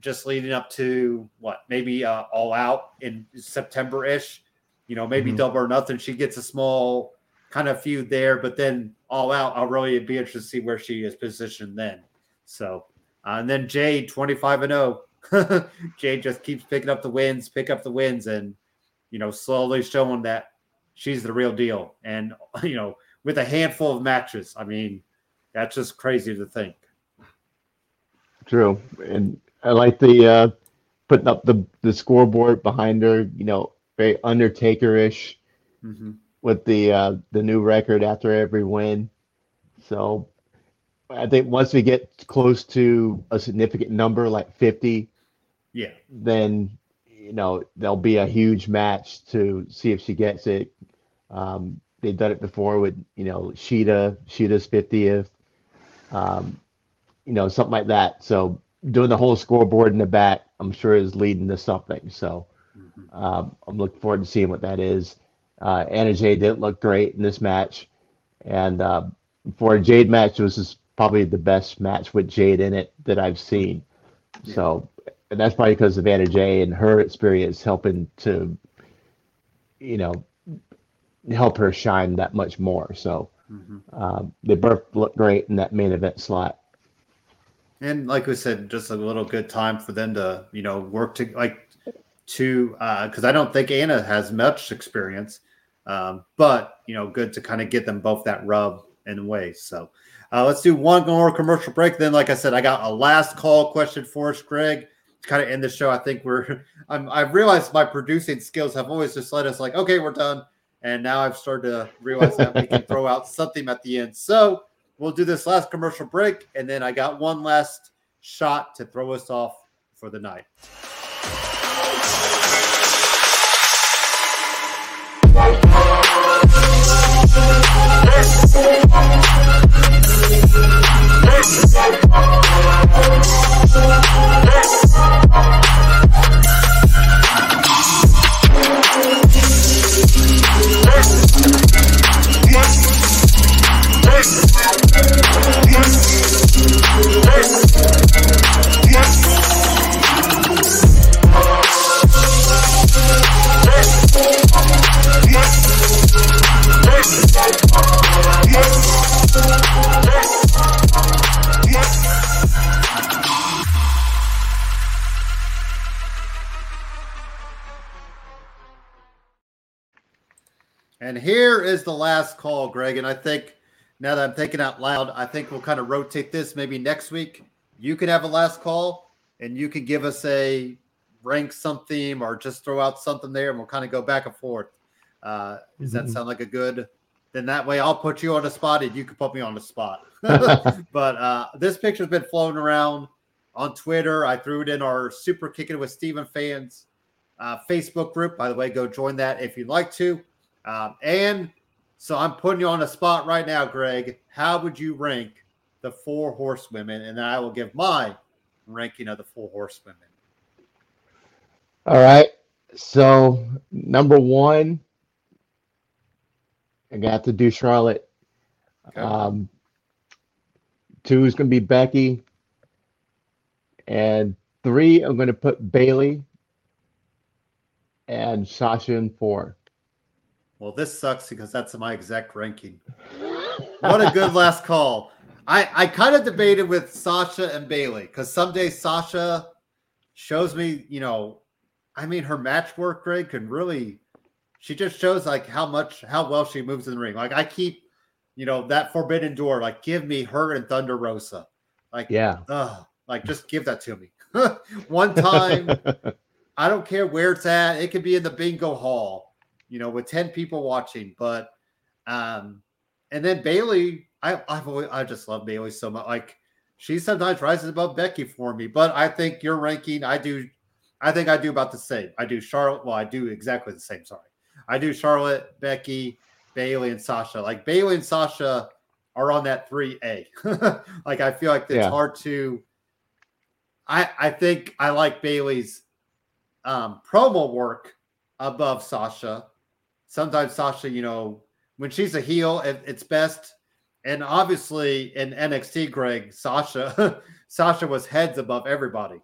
just leading up to what maybe uh, all out in September ish. You know, maybe Mhm. double or nothing. She gets a small kind of feud there, but then all out, I'll really be interested to see where she is positioned then. So, uh, and then Jade, 25 and 0. <laughs> Jade just keeps picking up the wins, pick up the wins, and, you know, slowly showing that she's the real deal. And, <laughs> you know, with a handful of matches, I mean, that's just crazy to think. True, and I like the uh, putting up the the scoreboard behind her. You know, very Undertaker-ish Mm-hmm. with the uh, the new record after every win. So I think once we get close to a significant number like 50, Yeah. then you know there'll be a huge match to see if she gets it. Um, they've done it before with you know Shida, Shida's 50th. Um, you know, something like that. So doing the whole scoreboard in the back, I'm sure is leading to something. So Mhm. um, I'm looking forward to seeing what that is. Uh, Anna Jay didn't look great in this match, and uh, for a Jade match, this is probably the best match with Jade in it that I've seen. Yeah. So, and that's probably because of Anna Jay and her experience helping to, you know, help her shine that much more. So Mhm. um, they both look great in that main event slot. And like we said, just a little good time for them to, you know, work to like to because I don't think Anna has much experience, um, but you know, good to kind of get them both that rub in ways. So uh, let's do one more commercial break. Then, like I said, I got a last call question for us, Greg. To kind of end the show, I think we're. <laughs> I'm, I've realized my producing skills have always just let us like, okay, we're done, and now I've started to realize that we can <laughs> throw out something at the end. So we'll do this last commercial break, and then I got one last shot to throw us off for the night. And is the last call, Greg. And I think now that I'm thinking out loud, I think we'll kind of rotate this. Maybe next week you can have a last call and you can give us a rank something or just throw out something there and we'll kind of go back and forth. Uh, does that Mhm. sound like a good? Then that way I'll put you on the spot and you can put me on the spot. <laughs> but uh, this picture's been floating around on Twitter. I threw it in our Super Kicking It with Steven fans uh, Facebook group. By the way, go join that if you'd like to. Um, and so I'm putting you on the spot right now, Greg. How would you rank the four horsewomen? And then I will give my ranking of the four horsewomen. All right. So number one, I got to do Charlotte. Okay. Um, two is going to be Becky, and three I'm going to put Bayley, and Sasha in four. Well, this sucks because that's my exact ranking. What a good last call. I, I kind of debated with Sasha and Bayley because someday Sasha shows me, you know, I mean, her match work, Greg, can really, she just shows like how much, how well she moves in the ring. Like I keep, you know, that forbidden door, like give me her and Thunder Rosa. Like, Yeah. ugh, like just give that to me. <laughs> One time, <laughs> I don't care where it's at. It could be in the bingo hall, you know, with 10 people watching. But um, and then Bayley, I I've always I just love Bayley so much. Like she sometimes rises above Becky for me, but I think your ranking, I do I think I do about the same. I do Charlotte. Well, I do exactly the same. Sorry. I do Charlotte, Becky, Bayley, and Sasha. Like Bayley and Sasha are on that 3A. <laughs> like I feel like it's Yeah. hard to I I think I like Bayley's um, promo work above Sasha. Sometimes Sasha, you know, when she's a heel, it, it's best. And obviously in NXT, Greg, Sasha, <laughs> Sasha was heads above everybody.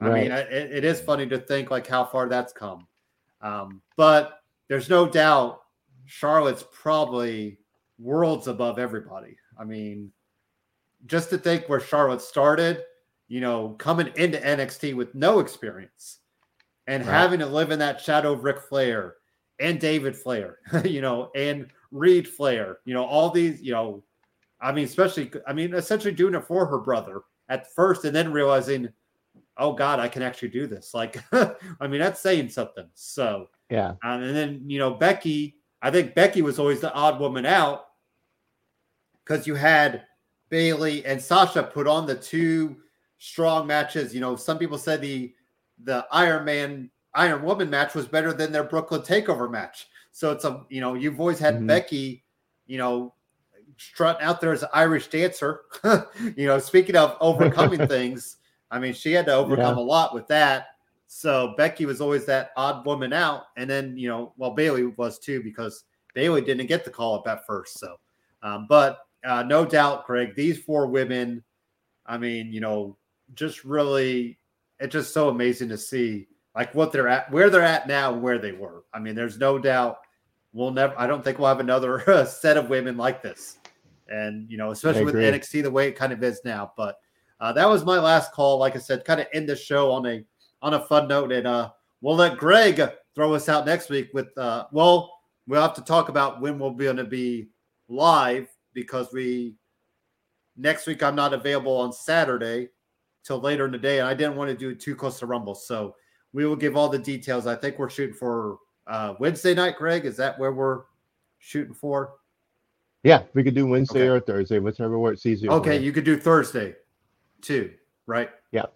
I mean, it, it is funny to think like how far that's come. Um, but there's no doubt Charlotte's probably worlds above everybody. I mean, just to think where Charlotte started, you know, coming into NXT with no experience and Right. having to live in that shadow of Ric Flair and David Flair, <laughs> you know, and Reid Flair, you know, all these, you know, I mean, especially, I mean, essentially doing it for her brother at first and then realizing, oh God, I can actually do this. Like, <laughs> I mean, that's saying something. So, Yeah. um, and then, you know, Becky, I think Becky was always the odd woman out because you had Bayley and Sasha put on the two strong matches. You know, some people said the the Iron Man Iron Woman match was better than their Brooklyn Takeover match. So it's a you know you've always had Mhm. Becky, you know, strutting out there as an Irish dancer. <laughs> you know, speaking of overcoming <laughs> things, I mean, she had to overcome yeah. a lot with that. So Becky was always that odd woman out, and then you know, well, Bayley was too because Bayley didn't get the call up at first. So, um, but uh, no doubt, Greg, these four women, I mean, you know, just really, it's just so amazing to see like what they're at, where they're at now, and where they were. I mean, there's no doubt we'll never. I don't think we'll have another <laughs> set of women like this, and you know, especially with NXT the way it kind of is now. But uh, that was my last call. Like I said, kind of end the show on a on a fun note, and uh, we'll let Greg throw us out next week with. Uh, well, we'll have to talk about when we're going to be live because we next week I'm not available on Saturday till later in the day, and I didn't want to do it too close to Rumble, so we will give all the details. I think we're shooting for uh, Wednesday night, Greg. Is that where we're shooting for? Yeah, we could do Wednesday okay. or Thursday, whichever works easier. Okay, you. you could do Thursday too, right? Yeah.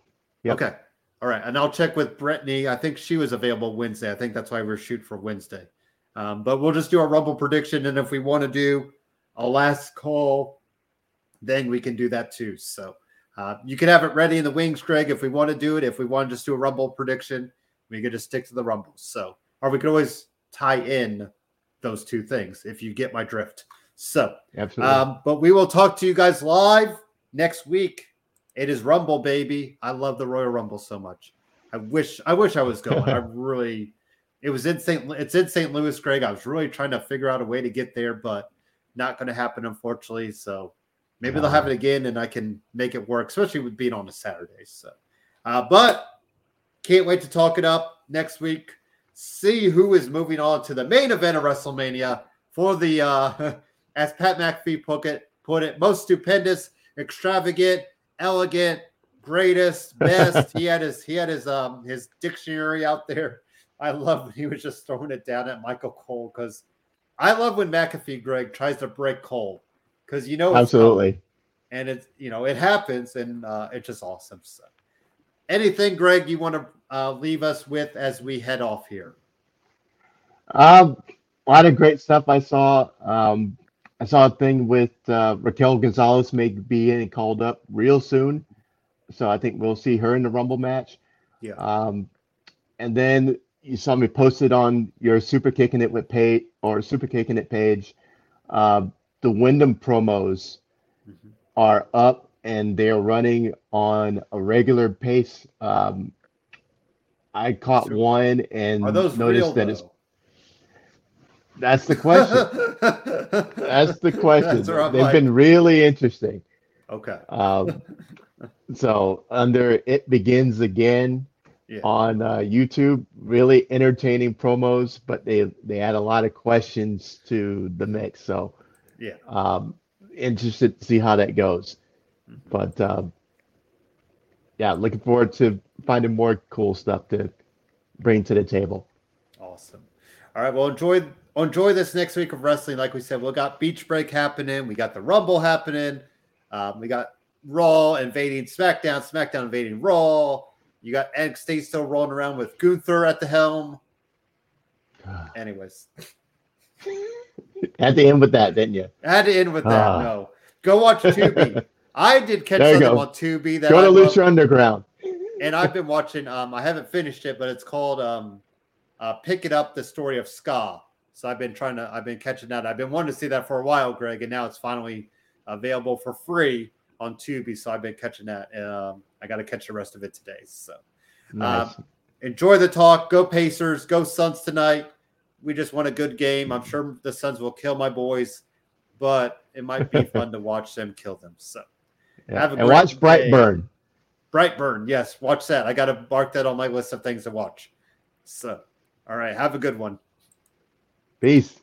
Yep. Okay. All right. And I'll check with Brittany. I think she was available Wednesday. I think that's why we're shooting for Wednesday. Um, but we'll just do a rumble prediction. And if we want to do a last call, then we can do that too. So uh, you can have it ready in the wings, Greg, if we want to do it. If we want to just do a rumble prediction, we could just stick to the rumbles. So, or we could always tie in those two things if you get my drift. So, absolutely. Um, but we will talk to you guys live next week. It is Rumble, baby. I love the Royal Rumble so much. I wish, I wish I was <laughs> going. I really, it was in St. It's in St. Louis, Greg. I was really trying to figure out a way to get there, but not going to happen, unfortunately. So Maybe they'll have it again and I can make it work, especially with being on a Saturday. So, uh, but can't wait to talk it up next week. See who is moving on to the main event of WrestleMania for the, uh, <laughs> as Pat McAfee put it, put it, most stupendous, extravagant, elegant, greatest, best. <laughs> he had his he had his um his dictionary out there. I love when he was just throwing it down at Michael Cole because I love when McAfee Greg tries to break Cole because you know absolutely, and it's you know it happens, and uh, it's just awesome. So, anything, Greg, you want to uh, leave us with as we head off here? Um, a lot of great stuff I saw. Um, I saw a thing with uh, Raquel Gonzalez may be called up real soon, so I think we'll see her in the Rumble match. Yeah. Um, and then you saw me posted on your Super Kicking It with page or Super Kicking It page. Uh, the Windham promos mm-hmm. are up and they're running on a regular pace. Um, I caught so one and noticed real, that though? it's. That's the question. That's the <laughs> question. That's They've like. been really interesting. Okay. Um, <laughs> so under it begins again yeah. on uh, YouTube, really entertaining promos, but they they add a lot of questions to the mix. So yeah. Um, interested to see how that goes. Mm-hmm. But um, yeah, looking forward to finding more cool stuff to bring to the table. Awesome. All right. Well, enjoy enjoy this next week of wrestling. Like we said, we got Beach Break happening. We got the Rumble happening. Um, we got Raw invading SmackDown. SmackDown invading Raw. You got NXT still rolling around with Gunther at the helm. <sighs> Anyways. Had to end with that, didn't you? I had to end with that. Ah. No, go watch Tubi. I did catch something go. on Tubi that go to Lucha Underground. And I've been watching. Um, I haven't finished it, but it's called um, uh, "Pick It Up: The Story of Ska." So I've been trying to. I've been catching that. I've been wanting to see that for a while, Greg, and now it's finally available for free on Tubi. So I've been catching that. Um, I got to catch the rest of it today. So nice. um, enjoy the talk. Go Pacers. Go Suns tonight we just want a good game. I'm sure the Suns will kill my boys, but it might be fun to watch them kill them. So yeah. have a and watch Brightburn. Brightburn, yes, watch that. I got to mark that on my list of things to watch. So, all right, have a good one. Peace.